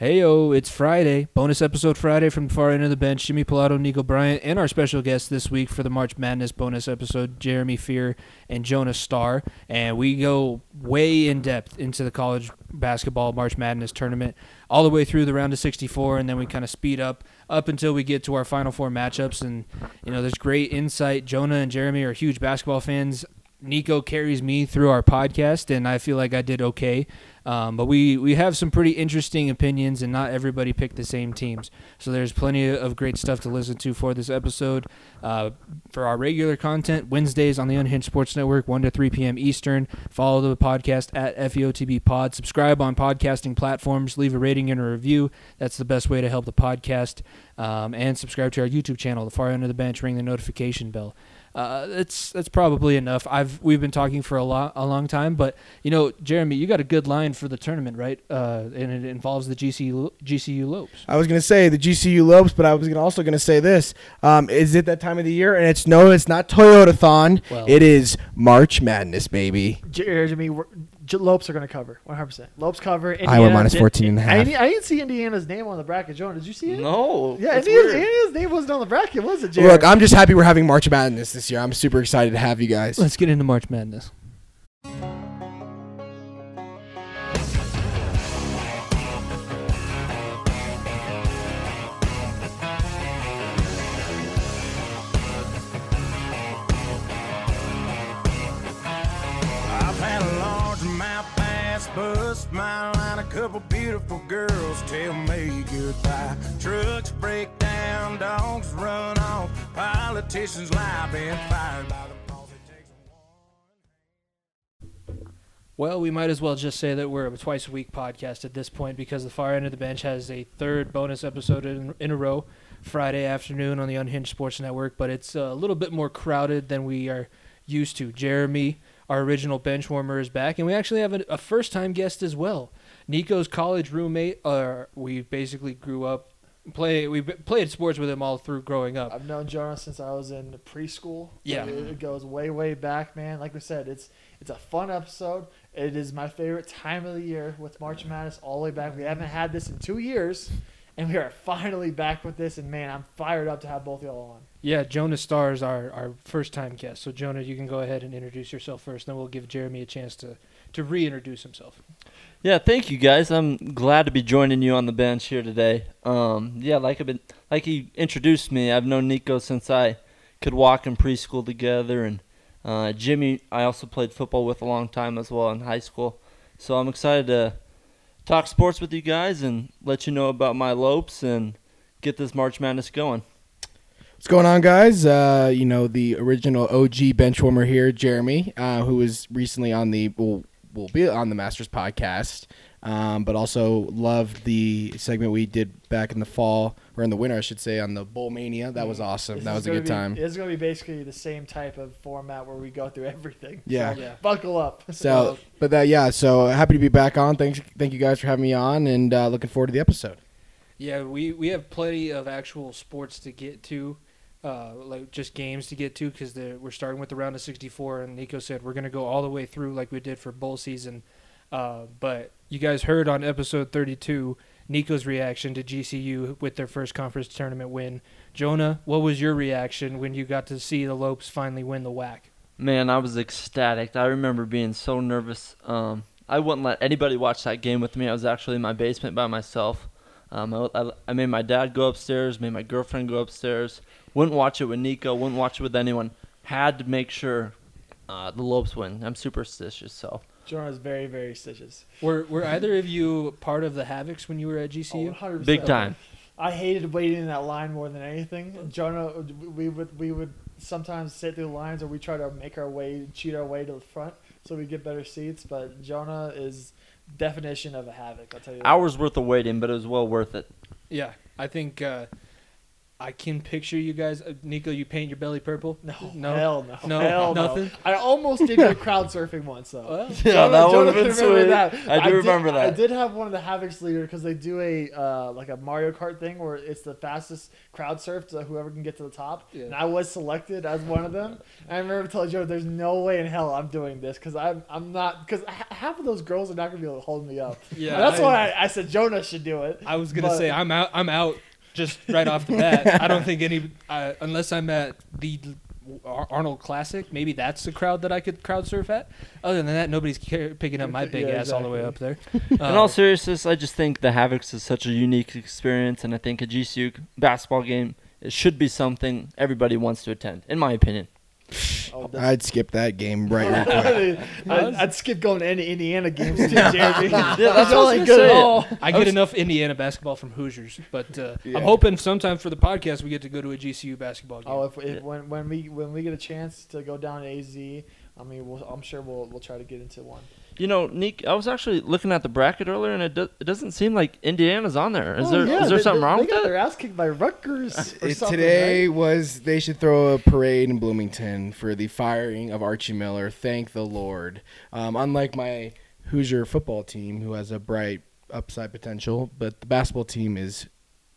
Heyo, it's Friday. Bonus episode Friday from the far end of the bench. Jimmy Pilato, Nico Bryant, and our special guest this week for the March Madness bonus episode, Jeremy Fear and Jonas Starr. And we go way in depth into the college basketball March Madness tournament, all the way through the round of 64, and then we kind of speed up up until we get to our Final Four matchups. And you know, there's great insight. Jonah and Jeremy are huge basketball fans. Nico carries me through our podcast, and I feel like I did okay. Um, but we, we have some pretty interesting opinions, and not everybody picked the same teams. So there's plenty of great stuff to listen to for this episode. Uh, for our regular content, Wednesdays on the Unhinged Sports Network, 1 to 3 p.m. Eastern. Follow the podcast at FEOTB Pod. Subscribe on podcasting platforms. Leave a rating and a review. That's the best way to help the podcast. Um, and subscribe to our YouTube channel, The Far End of the Bench. Ring the notification bell uh, that's that's probably enough. I've we've been talking for a long a long time, but you know, Jeremy, you got a good line for the tournament, right? Uh, and it involves the GCU GCU Lopes. I was gonna say the GCU Lopes, but I was gonna also gonna say this: um, is it that time of the year? And it's no, it's not Toyotathon. Well- it is March Madness, baby. Jeremy, we're- J- Lopes are going to cover 100%. Lopes cover. Iowa Indiana minus did- 14 and a half. didn't, I didn't see Indiana's name on the bracket. John, did you see it? No. Yeah, Indiana's. Indiana's name wasn't on the bracket, was it, Jeremy? Look, I'm just happy we're having March Madness this year. I'm super excited to have you guys. Let's get into March Madness. Smile and a couple beautiful girls tell me goodbye. Trucks break down, dogs run off, politicians lie, been fired by the boss. Well, we might as well just say that we're a twice a week podcast at this point because the far end of the bench has a third bonus episode in, in a row Friday afternoon on the Unhinged Sports Network, but it's a little bit more crowded than we are used to. Jeremy, our original bench warmer, is back, and we actually have a, a first time guest as well. Nico's college roommate. Uh, we basically grew up play. We played sports with him all through growing up. I've known Jonas since I was in preschool. Yeah. It, it goes way, way back, man. Like we said, it's it's a fun episode. It is my favorite time of the year with March Madness all the way back. We haven't had this in two years, and we are finally back with this. And man, I'm fired up to have both y'all on. Yeah, Jonah Starr is our, our first time guest. So Jonah, you can go ahead and introduce yourself first, then we'll give Jeremy a chance to, to reintroduce himself. Yeah, thank you guys. I'm glad to be joining you on the bench here today. Um, yeah, like I've been, like he introduced me. I've known Nico since I could walk in preschool together, and uh, Jimmy I also played football with a long time as well in high school. So I'm excited to talk sports with you guys and let you know about my lopes and get this March Madness going. What's going on, guys? Uh, you know the original OG bench warmer here, Jeremy, uh, who was recently on the will will be on the Masters podcast, um, but also loved the segment we did back in the fall or in the winter, I should say, on the Bowl Mania. That was awesome. This that is was a good be- time. It's going to be basically the same type of format where we go through everything. Yeah. So Yeah. buckle up. So, but that yeah, so happy to be back on. Thanks, thank you guys for having me on, and uh, looking forward to the episode. Yeah, we, we have plenty of actual sports to get to, uh, like just games to get to, because we're starting with the round of 64, and Nico said we're going to go all the way through like we did for bowl season. Uh, but you guys heard on episode 32 Nico's reaction to GCU with their first conference tournament win. Jonah, what was your reaction when you got to see the Lopes finally win the WAC? Man, I was ecstatic. I remember being so nervous. Um, I wouldn't let anybody watch that game with me. I was actually in my basement by myself. Um, I, I, I made my dad go upstairs, made my girlfriend go upstairs. Wouldn't watch it with Nico. Wouldn't watch it with anyone. Had to make sure uh, the Lopes win. I'm superstitious, so Jonah's very, very stitches. Were were either of you part of the Havocs when you were at GCU? Oh, 100%. big time. I hated waiting in that line more than anything. Jonah, we would we would sometimes sit through lines, or we try to make our way, cheat our way to the front, so we get better seats. But Jonah is definition of a havoc. I'll tell you. that. Hours worth of waiting, but it was well worth it. Yeah, I think uh, I can picture you guys. Uh, Nico, you paint your belly purple. No, no, hell no, No? hell no. Nothing? I almost did go crowd surfing once though. Well, Yeah, Jonah- that would have been sweet. that. I do did- remember that. I did have one of the Havoc's leader because they do a uh, like a Mario Kart thing where it's the fastest crowd surf to whoever can get to the top. Yeah. And I was selected as one of them. And I remember telling Joe, "There's no way in hell I'm doing this because I'm I'm not because half of those girls are not gonna be able to hold me up. Yeah, And that's I- why I, I said Jonah should do it. I was gonna But- say I'm out. I'm out just right off the bat. I don't think any uh, unless I'm at the Arnold Classic. Maybe that's the crowd that I could crowd surf at. Other than that, nobody's picking up my big Yeah, ass all the way up there. In all seriousness, I just think the Havocs is such a unique experience, and I think a GCU basketball game it should be something everybody wants to attend, in my opinion. Oh, I'd skip that game right real quick. I'd, I'd skip going to any Indiana games too, Jeremy. Yeah, that's It's what I was only gonna good at say. all. I get enough Indiana basketball from Hoosiers, but uh, Yeah. I'm hoping sometime for the podcast we get to go to a GCU basketball game. Oh, if, if Yeah. when when we when we get a chance to go down to AZ, I mean, we'll, I'm sure we'll we'll try to get into one. You know, Nick, I was actually looking at the bracket earlier, and it, do- it doesn't seem like Indiana's on there. Is Oh, there is yeah, there they- something they, wrong they with got that? their ass kicked by Rutgers or It- today right? was they should throw a parade in Bloomington for the firing of Archie Miller. Thank the Lord. Um, unlike my Hoosier football team, who has a bright upside potential, but the basketball team is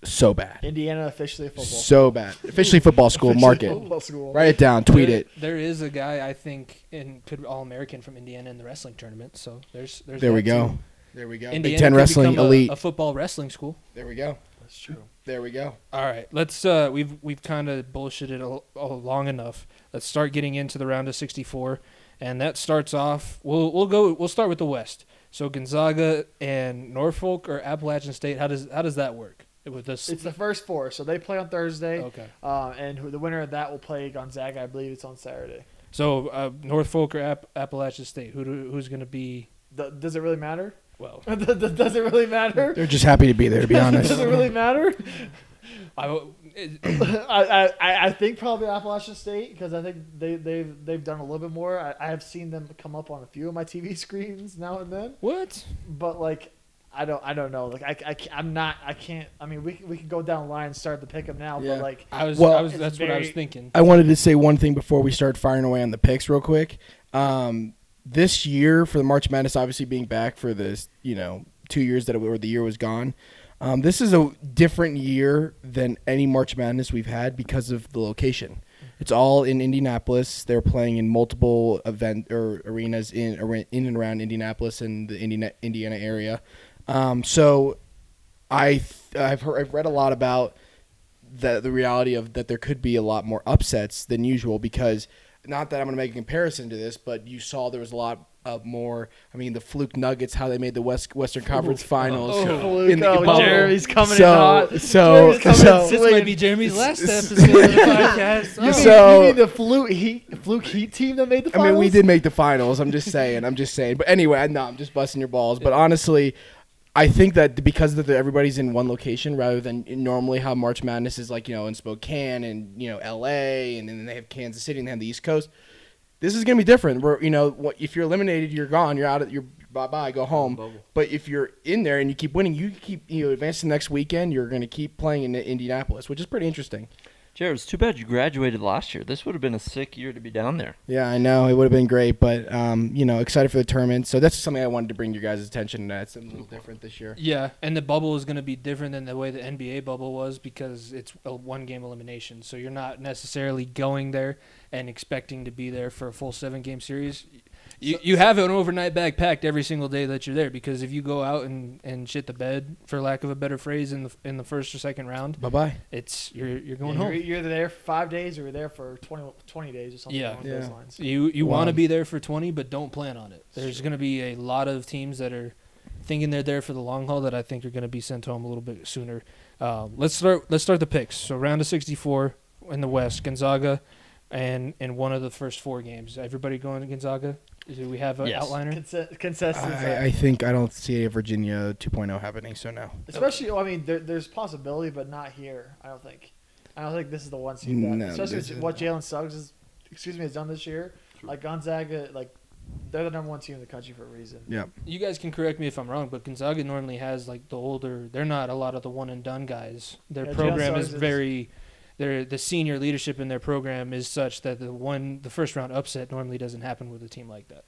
so bad, Indiana officially football. so bad. Officially football school. Officially Mark it. football school. Write it down. Tweet There- it. There is a guy I think in could all American from Indiana in the wrestling tournament. So there's there's There we go. too. There we go. Indiana Big Ten wrestling become a- elite. a football wrestling school. there we go. That's true. There we go. All right, let's. Uh, we've we've kind of bullshitted all, all long enough. Let's start getting into the round of 64, and that starts off. We'll we'll go. We'll start with the West. So Gonzaga and Norfolk or Appalachian State. How does how does that work with this? It's the first four, so they play on Thursday, okay. uh, and who, the winner of that will play Gonzaga. I believe it's on Saturday. So uh, Norfolk or App- Appalachian State. Who do, who's going to be? Th- does it really matter? Well, does it really matter? They're just happy to be there. To be honest. does it really matter? I, it- I, I, I think probably Appalachian State because I think they they've they've done a little bit more. I, I have seen them come up on a few of my TV screens now and then, what? but like I don't I don't know. Like I, I ca- I'm not I can't. I mean we can- we can go down the line and start the pick them now, Yeah. but like I was. Well, I was. it's That's what I was thinking. I wanted to say one thing before we start firing away on the picks real quick. Um, this year for the March Madness, obviously being back for this, you know, two years that it, or the year was gone. Um, this is a different year than any March Madness we've had because of the location. It's all in Indianapolis. They're playing in multiple event or arenas in in and around Indianapolis and the Indiana, Indiana area. Um, so I th- I've heard, I've read a lot about the the reality of that there could be a lot more upsets than usual because not that I'm going to make a comparison to this, but you saw there was a lot of more. I mean, the fluke Nuggets, how they made the West Western Conference Finals. Oh. Fluke, in the oh, bubble. Jeremy's coming So- in hot. so- so- This might be Jeremy's last episode of the podcast. You mean, So- you mean the fluke heat fluke heat team that made the finals? I mean, we did make the finals. I'm just saying. I'm just saying. But anyway, know I'm just busting your balls. But honestly, I think that because that everybody's in one location rather than normally how March Madness is like you know in Spokane and you know L.A. and then they have Kansas City and they have the East Coast. This is gonna be different. Where you know what, if you're eliminated, you're gone. You're out. Of, you're bye bye. Go home. But if you're in there and you keep winning, you keep you know advance to the next weekend. You're gonna keep playing in Indianapolis, which is pretty interesting. Jared, it's too bad you graduated last year. This would have been a sick year to be down there. Yeah, I know it would have been great, but um, you know, excited for the tournament. So that's something I wanted to bring your guys' attention. to. It's a little different this year. Yeah, and the bubble is going to be different than the way the NBA bubble was because it's a one game elimination. So you're not necessarily going there and expecting to be there for a full seven game series. You, you have an overnight bag packed every single day that you're there because if you go out and, and shit the bed, for lack of a better phrase, in the in the first or second round, Bye bye. it's you're you're going Yeah, home. You're, you're there for five days or you're there for 20, 20 days or something Yeah. along Yeah. those lines. You you Wow. want to be there for 20, but don't plan on it. There's going to be a lot of teams that are thinking they're there for the long haul that I think are going to be sent home a little bit sooner. Um, let's start. Let's start the picks. So round of 64 in the West, Gonzaga, and in one of the first four games. Everybody going to Gonzaga? Do we have an Yes. outliner? Consen- consensus. I, uh, I think I don't see a Virginia 2.0 happening. So no. Especially, well, I mean, there, there's possibility, but not here. I don't think. I don't think this is the one seed. That, No, especially this with is what. Jalen Suggs is, excuse me, has done this year. Like Gonzaga, like they're the number one team in the country for a reason. Yeah. You guys can correct me if I'm wrong, but Gonzaga normally has like the older. They're not a lot of the one and done guys. Their Yeah, Jalen program Suggs is is- very their the senior leadership in their program is such that the one the first round upset normally doesn't happen with a team like that.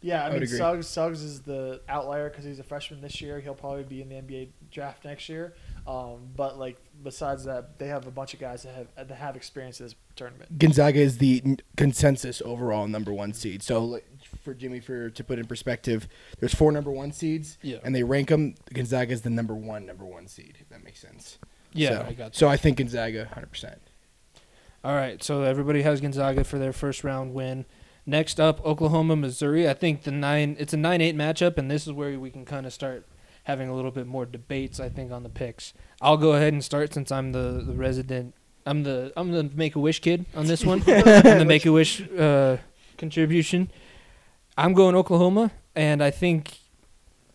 Yeah, I I mean. Suggs, Suggs is the outlier because he's a freshman this year. He'll probably be in the NBA draft next year. Um, but like besides that, they have a bunch of guys that have that have experience in this tournament. Gonzaga is the n- consensus overall number one seed. So like, for Jimmy, for to put in perspective, there's four number one seeds, Yeah. and they rank them. Gonzaga is the number one number one seed. If that makes sense. Yeah, So, I got so I think Gonzaga, hundred percent. All right, so everybody has Gonzaga for their first round win. Next up, Oklahoma, Missouri. I think the nine it's a nine eight matchup, and this is where we can kind of start having a little bit more debates. I think on the picks. I'll go ahead and start since I'm the, the resident. I'm the I'm the Make a Wish kid on this one. I'm the Make a Wish uh, contribution. I'm going Oklahoma, and I think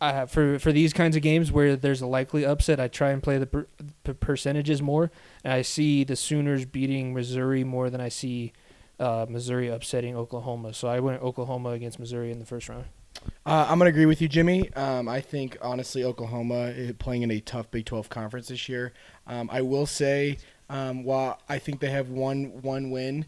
I for for these kinds of games where there's a likely upset, I try and play the per, per- percentages more, and I see the Sooners beating Missouri more than I see uh, Missouri upsetting Oklahoma. So I went Oklahoma against Missouri in the first round. Uh, I'm gonna agree with you, Jimmy. Um, I think honestly, Oklahoma playing in a tough Big 12 conference this year. Um, I will say, um, while I think they have one one win,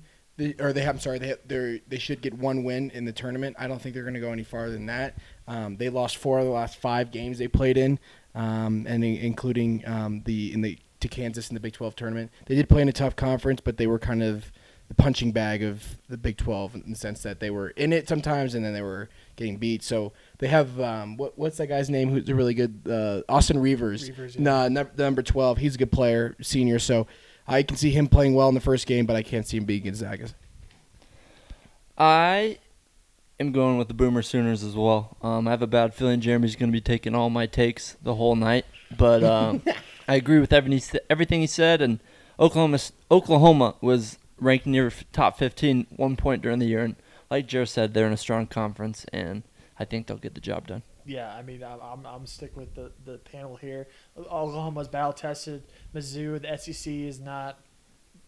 or they have, I'm sorry, they they they should get one win in the tournament. I don't think they're gonna go any farther than that. Um, they lost four of the last five games they played in, um, and including um, the in the to Kansas in the Big 12 tournament. They did play in a tough conference, but they were kind of the punching bag of the Big 12 in the sense that they were in it sometimes and then they were getting beat. So they have um, what what's that guy's name? Who's a really good uh, Austin Reavers. Reavers, yeah. Nah, num- number 12. He's a good player, senior. So I can see him playing well in the first game, but I can't see him beating Gonzaga. I am going with the Boomer Sooners as well. Um, I have a bad feeling Jeremy's going to be taking all my takes the whole night, but um, I agree with everything he, everything he said. And Oklahoma, Oklahoma was ranked near top 15 one point during the year, and like Jared said, they're in a strong conference, and I think they'll get the job done. Yeah, I mean, I'm, I'm, I'm stick with the, the panel here. Oklahoma's battle tested. Mizzou, the SEC is not.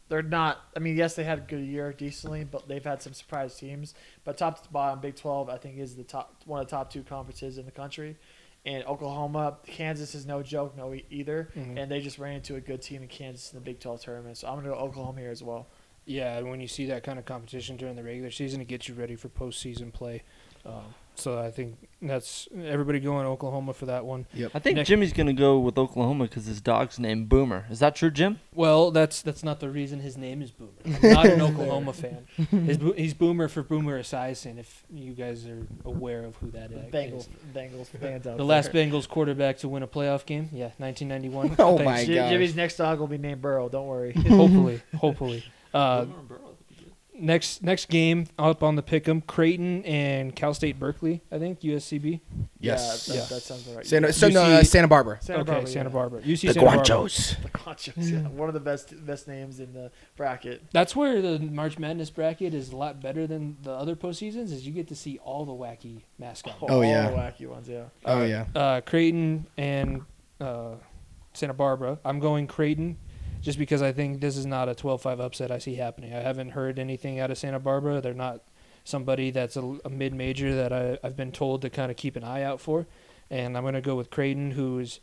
They're not. I mean, yes, they had a good year decently, but they've had some surprise teams. But top to bottom, Big 12, I think is the top one of the top two conferences in the country. And Oklahoma, Kansas is no joke, no e- either. Mhm. And they just ran into a good team in Kansas in the Big 12 tournament. So I'm gonna go Oklahoma here as well. Yeah, and when you see that kind of competition during the regular season, it gets you ready for postseason play. Um, so I think that's everybody going Oklahoma for that one. Yep. I think Nick- Jimmy's going to go with Oklahoma because his dog's named Boomer. Is that true, Jim? Well, that's that's not the reason his name is Boomer. I'm not an Oklahoma fan. His, he's Boomer for Boomer Esiason. If you guys are aware of who that is, Bengals, Bengals fans out the last there. Bengals quarterback to win a playoff game. Yeah, 1991. Oh Thanks. my Jim- gosh. Jimmy's next dog will be named Burrow. Don't worry. hopefully, hopefully. Uh, next next game up on the pick'em, Creighton and Cal State Berkeley. I think USCB. Yes. Yeah, that, Yeah. that sounds right. Santa, You so, no, uh, Santa Barbara. Santa okay, Barbara, Santa yeah. Barbara. UC The Santa Barbara. Guanchos. The Guanchos. yeah. One of the best best names in the bracket. That's where the March Madness bracket is a lot better than the other postseasons. Is you get to see all the wacky mascots. Oh, all yeah. the wacky ones, yeah. Oh, yeah. uh, Creighton and uh, Santa Barbara. I'm going Creighton just because I think this is not a 12-5 upset I see happening. I haven't heard anything out of Santa Barbara. They're not somebody that's a, a mid-major that I, I've been told to kind of keep an eye out for. And I'm going to go with Creighton, who's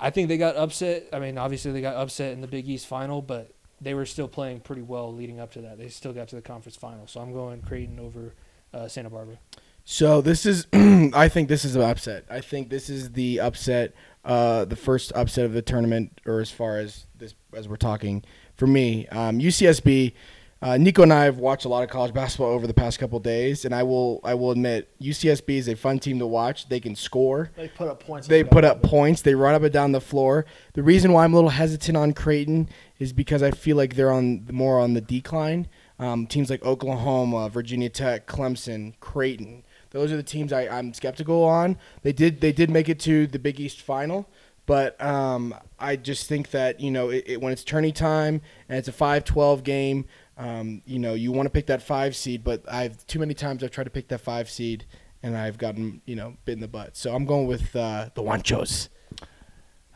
I think they got upset. I mean, obviously they got upset in the Big East final, but they were still playing pretty well leading up to that. They still got to the conference final. So I'm going Creighton over uh, Santa Barbara. So this is, I think this is an upset. I think this is the upset, uh, the first upset of the tournament, or as far as this as we're talking. For me, um, UCSB. Uh, Nico and I have watched a lot of college basketball over the past couple days, and I will I will admit UCSB is a fun team to watch. They can score. They put up points. They put up points. They run up and down the floor. The reason why I'm a little hesitant on Creighton is because I feel like they're on more on the decline. Um, teams like Oklahoma, Virginia Tech, Clemson, Creighton. Those are the teams I, I'm skeptical on. They did they did make it to the Big East final, but um, I just think that you know it, it, when it's tourney time and it's a 5-12 game, um, you know you want to pick that five seed. But I've too many times I've tried to pick that five seed and I've gotten you know bit in the butt. So I'm going with uh, the Wanchos.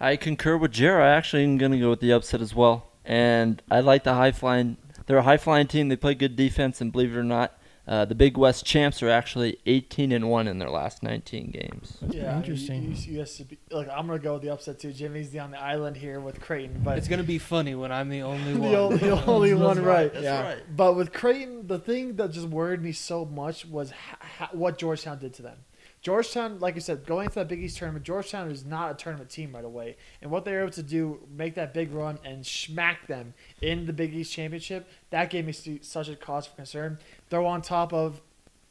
I concur with Jera. I actually am going to go with the upset as well. And I like the high flying. They're a high flying team. They play good defense, and believe it or not, Uh, the Big West champs are actually 18 and one in their last 19 games. Yeah, interesting. You, you, you be, look, I'm gonna go with the upset too. Jimmy's the on the island here with Creighton, but It's gonna be funny when I'm the only the, one. only, the only one right. That's Yeah. right. But with Creighton, the thing that just worried me so much was ha- ha- what Georgetown did to them. Georgetown, like I said, going into that Big East tournament, Georgetown is not a tournament team right away. And what they were able to do, make that big run and smack them in the Big East championship, that gave me stu- such a cause for concern. Throw on top of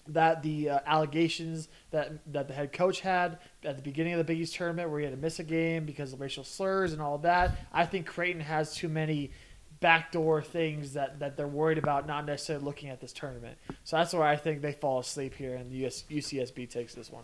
that the uh, allegations that that the head coach had at the beginning of the Big East tournament, where he had to miss a game because of racial slurs and all that. I think Creighton has too many backdoor things that, that they're worried about, not necessarily looking at this tournament. So that's where I think they fall asleep here, and the US, UCSB takes this one.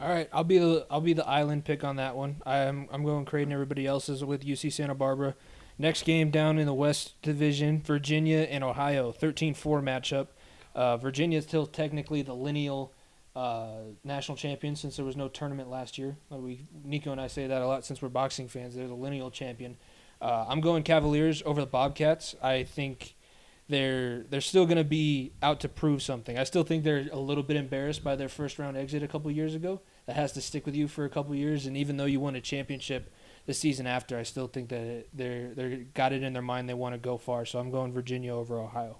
All right, I'll be the I'll be the island pick on that one. I'm I'm going Creighton. Everybody else is with UC Santa Barbara. Next game down in the West Division, Virginia and Ohio, 13-4 matchup. Uh, Virginia is still technically the lineal uh, national champion since there was no tournament last year. Uh, we Nico and I say that a lot since we're boxing fans. They're the lineal champion. Uh, I'm going Cavaliers over the Bobcats. I think they're they're still going to be out to prove something. I still think they're a little bit embarrassed by their first round exit a couple years ago. That has to stick with you for a couple years. And even though you won a championship the season after, I still think that they're they're got it in their mind they want to go far. So I'm going Virginia over Ohio.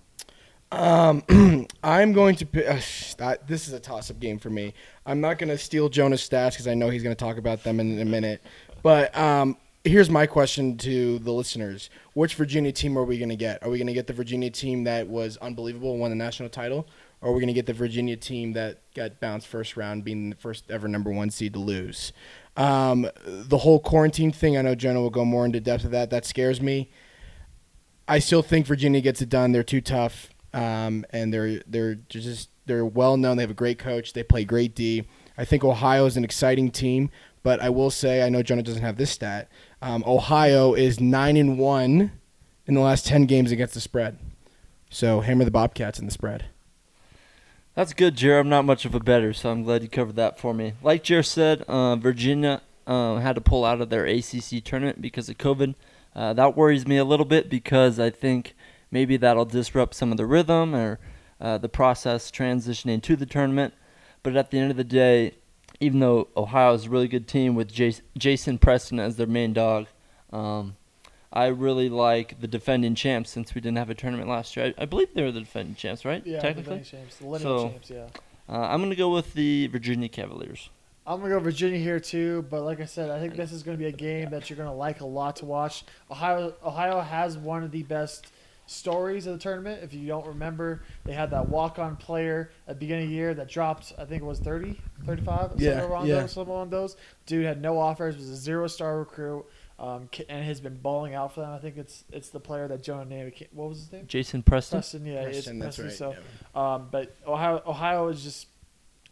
Um, I'm going to. pi- Uh, that, this is a toss-up game for me. I'm not going to steal Jonah's stats because I know he's going to talk about them in a minute. But um, here's my question to the listeners: Which Virginia team are we going to get? Are we going to get the Virginia team that was unbelievable and won the national title, or are we going to get the Virginia team that got bounced first round, being the first ever number one seed to lose? Um, the whole quarantine thing. I know Jonah will go more into depth of that. That scares me. I still think Virginia gets it done. They're too tough, um, and they're they're just they're well known. They have a great coach. They play great D. I think Ohio is an exciting team, but I will say I know Jonah doesn't have this stat. Um, Ohio is nine and one in the last ten games against the spread. So hammer the Bobcats in the spread. That's good, Jer. I'm not much of a better, so I'm glad you covered that for me. Like Jer said, uh, Virginia uh, had to pull out of their ACC tournament because of COVID. Uh, that worries me a little bit because I think maybe that'll disrupt some of the rhythm or uh, the process transitioning to the tournament. But at the end of the day, even though Ohio is a really good team with Jas- Jason Preston as their main dog, um, I really like the defending champs since we didn't have a tournament last year. I, I believe they were the defending champs, right? Yeah, Technically. champs, the lineal So- champs, yeah. Uh, I'm going to go with the Virginia Cavaliers. I'm gonna go Virginia here too, but like I said, I think this is gonna be a game that you're gonna like a lot to watch. Ohio, Ohio has one of the best stories of the tournament. If you don't remember, they had that walk-on player at the beginning of the year that dropped. I think it was 30, 35, Yeah, somewhere around yeah. those, somewhere along those. Dude had no offers, was a zero-star recruit, um, and has been balling out for them. I think it's it's the player that Jonah named. What was his name? Jason Preston. Preston. Yeah, it's Preston, that's Preston. right. So. Um, but Ohio, Ohio is just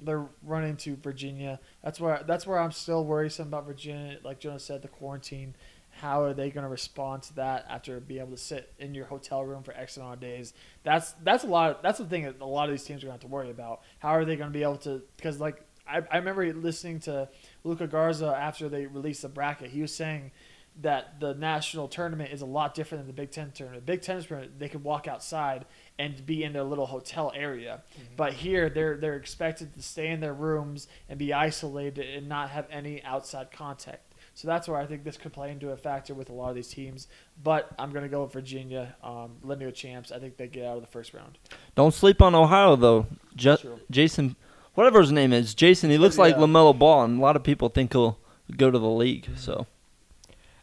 they're running to Virginia. That's where that's where I'm still worrisome about Virginia. Like Jonah said, the quarantine. How are they going to respond to that after being able to sit in your hotel room for X amount of days? That's that's a lot. Of, that's the thing that a lot of these teams are going to have to worry about. How are they going to be able to? Because like I, I remember listening to Luka Garza after they released the bracket. He was saying that the national tournament is a lot different than the Big Ten tournament. The Big Ten tournament, they could walk outside and be in their little hotel area, mm-hmm. but here they're they're expected to stay in their rooms and be isolated and not have any outside contact. So that's where I think this could play into a factor with a lot of these teams. But I'm going to go with Virginia, um, lineal champs. I think they get out of the first round. Don't sleep on Ohio though. Ju- Jason, whatever his name is, Jason. He looks like Yeah. Lamelo Ball, and a lot of people think he'll go to the league. So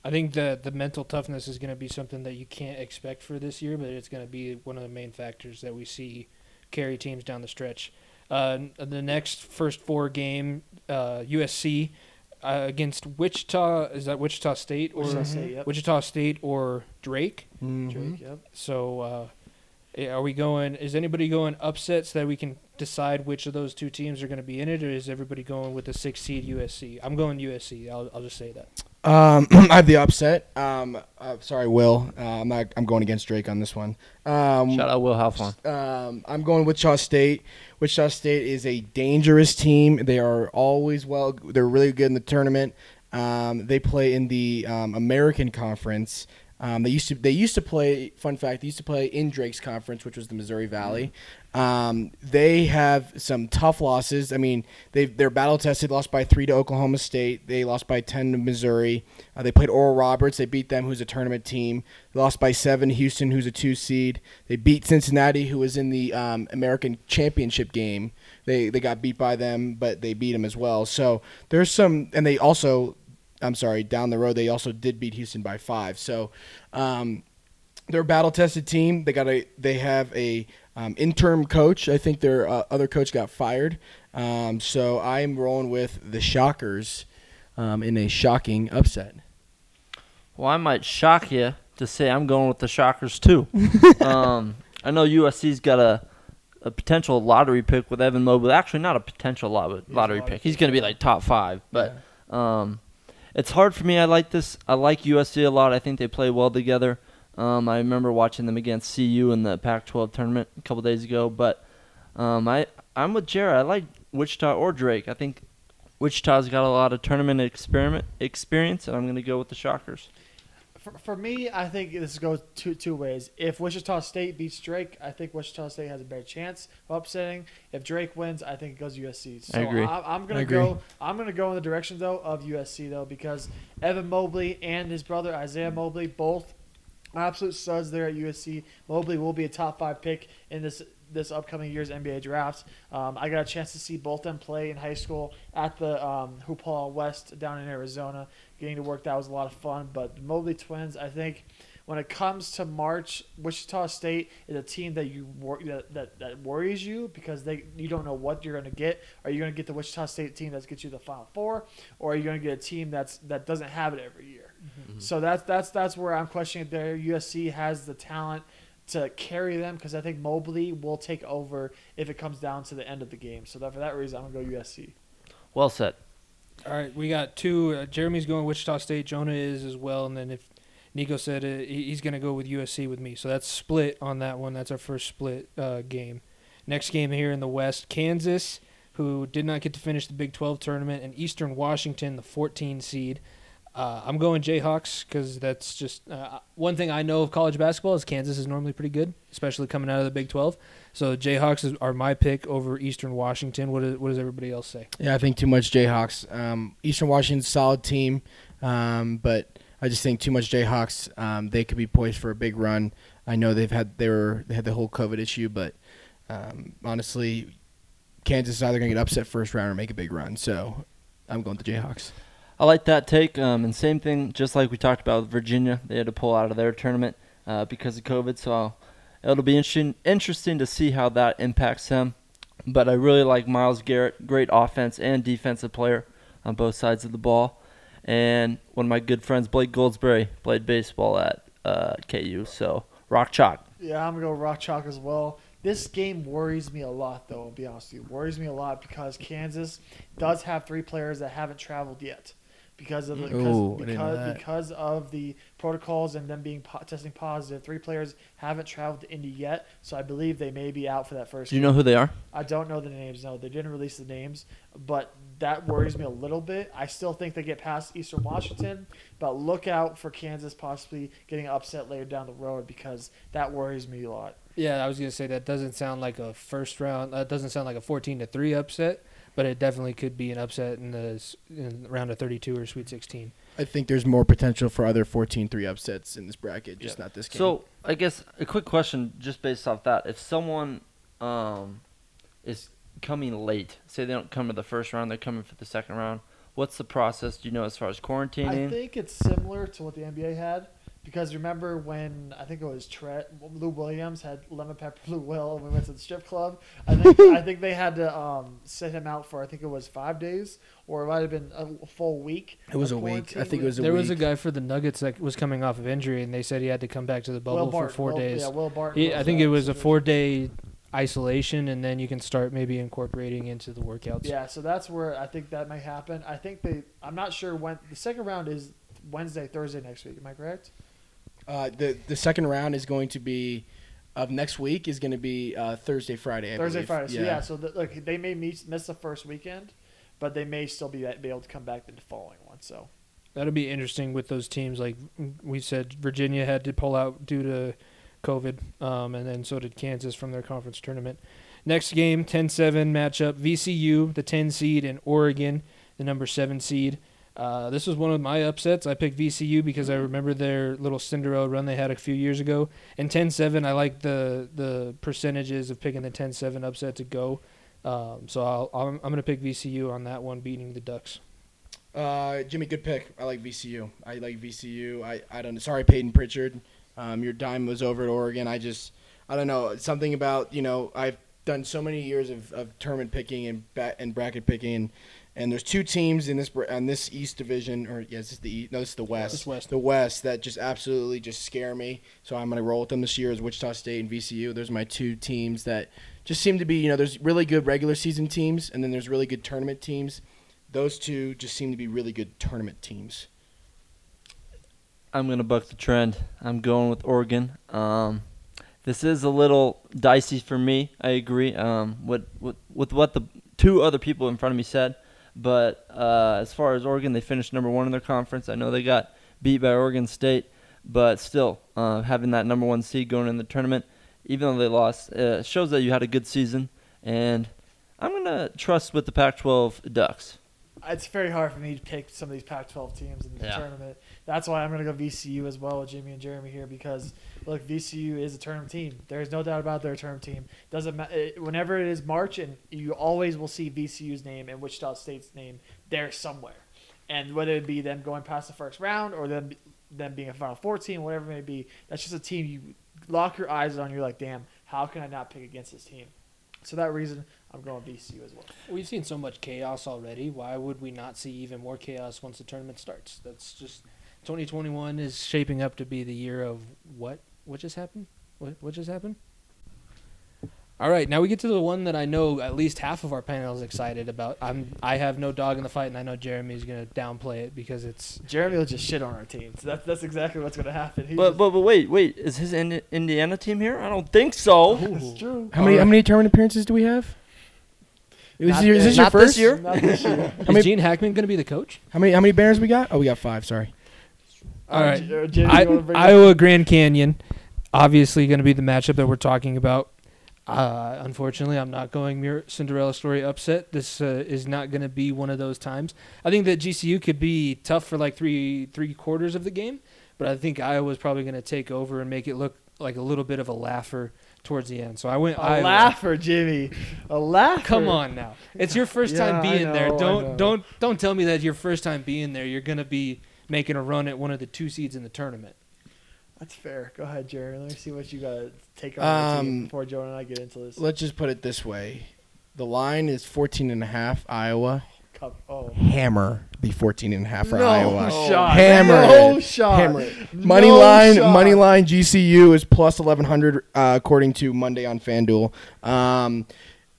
I think the the mental toughness is going to be something that you can't expect for this year, but it's going to be one of the main factors that we see carry teams down the stretch. Uh, the next first four game, uh, USC uh, against Wichita. Is that Wichita State or Wichita State, yep. Wichita State or Drake? Mm-hmm. Drake, yep. So, uh, are we going? Is anybody going upset so that we can decide which of those two teams are going to be in it, or is everybody going with the six seed USC? I'm going USC. I'll, I'll just say that. Um, I have the upset. Um, uh, sorry, Will. Uh, I'm not. I'm going against Drake on this one. Um, shout out Will Halfon. Um, I'm going with Wichita State. Wichita State is a dangerous team. They are always well. They're really good in the tournament. Um, they play in the um, American Conference. Um, they used to they used to play. Fun fact: they used to play in Drake's conference, which was the Missouri Valley. Um, they have some tough losses. I mean, they they're battle tested. Lost by three to Oklahoma State. They lost by ten to Missouri. Uh, they played Oral Roberts. They beat them, who's a tournament team. They lost by seven Houston, who's a two seed. They beat Cincinnati, who was in the um, American Championship game. They they got beat by them, but they beat them as well. So there's some, and they also, I'm sorry, down the road they also did beat Houston by five. So. Um, they're a battle tested team. They got a they have a um, interim coach. I think their uh, other coach got fired. Um, so I'm rolling with the Shockers um, in a shocking upset. Well, I might shock you to say I'm going with the Shockers too. um, I know USC's got a a potential lottery pick with Evan Mobley. Actually, not a potential lot- lottery pick. He's going to be like top five, but um, it's hard for me. I like this. I like USC a lot. I think they play well together. Um, I remember watching them against CU in the Pac-12 tournament a couple days ago. But um, I I'm with Jared. I like Wichita or Drake. I think Wichita's got a lot of tournament experiment experience, and I'm going to go with the Shockers. For, for me, I think this goes two two ways. If Wichita State beats Drake, I think Wichita State has a better chance of upsetting. If Drake wins, I think it goes USC. So I agree. I, am gonna agree. go. I'm gonna go in the direction though of USC though because Evan Mobley and his brother Isaiah Mobley both absolute studs there at USC. Mobley will be a top five pick in this this upcoming year's NBA draft. Um, I got a chance to see both them play in high school at the um, Hoop West down in Arizona. Getting to work that was a lot of fun. But the Mobley twins, I think. When it comes to March, Wichita State is a team that you wor- that, that, that worries you because they you don't know what you're going to get. Are you going to get the Wichita State team that gets you the Final Four, or are you going to get a team that's that doesn't have it every year? So that's that's that's where I'm questioning it there. USC has the talent to carry them because I think Mobley will take over if it comes down to the end of the game. So that for that reason, I'm gonna go USC. Well said. All right, we got two. Uh, Jeremy's going Wichita State. Jonah is as well, and then if Nico said uh, he's going to go with USC with me, so that's split on that one. That's our first split uh, game. Next game here in the West, Kansas, who did not get to finish the Big 12 tournament, and Eastern Washington, the 14 seed. Uh, I'm going Jayhawks because that's just uh, one thing I know of college basketball is Kansas is normally pretty good, especially coming out of the Big 12. So Jayhawks is, are my pick over Eastern Washington. What, is, what does everybody else say? Yeah, I think too much Jayhawks. Um, Eastern Washington's solid team, um, but I just think too much Jayhawks. Um, they could be poised for a big run. I know they've had they were they had the whole COVID issue, but um, honestly, Kansas is either going to get upset first round or make a big run. So I'm going the Jayhawks. I like that take. Um, and same thing, just like we talked about with Virginia, they had to pull out of their tournament uh, because of COVID. So it'll be interesting, interesting to see how that impacts them. But I really like Miles Garrett, great offense and defensive player on both sides of the ball. And one of my good friends, Blake Goldsberry, played baseball at uh, KU. So rock chalk. Yeah, I'm gonna go Rock Chalk as well. This game worries me a lot, though. I'll be honest with you, worries me a lot because Kansas does have three players that haven't traveled yet because of the Ooh, because I because, because of the protocols and them being po- testing positive. Three players haven't traveled to Indy yet, so I believe they may be out for that first. Do you game. know who they are? I don't know the names. No, they didn't release the names, but that worries me a little bit. I still think they get past Eastern Washington, but look out for Kansas possibly getting upset later down the road because that worries me a lot. Yeah, I was gonna say that doesn't sound like a first round. That doesn't sound like a fourteen to three upset, but it definitely could be an upset in the in round of thirty two or Sweet sixteen. I think there's more potential for other 14-3 upsets in this bracket, just Yeah. not this game. So I guess a quick question, just based off that: if someone um, is coming late, say they don't come to the first round, they're coming for the second round. What's the process? Do you know as far as quarantining? I think it's similar to what the NBA had because remember when I think it was Tre- Lou Williams had lemon pepper Lou Will and we went to the strip club. I think I think they had to um, sit him out for I think it was five days or it might have been a full week. it was a week. I think it was a week. There week. was a guy for the Nuggets that was coming off of injury, and they said he had to come back to the bubble Will for four Will- days. Yeah, Will Barton. He, I think it was a four day isolation, and then you can start maybe incorporating into the workouts. Yeah, so that's where I think that may happen. I think they. I'm not sure when the second round is Wednesday, Thursday next week. Am I correct? Uh, the the second round is going to be of next week is going to be uh, Thursday, Friday. I Thursday, believe. Friday. So yeah, so the, look, they may miss, miss the first weekend, but they may still be, be able to come back in the following one. So That'll be interesting with those teams. Like we said, Virginia had to pull out due to COVID, um, and then so did Kansas from their conference tournament. Next game, 10-7 matchup. VCU, the 10 seed, and Oregon, the number seven seed. Uh, this was one of my upsets. I picked VCU because I remember their little Cinderella run they had a few years ago. And 10-7, I like the the percentages of picking the 10-7 upset to go. Um, so I'll, I'm, I'm going to pick VCU on that one, beating the Ducks. Uh, Jimmy, good pick. I like VCU. I like VCU. I, I don't. Sorry, Payton Pritchard. Um, your dime was over at Oregon. I just, I don't know. Something about you know. I've done so many years of, of tournament picking and ba- and bracket picking, and, and there's two teams in this br- on this East division, or yes, this is the East, no, this is the West. This West. The West that just absolutely just scare me. So I'm gonna roll with them this year as Wichita State and VCU. Those are my two teams that just seem to be. You know, there's really good regular season teams, and then there's really good tournament teams those two just seem to be really good tournament teams. I'm gonna buck the trend. I'm going with Oregon. Um, this is a little dicey for me. I agree. Um, with, with with what the two other people in front of me said, but uh, as far as Oregon, they finished number one in their conference. I know they got beat by Oregon State, but still uh, having that number one seed going in the tournament, even though they lost, uh, shows that you had a good season. And I'm gonna trust with the Pac-12 Ducks. It's very hard for me to pick some of these Pac-12 teams in the Yeah. tournament. That's why I'm going to go VCU as well with Jimmy and Jeremy here because look, VCU is a term team. There's no doubt about their tournament team. Doesn't matter whenever it is March, and you always will see VCU's name and Wichita State's name there somewhere. And whether it be them going past the first round or them them being a Final Four team, whatever it may be, that's just a team you lock your eyes on. You're like, damn, how can I not pick against this team? So that reason, I'm going VCU as well. We've seen so much chaos already. Why would we not see even more chaos once the tournament starts? That's just 2021 is shaping up to be the year of what? What just happened? What what just happened? All right, now we get to the one that I know at least half of our panel is excited about. I'm I have no dog in the fight, and I know Jeremy's gonna downplay it because it's Jeremy will just shit on our team. So that's that's exactly what's going to happen. He But just- but but wait wait is his Indi- Indiana team here? I don't think so. it's true. How many Alright. how many tournament appearances do we have? Is, Not your- is this- this your not this first year. Not this year. is many- Gene Hackman gonna be the coach? How many how many banners we got? Oh, we got five. Sorry. All right. I, you wanna bring it up? Iowa Grand Canyon, obviously going to be the matchup that we're talking about. Uh, unfortunately, I'm not going Mir- Cinderella story upset. This uh, is not going to be one of those times. I think that GCU could be tough for like three three quarters of the game, but I think Iowa's probably going to take over and make it look like a little bit of a laugher towards the end. So I went A Iowa. laugher, Jimmy. A laugher. Come on now, it's your first Yeah, time being know, there. Don't don't don't tell me that your first time being there, you're going to be making a run at one of the two seeds in the tournament. That's fair. Go ahead, Jerry. Let me see what you got to take on Um, before Joe and I get into this. Let's just put it this way. The line is 14 and a half Iowa. Cup. Oh. Hammer the 14 and a half for no Iowa. shot. Hammer No it. shot. Hammer it. Money No line, shot. money line. GCU is plus 1100 uh, according to Monday on FanDuel. Um,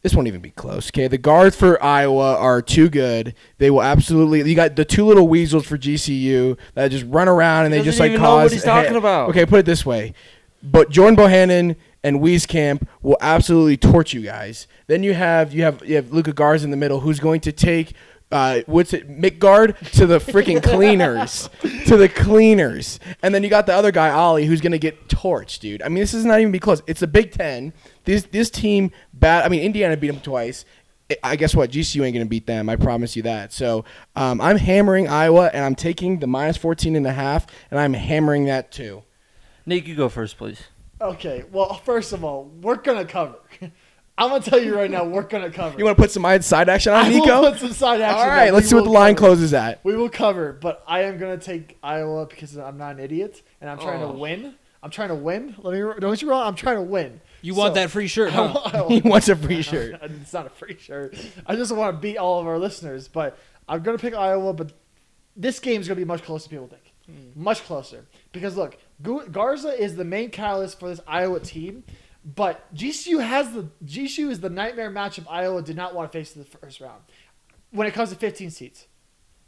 this won't even be close. Okay, the guards for Iowa are too good. They will absolutely. You got the two little weasels for GCU that just run around and they Doesn't just like know what cause. he's talking about. Okay, put it this way. But Jordan Bohannon and Wieskamp will absolutely torch you guys. Then you have you have you have Luka Garza in the middle, who's going to take uh, what's it, Midtgaard to the freaking cleaners, to the cleaners, and then you got the other guy Ollie, who's going to get torched, dude. I mean, this is not even be close. It's the Big Ten. This this team bad. I mean, Indiana beat them twice. I- I guess what GCU ain't gonna beat them. I promise you that. So um, I'm hammering Iowa, and I'm taking the minus 14 and a half, and I'm hammering that too. Nick, you go first, please. Okay. Well, first of all, we're gonna cover. I'm gonna tell you right now, we're gonna cover. You want to put some side action on I will Nico? put some side action. All that right, let's see what the will line closes at. We will cover, but I am gonna take Iowa because I'm not an idiot and I'm trying Oh. to win. I'm trying to win. Let me don't you wrong. I'm trying to win. You want So- that free shirt, huh? He wants a free shirt. it's not a free shirt. I just want to beat all of our listeners, but I'm gonna pick Iowa. But this game is gonna be much closer than people think. Hmm. Much closer because look, Gu- Garza is the main catalyst for this Iowa team. But GCU has the GCU is the nightmare matchup Iowa did not want to face in the first round. When it comes to 15 seats,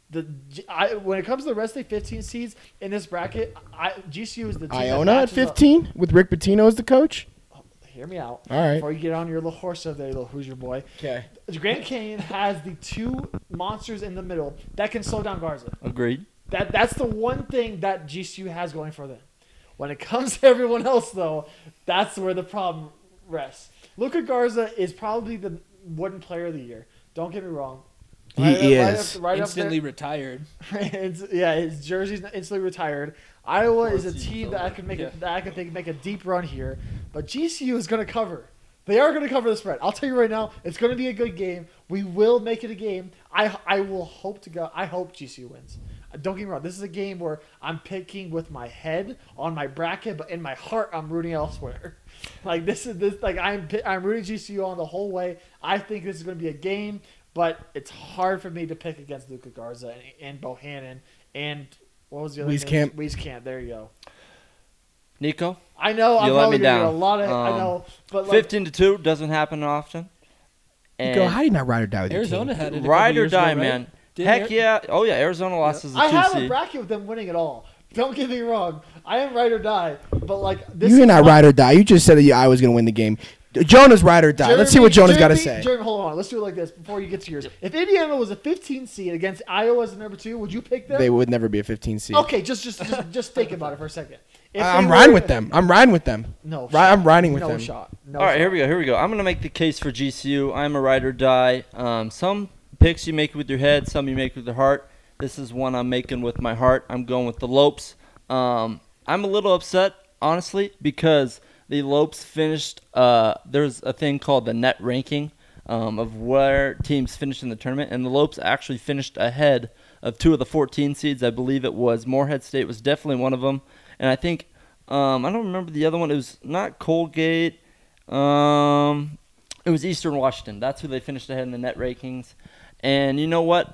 the G- I, when it comes to the rest of the 15 seeds in this bracket, I, GCU is the team that Iona at matches up- 15 with Rick Pitino as the coach. Oh, hear me out. All right. Before you get on your little horse over there, little Hoosier boy. Okay. Grand Canyon has the two monsters in the middle that can slow down Garza. Agreed. That that's the one thing that GCU has going for them. When it comes to everyone else, though, that's where the problem rests. Luka Garza is probably the wooden player of the year. Don't get me wrong. He Right- right is. up- right Instantly retired. Yeah, his jersey's instantly retired. Iowa is a team that I over. could make Yeah. a, that I could think make a deep run here, but GCU is going to cover. They are going to cover the spread. I'll tell you right now, it's going to be a good game. We will make it a game. I I will hope to go. I hope GCU wins. Don't get me wrong. This is a game where I'm picking with my head on my bracket, but in my heart I'm rooting elsewhere. Like this is this like I'm I'm rooting GCU on the whole way. I think this is going to be a game, but it's hard for me to pick against Luka Garza and, and Bohannon and what was the other Wieskamp. name? Wieskamp. There you go. Nico, I know I'm You let me gonna a down. lot of I Um, know, but like, fifteen to two doesn't happen often. You go, And how do you not ride or die with your Arizona team? had it. a ride or years ago, die, right? man. Didn't Heck Ari- yeah! Oh yeah, Arizona lost as a I two have a seed. bracket with them winning it all. Don't get me wrong. I am right or die, but like this. You're is not my- ride or die. You just said that you, I was going to win the game. Jonah's ride or die. Let's see what Jonah's got to say. Jeremy, hold on. Let's do it like this before you get to yours. If Indiana was a 15 seed against Iowa as the number two, would you pick them? They would never be a 15 seed. Okay, just just just, just think about it for a second. If I- I'm they riding were- with them. I'm riding with them. No, Ri- shot. I'm riding with no them. shot. No All right, shot. here we go. Here we go. I'm gonna make the case for GCU. I'm a ride or die. Um, some picks you make with your head, some you make with your heart. This is one I'm making with my heart. I'm going with the Lopes. Um, I'm a little upset, honestly, because the Lopes finished. Uh, there's a thing called the net ranking um, of where teams finished in the tournament, and the Lopes actually finished ahead of two of the 14 seeds. I believe it was Morehead State was definitely one of them, and I think um, I don't remember the other one. It was not Colgate. Um, it was Eastern Washington. That's who they finished ahead in the net rankings. And you know what?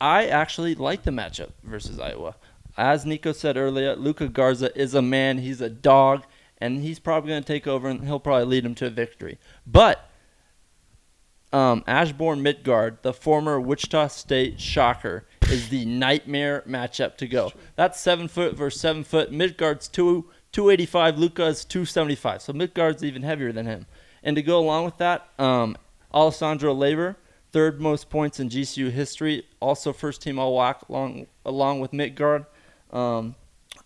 I actually like the matchup versus Iowa. As Nico said earlier, Luka Garza is a man. He's a dog, and he's probably going to take over, and he'll probably lead him to a victory. But um, Ashbourne Midtgaard, the former Wichita State Shocker, is the nightmare matchup to go. That's seven foot versus seven foot. Midtgaard's two two eighty five. Luka's two seventy five. So Midtgaard's even heavier than him. And to go along with that, um, Alessandro Lever, third most points in GCU history, also first team All WAC along along with Midtgaard. Um,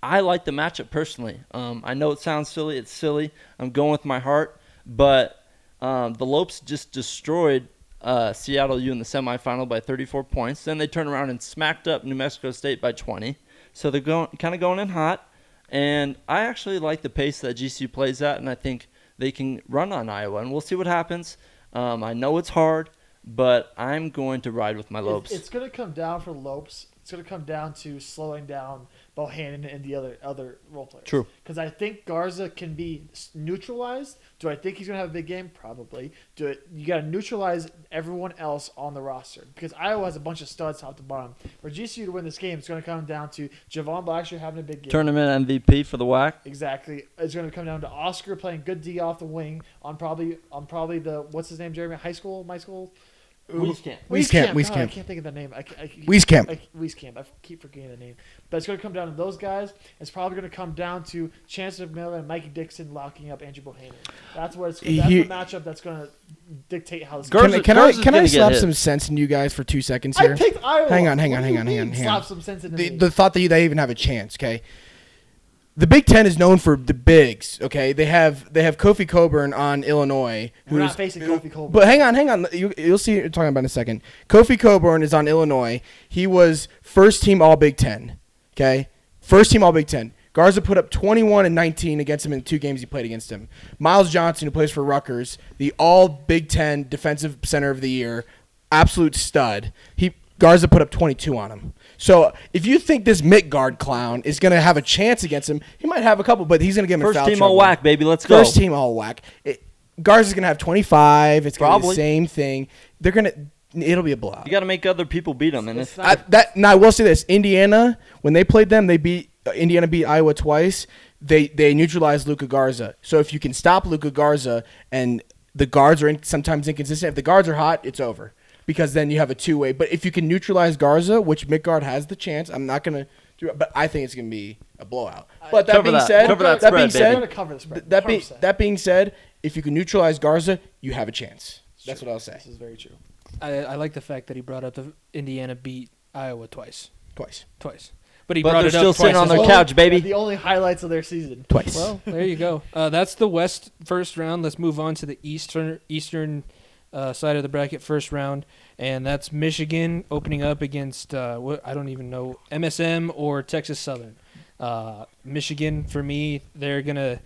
I like the matchup personally. Um, I know it sounds silly. It's silly. I'm going with my heart, but um, the Lopes just destroyed uh, Seattle U in the semifinal by 34 points. Then they turned around and smacked up New Mexico State by 20. So they're going kind of going in hot. And I actually like the pace that GCU plays at, and I think they can run on Iowa. And we'll see what happens. Um, I know it's hard, but I'm going to ride with my Lopes. It's going to come down for Lopes. It's going to come down to slowing down Bohannon and the other other role players. True. Because I think Garza can be neutralized. Do I think he's going to have a big game? Probably. Do it. You got to neutralize everyone else on the roster because Iowa has a bunch of studs top to bottom. For GCU to win this game, it's going to come down to Jovan Blacksher having a big game. Tournament MVP for the WAC. Exactly. It's going to come down to Oscar playing good D off the wing on probably on probably the what's his name Jeremy high school my school Wieskamp. Wieskamp, God, I can't think of the name. I, ca- I, keep- Wieskamp. I, Wieskamp. I keep forgetting the name. But it's going to come down to those guys. It's probably going to come down to Chancellor Miller and Mikey Dixon locking up Andrew Bohannon. That's what it's. That's He- the matchup that's going to dictate how this. Garza- Can, I- can I can I gonna slap some sense in you guys for two seconds I here? picked Iowa. Hang on, hang on, hang on, hang on, hang Slap some sense into the, the thought that you, they even have a chance. Okay, the Big Ten is known for the bigs. Okay, they have they have Kofi Coburn on Illinois. We're not who's- facing Kofi Coburn. But hang on, hang on. You, you'll see. What you're talking about in a second. Kofi Coburn is on Illinois. He was first team All Big Ten. Okay, first team All Big Ten. Garza put up 21 and 19 against him in two games he played against him. Myles Johnson, who plays for Rutgers, the All Big Ten Defensive Center of the Year, absolute stud. He Garza put up 22 on him. So if you think this Midtgaard clown is going to have a chance against him, he might have a couple, but he's going to get him in First foul team trouble. all whack, baby. Let's go. First team all whack. It, Garza's gonna have 25. It's gonna be Probably. the same thing. They're gonna. It'll be a blowout. You got to make other people beat them, and It's not- I, that now I will say this: Indiana, when they played them, they beat uh, Indiana beat Iowa twice. They they neutralized Luka Garza. So if you can stop Luka Garza and the guards are in, sometimes inconsistent, if the guards are hot, it's over because then you have a two way. But if you can neutralize Garza, which Midtgaard has the chance, I'm not gonna do it, but I think it's gonna be a blowout. But that Cover being that. said, Cover that that spread, being I'm said, going to cover the spread. Th- that being 100%. that being said, if you can neutralize Garza, you have a chance. That's what I'll say. This is very true. I, I like the fact that he brought up the Indiana beat Iowa twice. Twice. Twice. But but he But brought they're it up still twice sitting on as their well. couch, baby. The only highlights of their season. Twice. Well, there you go. Uh, that's the West first round. Let's move on to the Eastern Eastern uh, side of the bracket first round, and that's Michigan opening up against uh, what I don't even know MSM or Texas Southern. Uh, Michigan for me, they're gonna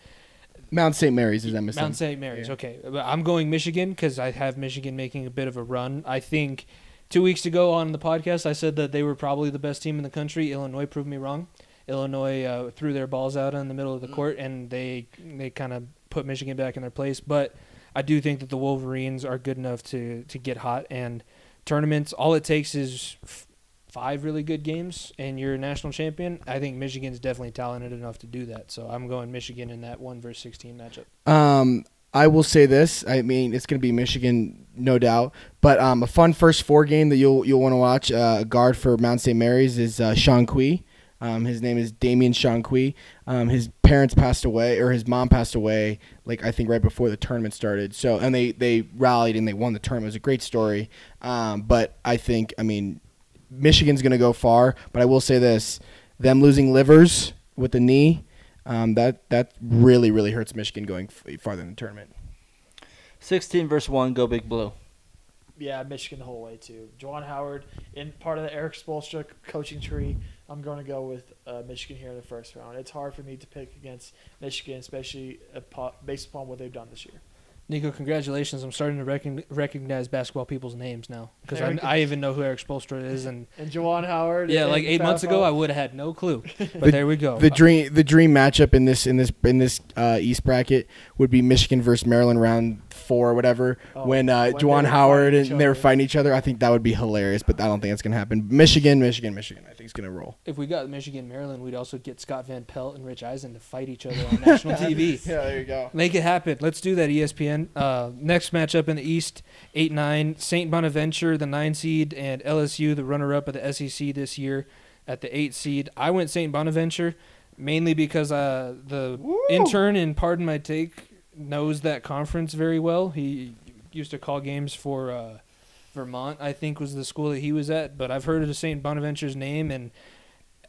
Mount St. Mary's is that MSM. Mount St. Mary's. Yeah. Okay, I'm going Michigan because I have Michigan making a bit of a run. I think two weeks ago on the podcast I said that they were probably the best team in the country. Illinois proved me wrong. Illinois uh, threw their balls out in the middle of the court and they they kind of put Michigan back in their place. But I do think that the Wolverines are good enough to to get hot and tournaments. All it takes is. F- Five really good games, and you're a national champion. I think Michigan's definitely talented enough to do that. So I'm going Michigan in that one versus sixteen matchup. Um, I will say this. I mean, it's going to be Michigan, no doubt. But um, a fun first four game that you'll you'll want to watch. Uh, guard for Mount St. Mary's is uh, Chong Qui. Um, his name is Damian Chong Qui. Um, his parents passed away, or his mom passed away, like I think right before the tournament started. So, and they they rallied and they won the tournament. It was a great story. Um, but I think, I mean, Michigan's going to go far. But I will say this: them losing Livers with the knee. Um, that that really really hurts Michigan going farther in the tournament. 16 versus 1, go big blue. Yeah, Michigan the whole way too. Juwan Howard in part of the Erik Spoelstra coaching tree. I'm going to go with uh, Michigan here in the first round. It's hard for me to pick against Michigan, especially apo- based upon what they've done this year. Nico, congratulations! I'm starting to recogn- recognize basketball people's names now because I, I even know who Erik Spoelstra is, and And Juwan Howard. yeah, like eight months ago, I would have had no clue. But The- there we go. The dream the dream matchup in this in this in this uh, East bracket would be Michigan versus Maryland round four or whatever Oh, when uh, when Juwan Howard and they were fighting each other. I think that would be hilarious, but I don't think it's gonna happen. Michigan, Michigan, Michigan. I think it's gonna roll. if we got Michigan, Maryland, we'd also get Scott Van Pelt and Rich Eisen to fight each other on national TV. Yeah, there you go. Make it happen. Let's do that, ESPN. Uh, next matchup in the East, 8 9. St. Bonaventure, the 9 seed, and LSU, the runner up of the SEC this year, at the 8 seed. I went St. Bonaventure mainly because uh, the intern and Pardon My Take knows that conference very well. He used to call games for uh, Vermont, I think was the school that he was at. But I've heard of St. Bonaventure's name, and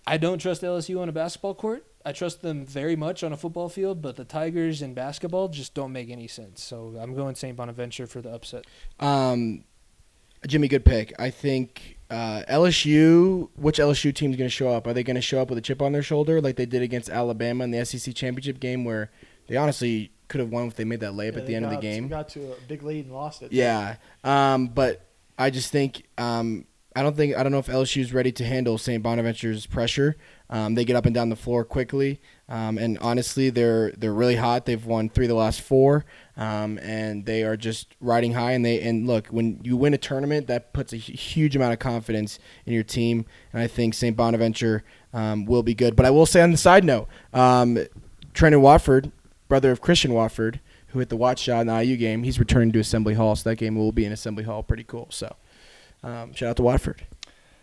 I don't trust LSU on a basketball court. I trust them very much on a football field, but the Tigers in basketball just don't make any sense. So I'm going St. Bonaventure for the upset. Um, Jimmy, good pick. I think uh, LSU. Which LSU team is going to show up? Are they going to show up with a chip on their shoulder like they did against Alabama in the SEC championship game, where they honestly could have won if they made that layup Yeah, at the end of the game? Got to a big lead and lost it. Yeah. Um, but I just think um, I don't think I don't know if LSU is ready to handle St. Bonaventure's pressure. Um, they get up and down the floor quickly, um, and honestly, they're they're really hot. They've won three of the last four, um, and they are just riding high. And they and look, when you win a tournament, that puts a huge amount of confidence in your team. And I think St. Bonaventure um, will be good. But I will say on the side note, um, Trenton Watford, brother of Christian Watford, who hit the watch shot in the IU game, he's returning to Assembly Hall, so that game will be in Assembly Hall. Pretty cool. So, um, shout out to Watford.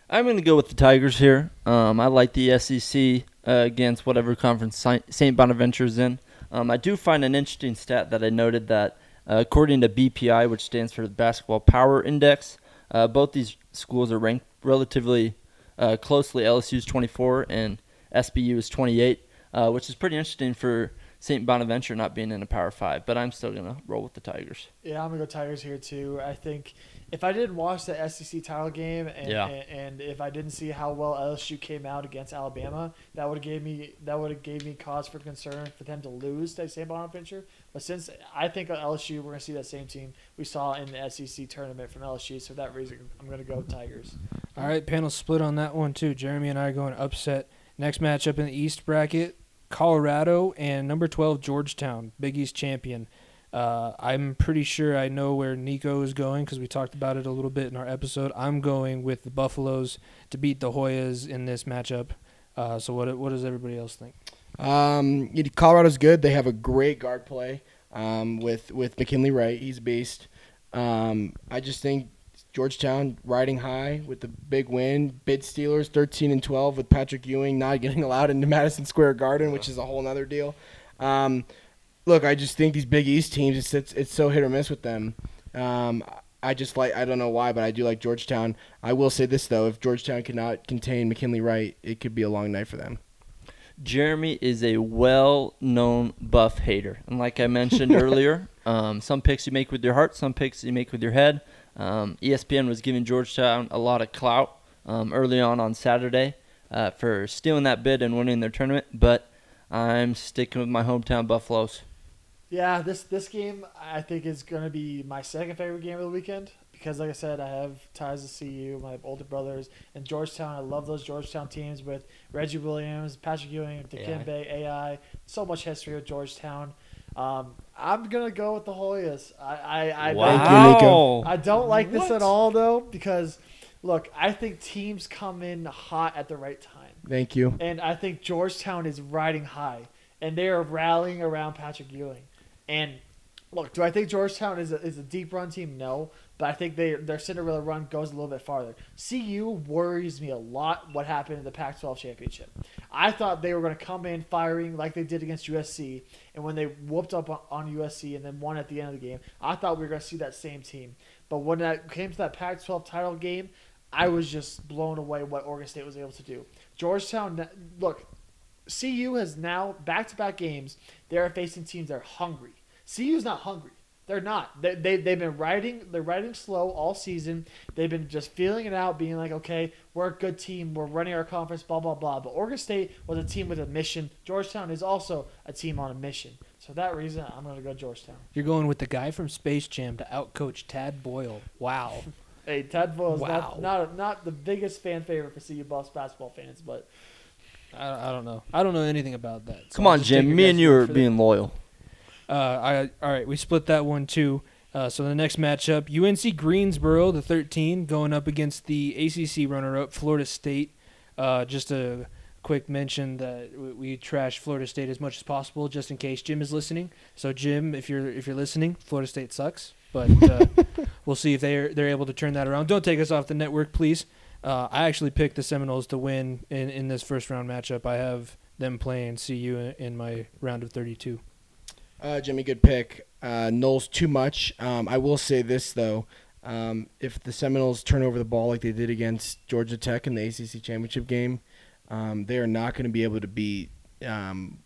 I'm going to go with the Tigers here. Um, I like the SEC uh, against whatever conference St. Bonaventure's in. Um, I do find an interesting stat that I noted that uh, according to BPI, which stands for the Basketball Power Index, uh, both these schools are ranked relatively uh, closely. LSU is 24 and SBU is 28, uh, which is pretty interesting for St. Bonaventure not being in a Power Five. But I'm still going to roll with the Tigers. Yeah, I'm gonna go Tigers here too. I think if I didn't watch the SEC title game and, Yeah. and, and if I didn't see how well LSU came out against Alabama, that would have gave me that would have gave me cause for concern for them to lose to St. Bonaventure. But since I think of LSU, we're gonna see that same team we saw in the SEC tournament from LSU. So for that reason, I'm gonna go Tigers. All right, panel split on that one too. Jeremy and I are going upset. Next matchup in the East bracket, Colorado and number 12 Georgetown, Big East champion. Uh, I'm pretty sure I know where Nico is going because we talked about it a little bit in our episode. I'm going with the Buffaloes to beat the Hoyas in this matchup. Uh, so what what does everybody else think? Um, Colorado's good. They have a great guard play um, with with McKinley Wright. He's a beast. Um, I just think Georgetown riding high with the big win. Bid Steelers 13 and 12 with Patrick Ewing not getting allowed into Madison Square Garden, which is a whole other deal. Um, look, I just think these Big East teams, it's, it's it's so hit or miss with them. Um, I just like I don't know why, but I do like Georgetown. I will say this though: if Georgetown cannot contain McKinley Wright, it could be a long night for them. Jeremy is a well-known Buff hater, and like I mentioned earlier, um, some picks you make with your heart, some picks you make with your head. Um, ESPN was giving Georgetown a lot of clout um, early on on Saturday uh, for stealing that bid and winning their tournament, but I'm sticking with my hometown Buffaloes. Yeah, this this game I think is gonna be my second favorite game of the weekend because, like I said, I have ties to CU, my older brothers, and Georgetown. I love those Georgetown teams with Reggie Williams, Patrick Ewing, Dikembe, AI. So much history with Georgetown. Um, I'm gonna go with the Hoyas. I I, I Thank don't, you, I don't like this at all though because look, I think teams come in hot at the right time. Thank you. And I think Georgetown is riding high, and they are rallying around Patrick Ewing. And look, do I think Georgetown is a, is a deep run team? No, but I think they their Cinderella run goes a little bit farther. CU worries me a lot. What happened in the Pac-12 championship? I thought they were going to come in firing like they did against USC, and when they whooped up on, USC and then won at the end of the game, I thought we were going to see that same team. But when that came to that Pac-12 title game, I was just blown away what Oregon State was able to do. Georgetown, look, CU has now back to back games. They're facing teams that are hungry. CU's not hungry. They're not. They, they, they've been riding. They're riding slow all season. They've been just feeling it out, being like, okay, we're a good team. We're running our conference, blah, blah, blah. But Oregon State was a team with a mission. Georgetown is also a team on a mission. So that reason, I'm going to go Georgetown. You're going with the guy from Space Jam to outcoach Tad Boyle. Wow. Hey, Tad Boyle is Wow. not, not, not the biggest fan favorite for CU Buffs basketball fans, but I, I don't know. I don't know anything about that. so Come I'll on, Jim. Me and you are being loyal. Uh, I, all right, we split that one too. Uh, so the next matchup, UNC Greensboro, the 13, going up against the ACC runner-up Florida State. Uh, just a quick mention that we, we trash Florida State as much as possible, just in case Jim is listening. So Jim, if you're if you're listening, Florida State sucks, but uh, we'll see if they're they're able to turn that around. Don't take us off the network, please. Uh, I actually picked the Seminoles to win in, in this first round matchup. I have them playing CU in, in my round of 32. Uh, Jimmy, good pick. Uh, Noles too much. Um, I will say this though: um, if the Seminoles turn over the ball like they did against Georgia Tech in the ACC championship game, um, they are not going to be able to beat um,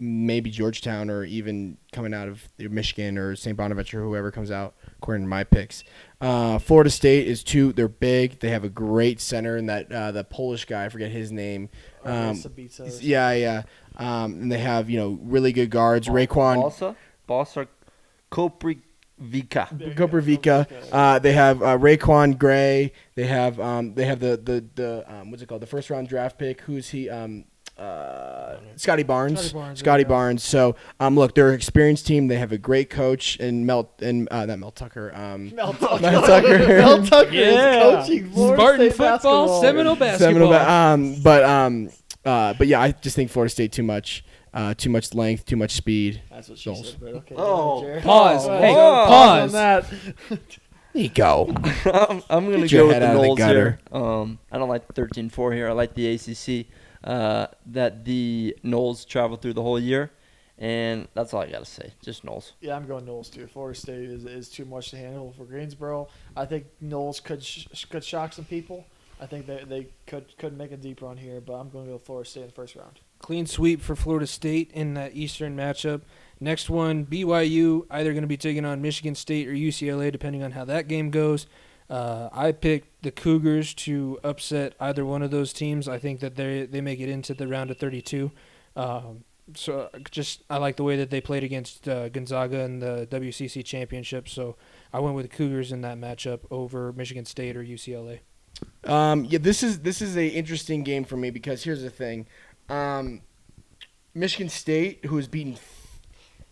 maybe Georgetown or even coming out of Michigan or St. Bonaventure, whoever comes out. According to my picks, uh, Florida State is too. They're big. They have a great center, and that uh, the Polish guy, I forget his name. uh, Um, Sabitzer yeah, yeah. Um, and they have you know really good guards. RaiQuan. Balsa, Balsa, Koprivica. There you go. Koprivica. Uh, they have uh, RaiQuan Gray. They have um, they have the the the um, what's it called? The first round draft pick. Who's he? Um, uh, Scotty Barnes. Scotty Barnes, Scotty you. Barnes. So um, look, they're an experienced team. They have a great coach and Mel and uh, not Mel Tucker. Um, Mel Tucker. Mel Tucker. Mel Tucker Yeah. is coaching Florida Spartan State football, basketball. Seminole Seminole basketball. ba- um, but um, uh, but yeah, I just think Florida State too much. Uh, too much length, too much speed. That's what she Noles. said. But okay. Oh, Jared. pause. Oh, Hey, pause pause. on that. There you go. I'm, I'm going to go with the out the Noles gutter. here. Um, I don't like the 13-4 here. I like the ACC. Uh, that the Noles travel through the whole year, and that's all I got to say. Just Noles. Yeah, I'm going Noles too. Florida State is, is too much to handle for Greensboro. I think Noles could sh- could shock some people. I think they, they could could make a deep run here, but I'm going to go Florida State in the first round. Clean sweep for Florida State in that Eastern matchup. Next one, BYU either going to be taking on Michigan State or UCLA, depending on how that game goes. Uh, I picked the Cougars to upset either one of those teams. I think that they they make it into the round of 32. Um, so just I like the way that they played against uh, Gonzaga in the WCC championship. So I went with the Cougars in that matchup over Michigan State or UCLA. Um, yeah, this is this is a interesting game for me because here's the thing, um, Michigan State, who has beaten,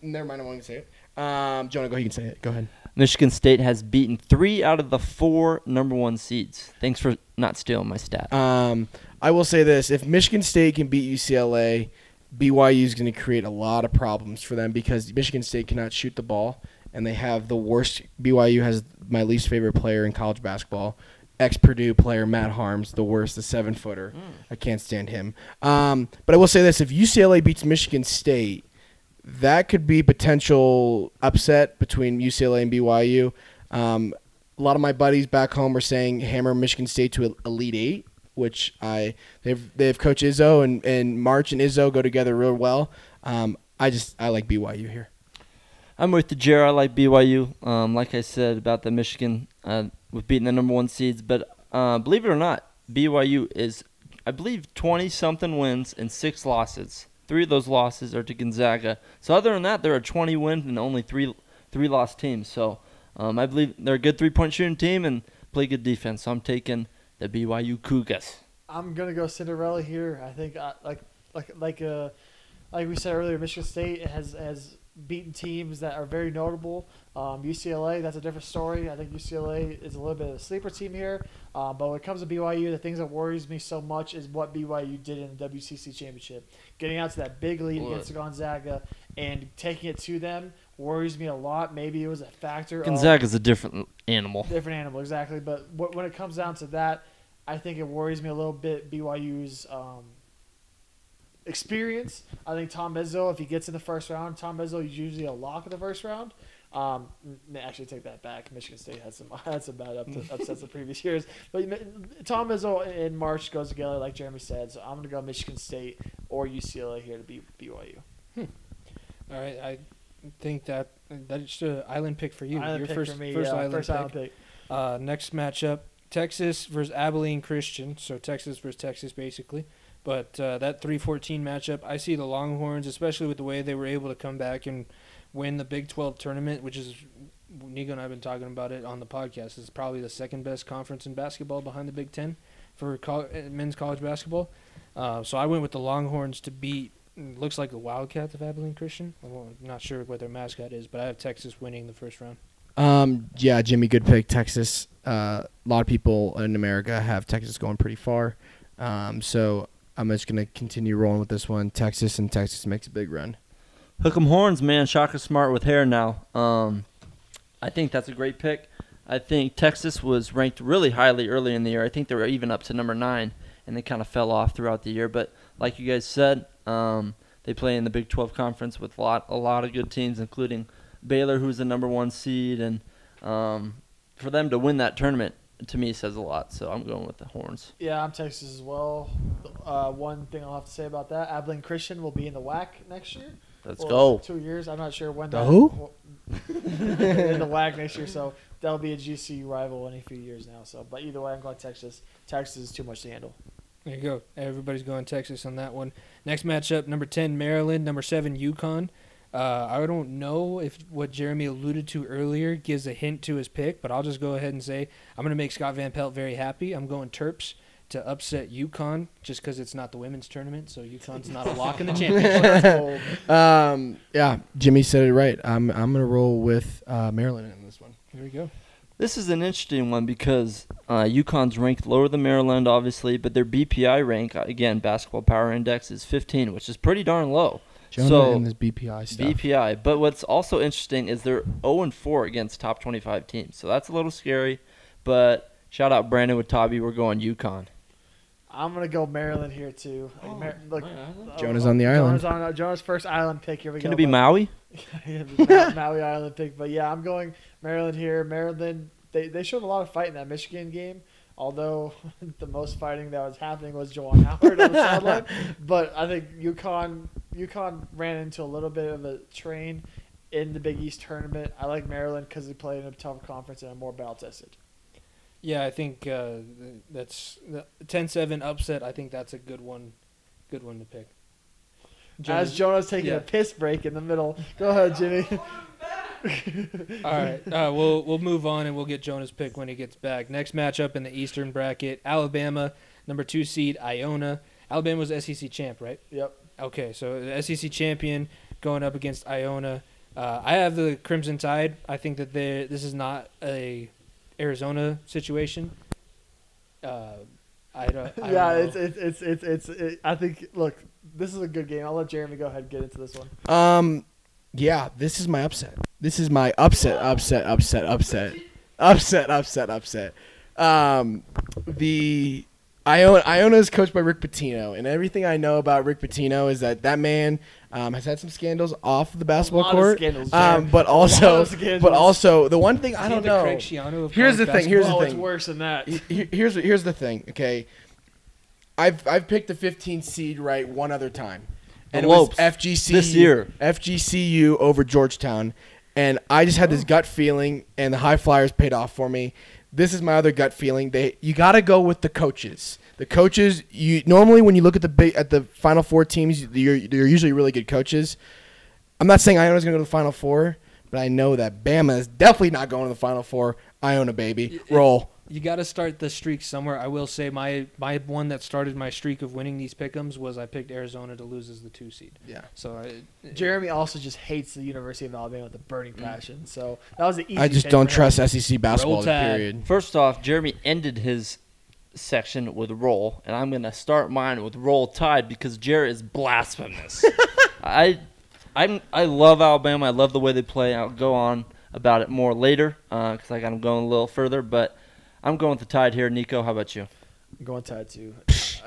never mind, not gonna say it. Um, Jonah, go. You can say it. Go ahead. Michigan State has beaten three out of the four number one seeds. Thanks for not stealing my stat. Um, I will say this: if Michigan State can beat UCLA, BYU is going to create a lot of problems for them because Michigan State cannot shoot the ball, and they have the worst. BYU has my least favorite player in college basketball, ex Purdue player Matt Haarms, the worst, the seven footer. I can't stand him. Um, but I will say this: if UCLA beats Michigan State, that could be potential upset between UCLA and BYU. Um, a lot of my buddies back home are saying hammer Michigan State to Elite Eight, which I they've they have Coach Izzo and and March and Izzo go together real well. Um, I just I like BYU here. I'm with the Jer. I like BYU. Um, like I said about the Michigan uh, with beating the number one seeds, but uh, believe it or not, BYU is, I believe, 20 something wins and six losses. Three of those losses are to Gonzaga. So other than that, they're a 20 win and only three three lost teams. So um, I believe they're a good three point shooting team and play good defense. So I'm taking the BYU Cougars. I'm gonna go Cinderella here. I think uh, like like like uh like we said earlier, Michigan State has has beaten teams that are very notable. Um, UCLA, that's a different story. I think UCLA is a little bit of a sleeper team here. Uh, but when it comes to BYU, the things that worries me so much is what BYU did in the WCC championship, getting out to that big lead What? against Gonzaga and taking it to them worries me a lot. Maybe it was a factor. of- Gonzaga's a different animal. different animal exactly but when it comes down to that i think it worries me a little bit byu's um, experience i think tom Izzo, if he gets in the first round tom Izzo is usually a lock in the first round um, actually take that back michigan state had some had some bad up upsets the previous years but tom Izzo and march goes together like jeremy said so i'm going to go michigan state or ucla here to beat byu All right, I think that that's just an island pick for you. Island Your pick first, for me, first yeah, island first pick. island pick Uh, next matchup: Texas versus Abilene Christian. So Texas versus Texas, basically. But uh, that 3-14 matchup, I see the Longhorns, especially with the way they were able to come back and win the Big 12 tournament, which is Nico and I have been talking about it on the podcast. It's probably the second best conference in basketball behind the Big Ten for col- uh, men's college basketball. Uh, so I went with the Longhorns to beat. Looks like the Wildcats of Abilene Christian. I'm not sure what their mascot is, but I have Texas winning the first round. Um, yeah, Jimmy, good pick. Texas. Uh, a lot of people in America have Texas going pretty far. Um, so I'm just gonna continue rolling with this one. Texas and Texas makes a big run. Hook 'em horns, man. Shaka Smart with hair now. Um, I think that's a great pick. I think Texas was ranked really highly early in the year. I think they were even up to number nine, and they kind of fell off throughout the year. But like you guys said, um, they play in the Big 12 conference with a lot, a lot of good teams, including Baylor, who's the number one seed, and um, for them to win that tournament to me says a lot. So I'm going with the horns. Yeah, I'm Texas as well. Uh, one thing I'll have to say about that: Abilene Christian will be in the WAC next year. Let's Well, go. Two years. I'm not sure when. The that, who? in the WAC next year, so that'll be a GCU rival in a few years now. So, but either way, I'm going Texas. Texas is too much to handle. There you go. Everybody's going Texas on that one. Next matchup, number 10, Maryland. Number 7, UConn. Uh, I don't know if what Jeremy alluded to earlier gives a hint to his pick, but I'll just go ahead and say I'm going to make Scott Van Pelt very happy. I'm going Terps to upset UConn just because it's not the women's tournament, so UConn's not a lock in the championship. Um, yeah, Jimmy said it right. I'm I'm gonna roll with uh, Maryland in this one. Here we go. This is an interesting one because uh, UConn's ranked lower than Maryland, obviously, but their BPI rank, uh, again, Basketball Power Index, is 15, which is pretty darn low. Jonah So, and this BPI stuff. BPI. But what's also interesting is they're 0 and 4 against top 25 teams, so that's a little scary. But shout out Brandon with Tabby. We're going UConn. I'm gonna go Maryland here too. Like, Mar- look, Jonah's on the island. Jonah's on uh, Jonah's first island pick. Here we Can go. it be but- Maui? Yeah, Ma- Maui Island pick. But yeah, I'm going Maryland here. Maryland, they, they showed a lot of fight in that Michigan game. Although the most fighting that was happening was Juwan Howard on the sideline, but I think UConn UConn ran into a little bit of a train in the Big East tournament. I like Maryland because they play in a tougher conference and are more battle tested. Yeah, I think uh, that's the 10-7 upset. I think that's a good one. Good one to pick. As Jonah's taking yeah. a piss break in the middle. Go ahead, Jimmy. All right, uh, we'll we'll move on and we'll get Jonah's pick when he gets back. Next matchup in the Eastern bracket: Alabama, number two seed Iona. Alabama was SEC champ, right? yep. Okay, so the SEC champion going up against Iona. Uh, I have the Crimson Tide. I think that they this is not a Arizona situation. Uh, I don't. I don't yeah, know. it's it's it's it's it's. It, I think. Look, this is a good game. I'll let Jeremy go ahead and get into this one. Um, yeah, this is my upset. This is my upset, upset, upset, upset, upset, upset, upset. Um, the Iona, Iona is coached by Rick Pitino, and everything I know about Rick Pitino is that that man um, has had some scandals off the basketball court, scandals, um, but also, but also the one thing I don't know. Craig of Here's the thing, here's the thing. it's worse than that. He- he- here's here's the thing. Okay, I've I've picked the 15 seed right one other time, and The it was Lopes. FGC This year. FGCU over Georgetown, and I just had this gut feeling, and the High Flyers paid off for me. This is my other gut feeling. They you got to go with the coaches. The coaches you normally when you look at the big at the Final Four teams, you're they're usually really good coaches. I'm not saying Iona's going to go to the Final Four, but I know that Bama is definitely not going to the Final Four. Iona baby, It- roll. You got to start the streak somewhere. I will say my my one that started my streak of winning these pickums was I picked Arizona to lose as the two seed. Yeah. So I, Jeremy also just hates the University of Alabama with a burning mm. passion. So that was the easy. I just don't for him. trust SEC basketball. Period. First off, Jeremy ended his section with roll, and I'm gonna start mine with roll tide because Jared is blasphemous. I, I'm I love Alabama. I love the way they play. I'll go on about it more later uh, because I got them going a little further. But I'm going with the tide here. Nico, how about you? I'm going Tide too.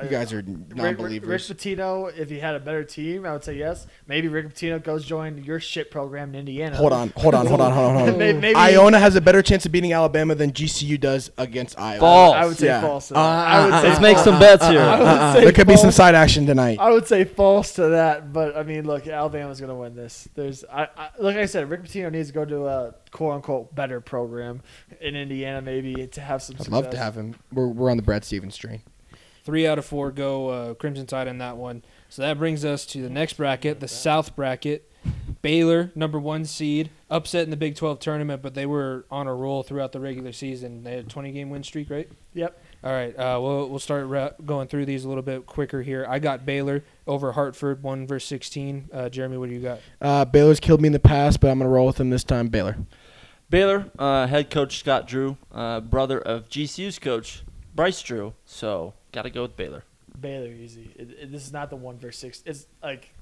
You guys are Rick, Rick, Rick. Pitino, if he had a better team, I would say yes. Maybe Rick Pitino goes join your shit program in Indiana. Hold on, hold on, hold on, hold on, hold on. Maybe- maybe- Iona has a better chance of beating Alabama than GCU does against Iowa. False. I would say Yeah. false. Uh, uh, I would uh, say uh, Let's make some bets here. I would Uh-uh. There could be some side action tonight. I would say false to that, but I mean, look, Alabama's going to win this. There's, I, I, like I said, Rick Pitino needs to go to a quote unquote better program in Indiana, maybe to have some. I'd love to have him. We're, we're on the Brad Stevens train. Three out of four go uh, Crimson Tide in that one. So that brings us to the next bracket, the South bracket. Baylor, number one seed, upset in the Big 12 tournament, but they were on a roll throughout the regular season. They had a 20 game win streak, right? Yep. All right, uh, we'll we'll start ra- going through these a little bit quicker here. I got Baylor over Hartford, one verse 16. Uh, Jeremy, what do you got? Uh, Baylor's killed me in the past, but I'm going to roll with them this time. Baylor. Baylor uh, head coach Scott Drew, uh, brother of GCU's coach Bryce Drew. So got to go with Baylor. Baylor easy. It, it, this is not the one verse six. It's like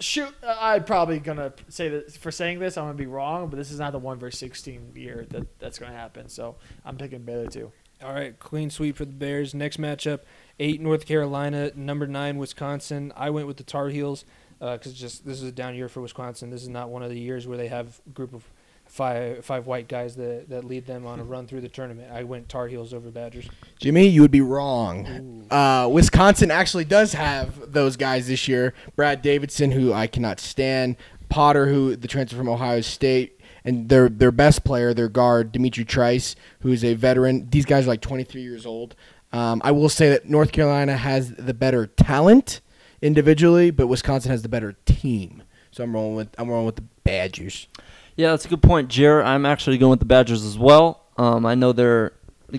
shoot. uh, I'm probably gonna say that for saying this, I'm gonna be wrong, but this is not the one verse sixteen year that that's gonna happen. So I'm picking Baylor too. All right, clean sweep for the Bears. Next matchup, eight North Carolina, number nine Wisconsin. I went with the Tar Heels because just this is a down year for Wisconsin. This is not one of the years where they have a group of five five white guys that, that lead them on a run through the tournament. I went Tar Heels over Badgers. Jimmy, you would be wrong. Uh, Wisconsin actually does have those guys this year. Brad Davison, who I cannot stand. Potter, who the transfer from Ohio State, and their their best player, their guard D'Mitrik Trice, who is a veteran. These guys are like 23 years old. Um, I will say that North Carolina has the better talent individually, but Wisconsin has the better team. So I'm rolling with I'm rolling with the Badgers. Yeah, that's a good point, Jer. I'm actually going with the Badgers as well. Um, I know they're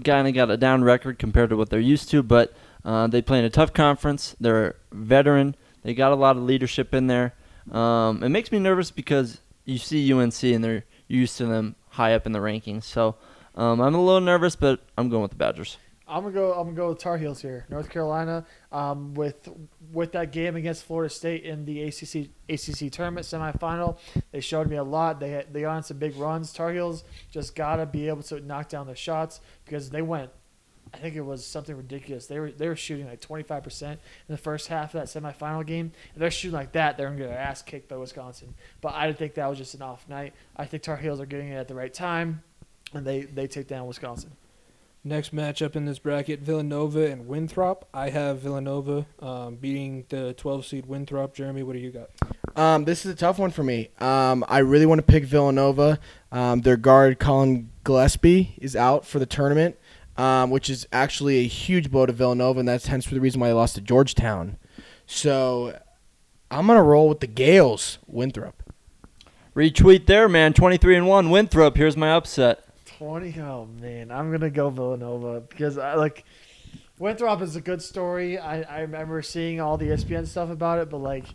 kind of got a down record compared to what they're used to, but uh, they play in a tough conference. They're veteran. They got a lot of leadership in there. Um, it makes me nervous because you see UNC and they're used to them high up in the rankings. So um, I'm a little nervous, but I'm going with the Badgers. I'm gonna go. I'm gonna go with Tar Heels here. North Carolina, um, with with that game against Florida State in the ACC ACC tournament semifinal, they showed me a lot. They had, they on some big runs. Tar Heels just gotta be able to knock down their shots because they went. I think it was something ridiculous. They were they were shooting like 25 percent in the first half of that semifinal game. If they're shooting like that, they're gonna get their ass kicked by Wisconsin. But I think that was just an off night. I think Tar Heels are getting it at the right time, and they they take down Wisconsin. Next matchup in this bracket, Villanova and Winthrop. I have Villanova um, beating the 12 seed Winthrop. Jeremy, what do you got? Um, this is a tough one for me. Um, I really want to pick Villanova. Um, their guard Collin Gillespie is out for the tournament, um, which is actually a huge blow to Villanova, and that's hence for the reason why they lost to Georgetown. So I'm gonna roll with the Gales, Winthrop. Retweet there, man. 23 and 1. Winthrop. Here's my upset. Twenty. Oh man, I'm gonna go Villanova because I like Winthrop is a good story. I, I remember seeing all the ESPN stuff about it, but like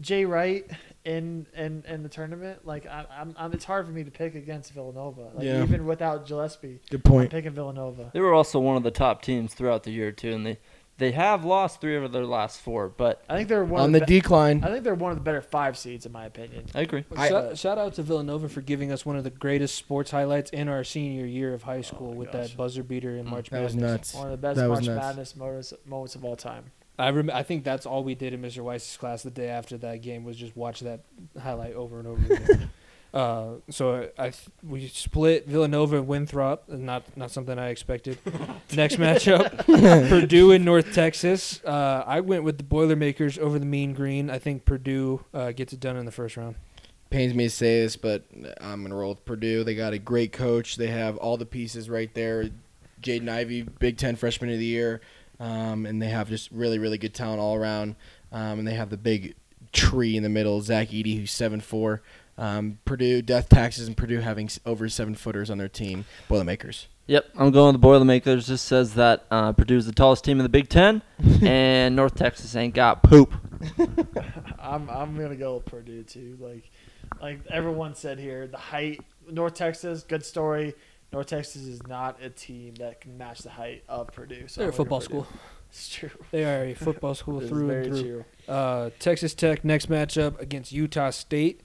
Jay Wright in in, in the tournament, like I, I'm, I'm it's hard for me to pick against Villanova. Like Yeah. even without Gillespie, Good I'm point. picking Villanova. They were also one of the top teams throughout the year too, and they They have lost three of their last four, but I think they're one on of the the, be- decline. I think they're one of the better five seeds in my opinion. I agree. I- shout, shout out to Villanova for giving us one of the greatest sports highlights in our senior year of high school my with gosh. that buzzer beater in Mm. March That was Madness. nuts. One of the best That was March nuts. Madness moments, moments of all time. I rem- I think that's all we did in Mr. Weiss's class the day after that game was just watch that highlight over and over again. uh, so I th- we split Villanova and Winthrop, not not something I expected. Next matchup, Purdue and North Texas. Uh, I went with the Boilermakers over the Mean Green. I think Purdue uh, gets it done in the first round. Pains me to say this, but I'm gonna roll with Purdue. They got a great coach. They have all the pieces right there. Jaden Ivey, Big Ten Freshman of the Year, um, and they have just really, really good talent all around. Um, and they have the big tree in the middle, Zach Edey, who's seven four. Um, Purdue, Death Taxes, and Purdue having over seven footers on their team. Boilermakers. Yep, I'm going with the Boilermakers. Just says that uh, Purdue's the tallest team in the Big Ten, and North Texas ain't got poop. I'm I'm gonna go with Purdue too. Like like everyone said here, the height. North Texas, good story. North Texas is not a team that can match the height of Purdue. So They're a I'm gonna football Purdue. school. It's true. They are a football school through and through. Uh, Texas Tech next matchup against Utah State.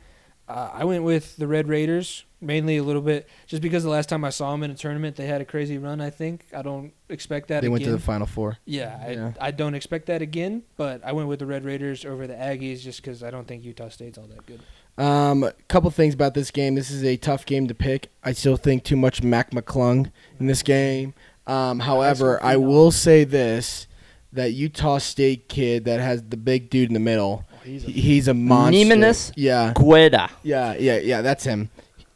Uh, I went with the Red Raiders mainly a little bit just because the last time I saw them in a tournament they had a crazy run. I think I don't expect that they again. went to the Final Four. yeah, I, Yeah. I don't expect that again. But I went with the Red Raiders over the Aggies just because I don't think Utah State's all that good. Um, a couple things about this game. This is a tough game to pick. I still think too much Mac McClung in this game. Um, however, I will say this: that Utah State kid that has the big dude in the middle, he's a, he's a monster. Nemesis? Yeah, Queta. yeah, yeah, yeah. That's him.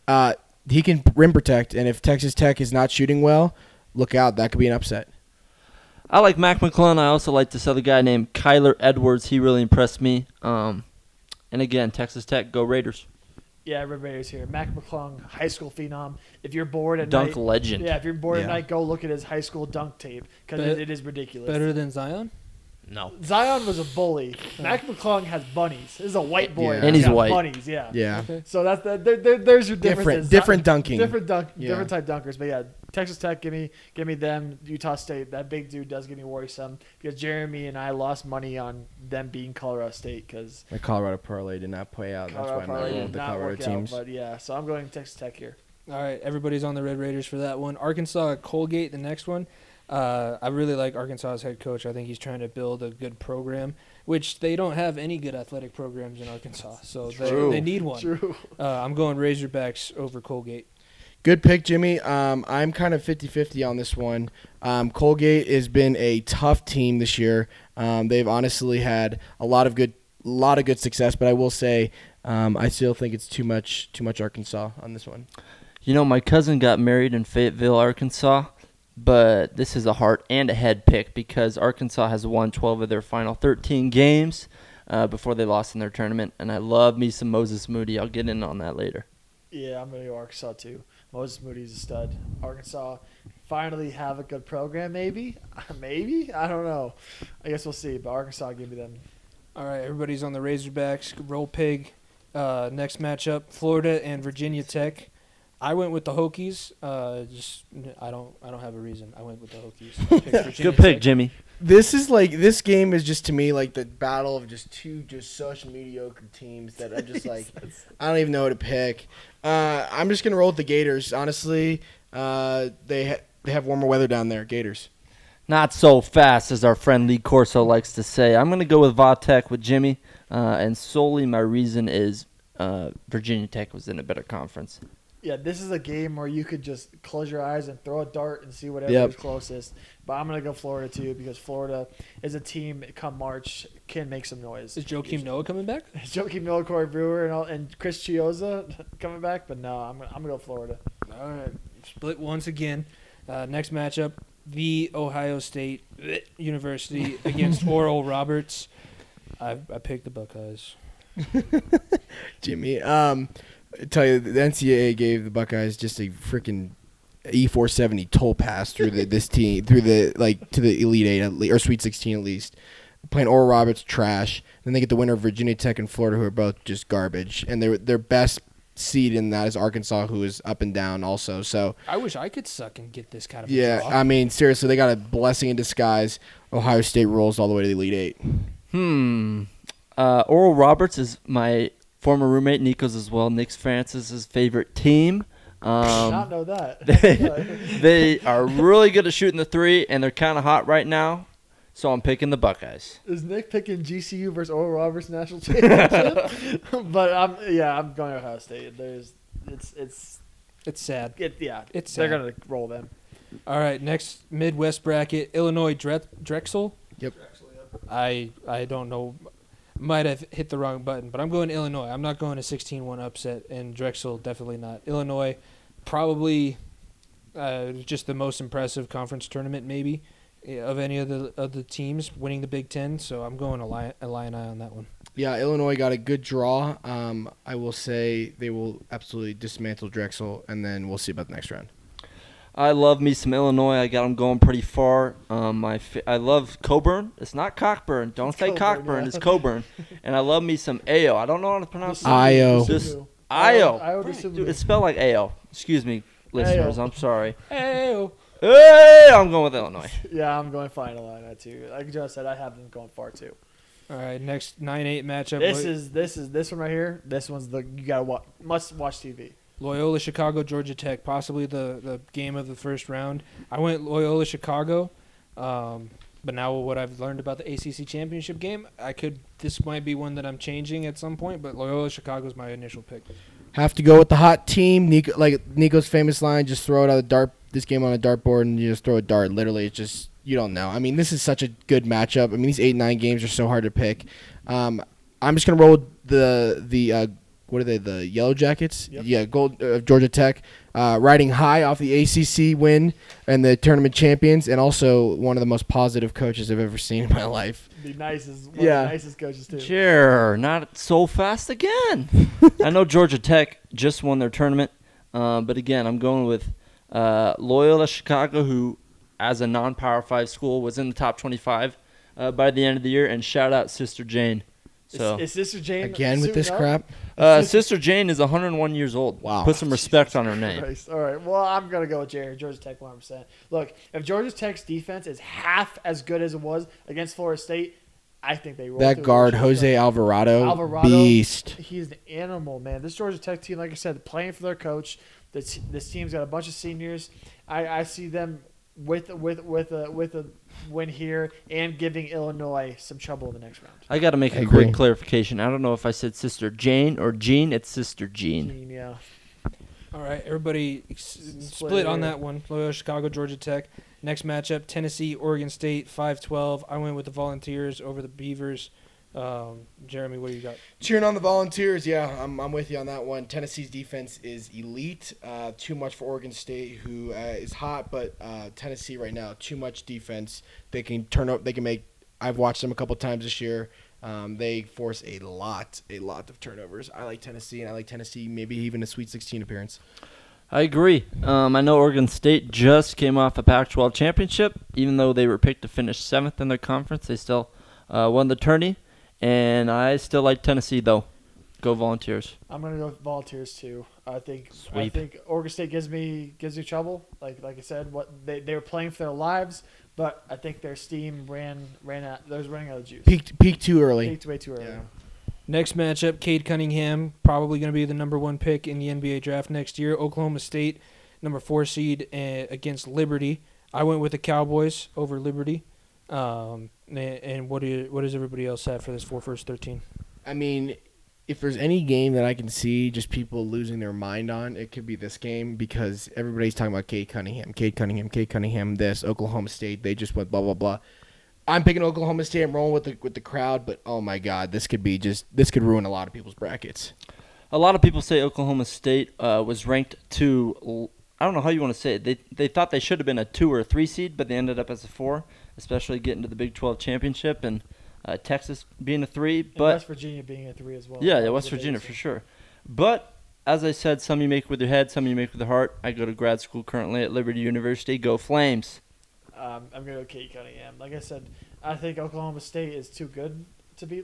Uh, he can rim protect, and if Texas Tech is not shooting well, look out. That could be an upset. I like Mac McClellan. I also like this other guy named Kyler Edwards. He really impressed me. Um, and again, Texas Tech, go Raiders. yeah, Red Raiders here. Mac McClung, high school phenom. If you're bored at Dunk night, legend. yeah, if you're bored Yeah. at night, go look at his high school dunk tape because Bet- it, it is ridiculous. Better than Zion. No. Zion was a bully. Mac McClung has bunnies. This is a white boy. Yeah. And he's got white. Bunnies, yeah. Yeah, Okay. So that's the, there, there, there's your different, differences. different dunking. different dunk, Yeah. different type dunkers. But yeah, Texas Tech, give me, give me them. Utah State, that big dude does get me worrisome because Jeremy and I lost money on them being Colorado State because The Colorado parlay did not play out. That's why I'm not probably rolling did with the Colorado teams. out. But yeah, so I'm going Texas Tech here. All right, everybody's on the Red Raiders for that one. Arkansas Colgate, the next one. Uh, I really like Arkansas's head coach. I think he's trying to build a good program, which they don't have any good athletic programs in Arkansas, so they, they need one. True. Uh, I'm going Razorbacks over Colgate. Good pick, Jimmy. Um, I'm kind of 50 50 on this one. Um, Colgate has been a tough team this year. Um, they've honestly had a lot of good, lot of good success, but I will say um, I still think it's too much, too much Arkansas on this one. You know, my cousin got married in Fayetteville, Arkansas, but this is a heart and a head pick because Arkansas has won 12 of their final 13 games uh, before they lost in their tournament. And I love me some Moses Moody. I'll get in on that later. Yeah, I'm going to go Arkansas too. Moses Moody's a stud. Arkansas finally have a good program, maybe? maybe? I don't know. I guess we'll see. But Arkansas, give me them. All right, everybody's on the Razorbacks. Roll pig. Uh, next matchup: Florida and Virginia Tech. I went with the Hokies. Uh, just I don't I don't have a reason. I went with the Hokies. I picked Virginia Good pick, Tech. Jimmy. This is like this game is just to me like the battle of just two just such mediocre teams that I'm just like I don't even know who to pick. Uh, I'm just gonna roll with the Gators. Honestly, uh, they ha- they have warmer weather down there. Gators. Not so fast, as our friend Lee Corso likes to say. I'm going to go with Vatek with Jimmy, uh, and solely my reason is uh, Virginia Tech was in a better conference. Yeah, this is a game where you could just close your eyes and throw a dart and see whatever Yep. is closest. But I'm gonna go Florida too because Florida is a team come March can make some noise. Is Joakim Noah coming back? Is Joakim Noah, Corey Brewer, and all, and Chris Chioza coming back? But no, I'm gonna, I'm gonna go Florida. All right, split once again. Uh, next matchup: the Ohio State University against Oral Roberts. I, I picked the Buckeyes. Jimmy. Um, I tell you, the NCAA gave the Buckeyes just a freaking E four seventy toll pass through the, this team through the like to the Elite Eight at le- or Sweet Sixteen at least. Playing Oral Roberts trash. Then they get the winner of Virginia Tech and Florida, who are both just garbage. And their their best seed in that is Arkansas, who is up and down also. So I wish I could suck and get this kind of yeah, draw. I mean seriously, they got a blessing in disguise. Ohio State rolls all the way to the Elite Eight. Hmm. Uh, Oral Roberts is my former roommate. Nico's as well. Nick Francis's favorite team. Not Um, know that. they, they are really good at shooting the three, and they're kind of hot right now. So I'm picking the Buckeyes. Is Nick picking GCU versus Oral Roberts national championship? but I'm yeah, I'm going Ohio State. There's it's it's it's sad. it, yeah. It's they're gonna roll them. All right, next Midwest bracket: Illinois Dre- Drexel. Yep. I I don't know. Might have hit the wrong button, but I'm going Illinois. I'm not going a 16-1 upset, and Drexel definitely not. Illinois, probably uh, just the most impressive conference tournament maybe eh, of any of the of the teams winning the Big Ten. So I'm going Illini, Illini on that one. Yeah, Illinois got a good draw. Um, I will say they will absolutely dismantle Drexel, and then we'll see about the next round. I love me some Illinois. I got them going pretty far. Um, I, fi- I love Coburn. It's not Cockburn. Don't It's say Coburn, Cockburn. yeah. It's Coburn. and I love me some Ao. I don't know how to pronounce it. Io. This- Subaru. Io. Io Dude, it's spelled like Ao. Excuse me, listeners. I'm sorry. Hey, Hey, I'm going with Illinois. Yeah, I'm going final on that too. Like Joe said, I have them going far too. all right, next 9-8 matchup. This Loy- is this is this one right here. This one's the you gotta watch must watch TV. Loyola Chicago Georgia Tech, possibly the, the game of the first round. I went Loyola Chicago, um, but now what I've learned about the ACC championship game, I could this might be one that I'm changing at some point. But Loyola Chicago is my initial pick. Have to go with the hot team. Nico, like Nico's famous line: "Just throw it on a dart. This game on a dartboard, and you just throw a dart. Literally, it's just you don't know. I mean, this is such a good matchup. I mean, these eight nine games are so hard to pick. Um, I'm just gonna roll the the uh, what are they? The Yellow Jackets. Yep. Yeah, Gold uh, Georgia Tech, uh, riding high off the ACC win and the tournament champions, and also one of the most positive coaches I've ever seen in my life. The nicest, one Yeah. of the nicest coaches too. Sure, not so fast again. I know Georgia Tech just won their tournament, uh, but again, I'm going with uh, Loyola Chicago, who, as a non-power five school, was in the top 25 uh, by the end of the year. And shout out Sister Jane. So is, is Sister Jane Again with this suiting up? crap. Uh, Sister Jane is 101 years old. Wow. Put some respect on her name. Christ. All right. Well, I'm gonna go with Jerry. Georgia Tech 100. percent Look, if Georgia Tech's defense is half as good as it was against Florida State, I think they roll That guard, Jose Alvarado, Alvarado, beast. He's an animal, man. This Georgia Tech team, like I said, playing for their coach. This this team's got a bunch of seniors. I, I see them with with with a with a win here and giving Illinois some trouble in the next round. I got to make I a agree. quick clarification. I don't know if I said Sister Jane or Jean. It's Sister Jean. Team, yeah. All right, everybody ex- Split split on that one. Loyola Chicago Georgia Tech. Next matchup: Tennessee Oregon State 5-12. I went with the Volunteers over the Beavers. Um, Jeremy, what do you got? Cheering on the Volunteers, yeah, I'm, I'm with you on that one. Tennessee's defense is elite. Uh, too much for Oregon State, who uh, is hot, but uh, Tennessee right now, too much defense. They can turn up. They can make. I've watched them a couple times this year. Um, they force a lot, a lot of turnovers. I like Tennessee, and I like Tennessee maybe even a Sweet 16 appearance. I agree. Um, I know Oregon State just came off a Pac-12 championship. Even though they were picked to finish seventh in their conference, they still uh, won the tourney. And I still like Tennessee though. Go Volunteers. I'm gonna go with Volunteers too. I think I Sweep. think Oregon State gives me gives me trouble. Like like I said, what they, they were playing for their lives, but I think their steam ran ran out. They was running out of juice. Peaked, peaked too early. Peaked way too early. Yeah. Next matchup: Cade Cunningham, probably going to be the number one pick in the NBA draft next year. Oklahoma State, number four seed uh, against Liberty. I went with the Cowboys over Liberty. Um, and, and what do you, what does everybody else have for this four first thirteen? I mean, if there's any game that I can see just people losing their mind on, it could be this game because everybody's talking about Cade Cunningham, Cade Cunningham, Cade Cunningham. This Oklahoma State, they just went blah blah blah. I'm picking Oklahoma State. I'm rolling with the with the crowd, but oh my god, this could be just this could ruin a lot of people's brackets. A lot of people say Oklahoma State uh, was ranked to. I don't know how you want to say it. They they thought they should have been a two or a three seed, but they ended up as a four, especially getting to the Big 12 championship and uh, Texas being a three. And But West Virginia being a three as well. Yeah, yeah, West Virginia for sure. But as I said, some you make with your head, some you make with your heart. I go to grad school currently at Liberty University. Go Flames! Um, I'm gonna go Cade Cunningham. Like I said, I think Oklahoma State is too good to be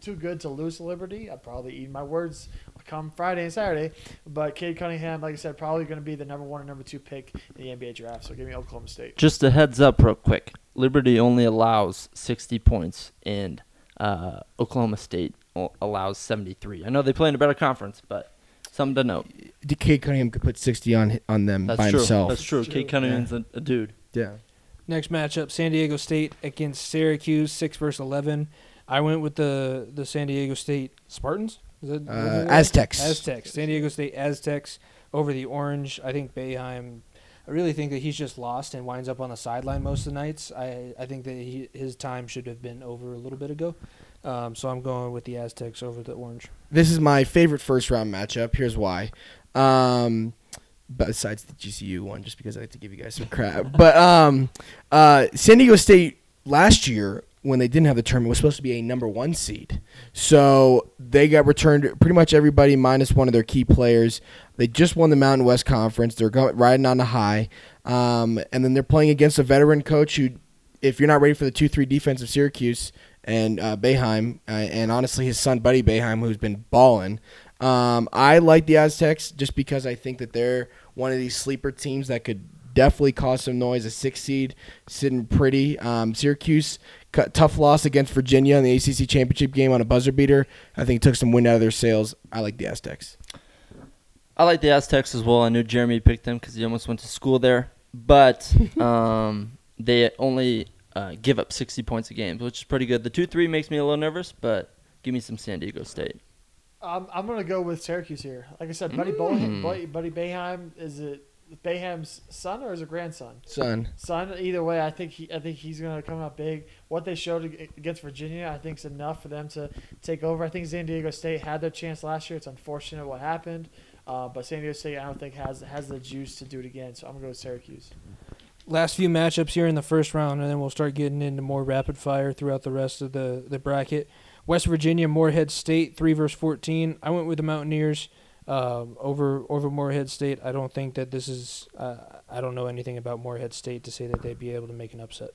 too good to lose Liberty. I'd probably eat my words come Friday and Saturday. But Cade Cunningham, like I said, probably going to be the number one or number two pick in the NBA draft. So give me Oklahoma State. Just a heads up, real quick. Liberty only allows 60 points, and uh, Oklahoma State allows 73. I know they play in a better conference, but something to note. DK Cunningham could put 60 on on them That's by true. himself. That's true. True. Cade Cunningham's a, a dude. yeah. Next matchup: San Diego State against Syracuse, six versus eleven. I went with the the San Diego State Spartans. Is that Uh. Aztecs. Aztecs. San Diego State Aztecs over the Orange. I think Boeheim. I really think that he's just lost and winds up on the sideline most of the nights. I I think that he, his time should have been over a little bit ago. Um, so I'm going with the Aztecs over the Orange. This is my favorite first round matchup. Here's why. Um, besides the GCU one, just because I like to give you guys some crap. but um, uh, San Diego State last year, when they didn't have the tournament, was supposed to be a number one seed. So they got returned pretty much everybody minus one of their key players. They just won the Mountain West Conference. They're riding on the high. Um, and then they're playing against a veteran coach who, if you're not ready for the 2 3 defense of Syracuse and uh, Boeheim, uh, and honestly his son, Buddy Boeheim, who's been balling, um, I like the Aztecs just because I think that they're one of these sleeper teams that could definitely caused some noise. A six seed, sitting pretty. Um, Syracuse, cut, tough loss against Virginia in the ACC championship game on a buzzer beater. I think took some wind out of their sails. I like the Aztecs. I like the Aztecs as well. I knew Jeremy picked them because he almost went to school there, but um, they only uh, give up 60 points a game, which is pretty good. The two three makes me a little nervous, but give me some San Diego State. Um, I'm going to go with Syracuse here. Like I said, Buddy, Bohan, Buddy, Buddy Boeheim is it Boeheim's son or is it grandson? Son. Son. Either way, I think he I think he's going to come out big. What they showed against Virginia, I think, is enough for them to take over. I think San Diego State had their chance last year. It's unfortunate what happened, uh, but San Diego State I don't think has has the juice to do it again. So I'm going to go with Syracuse. last few matchups here in the first round, and then we'll start getting into more rapid fire throughout the rest of the, the bracket. West Virginia, Morehead State, three versus fourteen. I went with the Mountaineers um, over over Morehead State. I don't think that this is. Uh, I don't know anything about Morehead State to say that they'd be able to make an upset.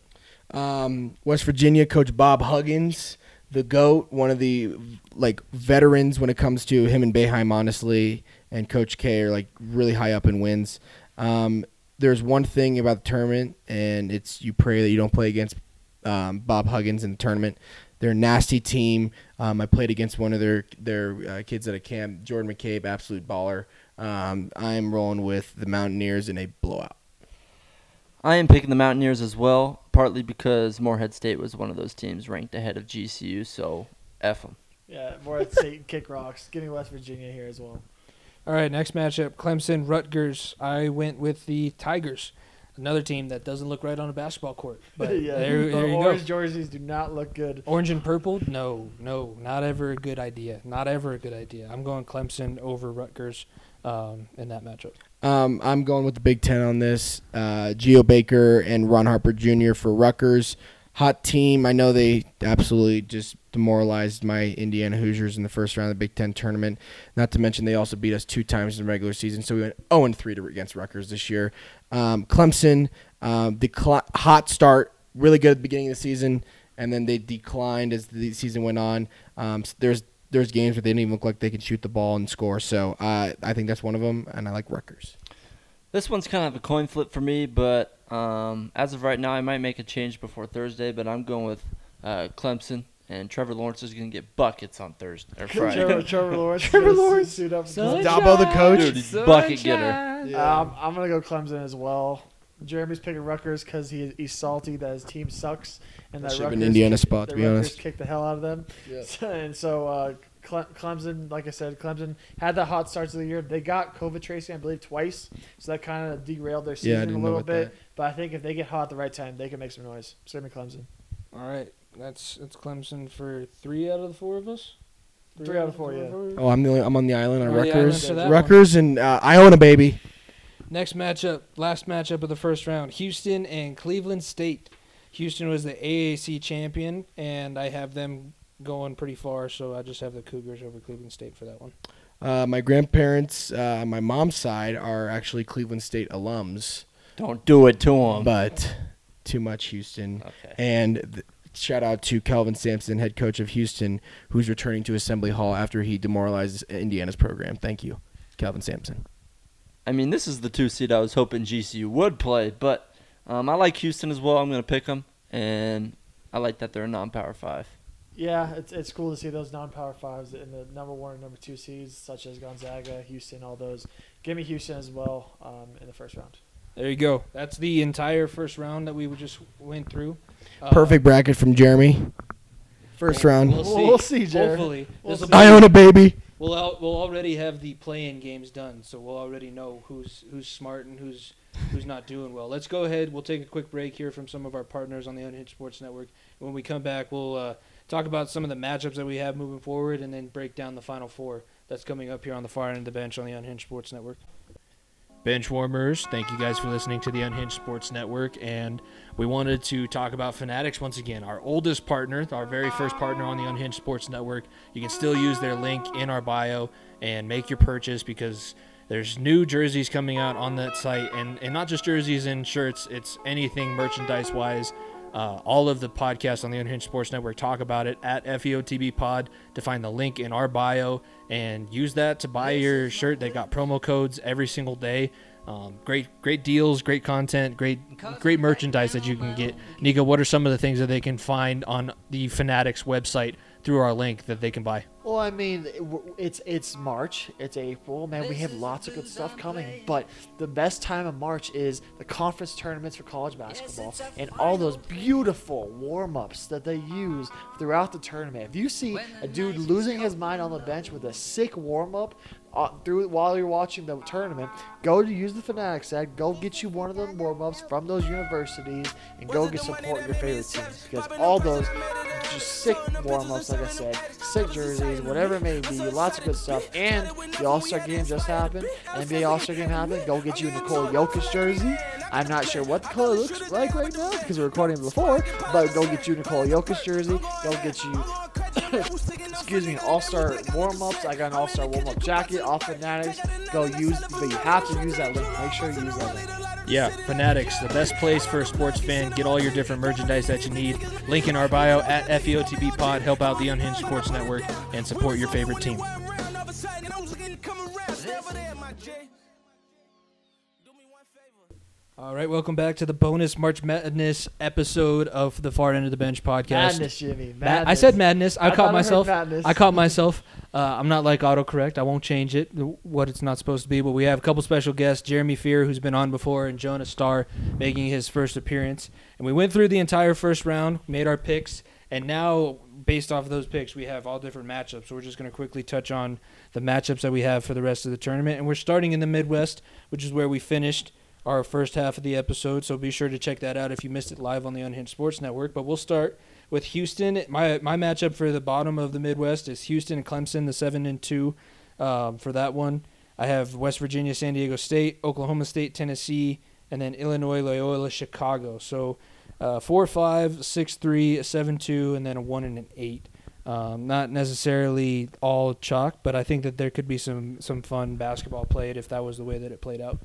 Um, West Virginia coach Bob Huggins, the goat, one of the like veterans when it comes to him and Boeheim, honestly, and Coach K are like really high up in wins. Um, there's one thing about the tournament, and it's you pray that you don't play against um, Bob Huggins in the tournament. They're a nasty team. Um, I played against one of their their uh, kids at a camp, Jordan McCabe, absolute baller. Um, I'm rolling with the Mountaineers in a blowout. I am picking the Mountaineers as well, partly because Morehead State was one of those teams ranked ahead of GCU, so F them. Yeah, Morehead State and kick rocks. Give me West Virginia here as well. All right, next matchup: Clemson, Rutgers. I went with the Tigers, another team that doesn't look right on a basketball court. But yeah, there, the there you orange go. jerseys do not look good. Orange and purple? No, no, not ever a good idea. Not ever a good idea. I'm going Clemson over Rutgers um, in that matchup. Um, I'm going with the Big Ten on this. Uh, Geo Baker and Ron Harper Jr. for Rutgers. Hot team. I know they absolutely just demoralized my Indiana Hoosiers in the first round of the Big Ten tournament. Not to mention they also beat us two times in the regular season, so we went 0 and 3 to, against Rutgers this year. Um, Clemson, um, decli- hot start, really good at the beginning of the season, and then they declined as the season went on. Um, s- there's there's games where they didn't even look like they could shoot the ball and score. So uh, I think that's one of them, and I like Rutgers. This one's kind of a coin flip for me, but um, as of right now, I might make a change before Thursday. But I'm going with uh, Clemson, and Trevor Lawrence is going to get buckets on Thursday or Friday. Trevor, Trevor Lawrence. Trevor Lawrence. suit up. Sunshine. Dabo the coach. Dude, he's bucket getter. Um, I'm gonna go Clemson as well. Jeremy's picking Rutgers because he, he's salty that his team sucks and That that should've Rutgers Indiana kick- spot, to be Rutgers honest. kicked the hell out of them. Yeah. and so uh, Cle- Clemson, like I said, Clemson had the hot starts of the year. They got COVID tracing, I believe, twice, so that kind of derailed their Yeah, season a didn't know little about bit. that. But I think if they get hot at the right time, they can make some noise. It's gonna be Clemson. All right, that's that's Clemson for three out of the four of us. Three out of four, yeah. Oh, I'm the only, I'm on the island on Oh, yeah, I Rutgers. remember one. Rutgers and uh, Iona, baby. Next matchup, last matchup of the first round: Houston and Cleveland State. Houston was the AAC champion, and I have them going pretty far, so I just have the Cougars over Cleveland State for that one. Uh, my grandparents, uh, my mom's side, are actually Cleveland State alums, Don't do it to them. but too much Houston. okay. And th- shout out to Kelvin Sampson, head coach of Houston, who's returning to Assembly Hall after he demoralized Indiana's program. Thank you, Kelvin Sampson. I mean, this is the two seed I was hoping GCU would play, but um, I like Houston as well. I'm going to pick them, and I like that they're a non-power five. Yeah, it's it's cool to see those non-power fives in the number one and number two seeds, such as Gonzaga, Houston, all those. Give me Houston as well um, in the first round. There you go. That's the entire first round that we just went through. Uh, Perfect bracket from Jeremy. First round. We'll see. We'll see, Jared. Hopefully, We'll This'll see. be- Iona baby. We'll al- we'll already have the play-in games done, so we'll already know who's who's smart and who's who's not doing well. Let's go ahead. We'll take a quick break here from some of our partners on the Unhinged Sports Network. When we come back, we'll uh, talk about some of the matchups that we have moving forward, and then break down the Final Four that's coming up here on the far end of the bench on the Unhinged Sports Network. Bench warmers, thank you guys for listening to the Unhinged Sports Network, and we wanted to talk about Fanatics once again, our oldest partner, our very first partner on the Unhinged Sports Network. You can still use their link in our bio and make your purchase because there's new jerseys coming out on that site, and, and not just jerseys and shirts, it's anything merchandise wise. Uh, all of the podcasts on the Unhinged Sports Network talk about it at FEOTB Pod to find the link in our bio and use that to buy your shirt. They got promo codes every single day. Um, great, great deals, great content, great, great merchandise that you can get. Nico, what are some of the things that they can find on the Fanatics website through our link that they can buy? Well, I mean, it's it's March, it's April, man. We have lots of good stuff coming, but the best time of March is the conference tournaments for college basketball and all those beautiful warm ups that they use throughout the tournament. If you see a dude losing his mind on the bench with a sick warm up uh, through while you're watching the tournament, go to use the Fanatics ad, go get you one of them warm ups from those universities, and go get support your favorite teams because all those just sick warm ups, like I said, sick jerseys, whatever it may be, lots of good stuff. And the All Star game just happened. NBA All Star game happened. Go get you a Nikola Jokic jersey. I'm not sure what the color looks like right now because we're recording before, but go get you a Nikola Jokic jersey. Go get you, excuse me, All Star warm ups. I got an All Star warm up jacket off Fanatics. Go use, but you have to use that link. Make sure you use that link. Yeah, Fanatics, the best place for a sports fan. Get all your different merchandise that you need. Link in our bio at FEOTB Pod. Help out the Unhinged Sports Network and support your favorite team. All right, welcome back to the bonus March Madness episode of the Far End of the Bench podcast. Madness, Jimmy. Ma- Madness. I said madness. I, I caught I myself. madness. I caught myself. Uh, I'm not like autocorrect. I won't change it what it's not supposed to be. But we have a couple special guests: Jeremy Fear, who's been on before, and Jonah Starr making his first appearance. And we went through the entire first round, made our picks, and now based off of those picks, we have all different matchups. So we're just going to quickly touch on the matchups that we have for the rest of the tournament, and we're starting in the Midwest, which is where we finished our first half of the episode. So be sure to check that out if you missed it live on the Unhinged Sports Network. But we'll start with Houston. My my matchup for the bottom of the Midwest is Houston and Clemson, the seven and two. Um, for that one, I have West Virginia, San Diego State, Oklahoma State, Tennessee, and then Illinois, Loyola, Chicago. So uh, four, five, six, three, seven, two, and then a one and an eight. Um, not necessarily all chalk, but I think that there could be some some fun basketball played if that was the way that it played out.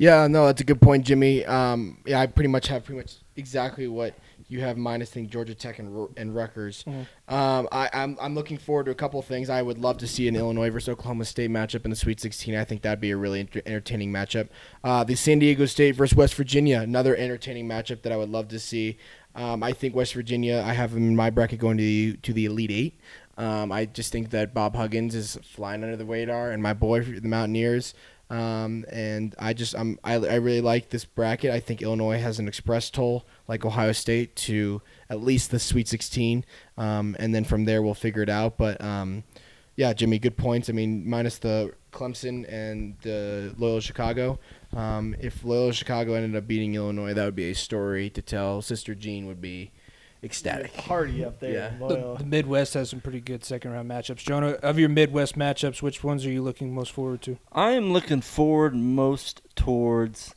Yeah, no, that's a good point, Jimmy. Um, yeah, I pretty much have pretty much exactly what you have, minus think Georgia Tech and and Rutgers. Mhm. Um, I, I'm I'm looking forward to a couple of things. I would love to see an Illinois versus Oklahoma State matchup in the Sweet 16. I think that'd be a really enter- entertaining matchup. Uh, the San Diego State versus West Virginia, another entertaining matchup that I would love to see. Um, I think West Virginia. I have them in my bracket going to the to the Elite Eight. Um, I just think that Bob Huggins is flying under the radar, and my boy, the Mountaineers. Um, and I just I'm I, I really like this bracket. I think Illinois has an express toll like Ohio State to at least the Sweet 16, um, and then from there we'll figure it out. But um, yeah, Jimmy, good points. I mean, minus the Clemson and the Loyola Chicago. Um, if Loyola Chicago ended up beating Illinois, that would be a story to tell. Sister Jean would be ecstatic. Party up there. Yeah. in The, the Midwest has some pretty good second round matchups. Jonah, of your Midwest matchups, which ones are you looking most forward to? I am looking forward most towards,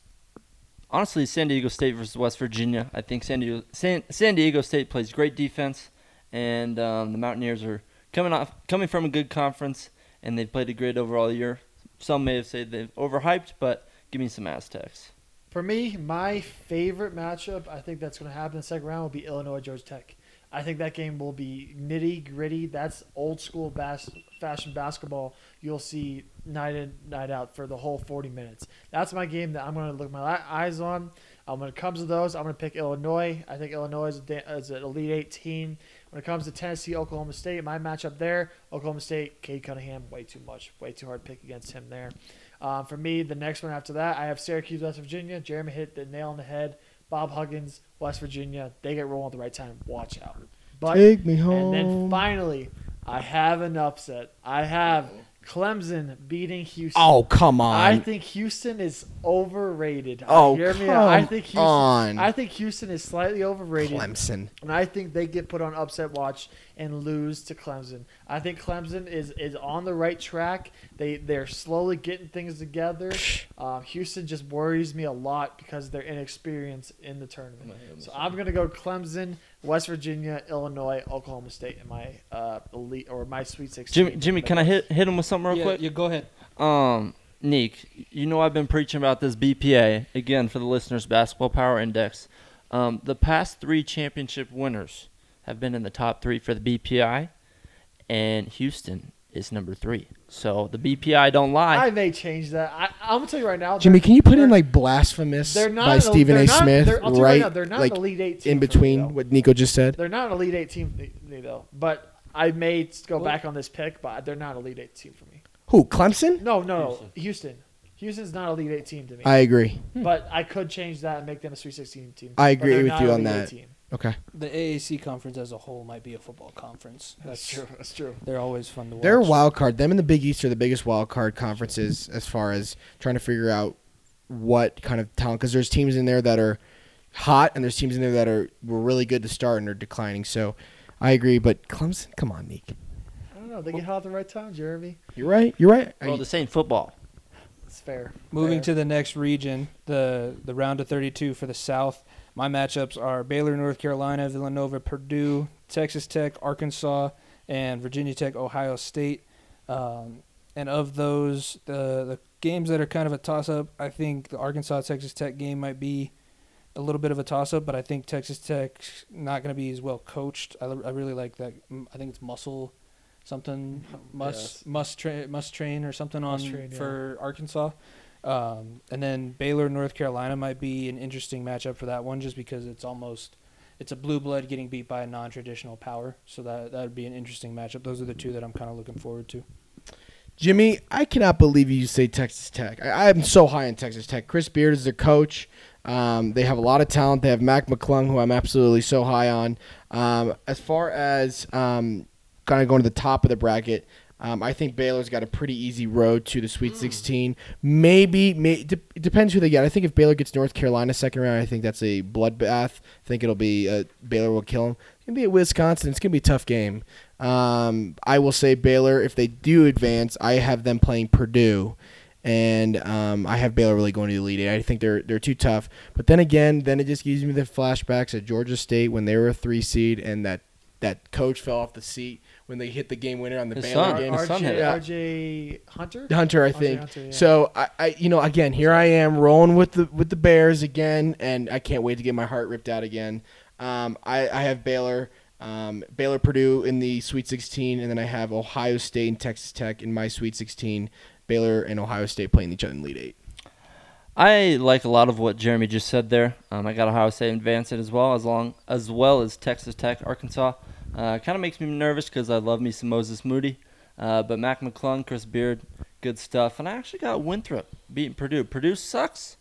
honestly, San Diego State versus West Virginia. I think San Diego San, San Diego State plays great defense, and um, the Mountaineers are coming off coming from a good conference, and they've played a great overall year. Some may have said they've overhyped, but give me some Aztecs. For me, my favorite matchup, I think that's going to happen in the second round will be Illinois Georgia Tech. I think that game will be nitty gritty. That's old school bas- fashion basketball. You'll see night in night out for the whole 40 minutes. That's my game that I'm going to look my eyes on. Um, when it comes to those, I'm going to pick Illinois. I think Illinois is, a is an Elite 18. When it comes to Tennessee, Oklahoma State, my matchup there, Oklahoma State, Cade Cunningham, way too much, way too hard pick against him there. Um, for me, the next one after that, I have Syracuse, West Virginia. Jeremy hit the nail on the head. Bob Huggins, West Virginia. They get rolling at the right time. Watch out. But Take me home. and then finally, I have an upset. I have Clemson beating Houston. oh come on! I think Houston is overrated. Oh, hear me come out. I think Houston, on. I think Houston is slightly overrated. Clemson. And I think they get put on upset watch and lose to Clemson. I think Clemson is, is on the right track. They they're slowly getting things together. Um, Houston just worries me a lot because of their inexperience in the tournament. So I'm gonna go Clemson, West Virginia, Illinois, Oklahoma State in my uh, elite or my Sweet Sixteen. Jimmy, Jimmy, can I hit hit him with something real yeah, quick? yeah, go ahead. Um, Neek, you know I've been preaching about this BPA again for the listeners, Basketball Power Index. Um, the past three championship winners have been in the top three for the BPI, and Houston is number three. So the BPI don't lie. I may change that. I, I'm gonna tell you right now. Jimmy, can you put in like blasphemous They're not by an- Stephen they're A. not- Smith they're- I'll tell you right right now, they're not like an elite eight team in for me, between what Nico just said? They're not an Elite Eight team, th- th- though. But I may go back on this pick, but they're not an Elite Eight team for me. Who? Clemson? No, no, no. Houston. Houston's not an Elite Eight team to me. I agree. but I could change that and make them a Sweet 16 team. I But agree they're with not you an on Elite Eight that. Team. Okay. The AAC conference as a whole might be a football conference. That's true. That's true. They're always fun to watch. They're a wild card. Them and the Big East are the biggest wild card conferences as far as trying to figure out what kind of talent. Because there's teams in there that are hot, and there's teams in there that are were really good to start and are declining. So I agree. But Clemson, come on, Neek. I don't know. They get hot at the right time, Jeremy. You're right. You're right. well, this ain't football. It's fair. Moving Fair. to the next region, the the round of 32 for the South. My matchups are Baylor, North Carolina, Villanova, Purdue, Texas Tech, Arkansas, and Virginia Tech, Ohio State. Um, and of those, the the games that are kind of a toss up, I think the Arkansas Texas Tech game might be a little bit of a toss up, but I think Texas Tech's not going to be as well coached. I, I really like that. I think it's muscle something must Yes. must train must train or something on train, yeah. for Arkansas. Um, and then Baylor North Carolina might be an interesting matchup for that one, just because it's almost it's a blue blood getting beat by a non traditional power. So that that would be an interesting matchup. Those are the two that I'm kind of looking forward to. Jimmy, I cannot believe you say Texas Tech. I, I'm so high in Texas Tech. Chris Beard is their coach. Um, they have a lot of talent. They have Mac McClung, who I'm absolutely so high on. Um, as far as um, kind of going to the top of the bracket, um, I think Baylor's got a pretty easy road to the Sweet 16. Maybe, may, de- it depends who they get. I think if Baylor gets North Carolina second round, I think that's a bloodbath. I think it'll be uh, Baylor will kill them. It's gonna be at Wisconsin. It's gonna be a tough game. Um, I will say Baylor. If they do advance, I have them playing Purdue, and um, I have Baylor really going to the Eight. I think they're they're too tough. But then again, then it just gives me the flashbacks at Georgia State when they were a three seed and that that coach fell off the seat when they hit the game winner on the His Baylor son. game. His son RJ. Yeah. RJ Hunter. Hunter, I think. Hunter, yeah. So I, I, you know, again, here I am rolling with the with the Bears again, and I can't wait to get my heart ripped out again. Um, I, I have Baylor, um, Baylor, Purdue in the Sweet 16, and then I have Ohio State and Texas Tech in my Sweet 16. Baylor and Ohio State playing each other in Elite Eight. I like a lot of what Jeremy just said there. Um, I got Ohio State advancing as well as long as well as Texas Tech, Arkansas. Uh, kind of makes me nervous because I love me some Moses Moody, uh, but Mac McClung, Chris Beard, good stuff. And I actually got Winthrop beating Purdue. Purdue sucks.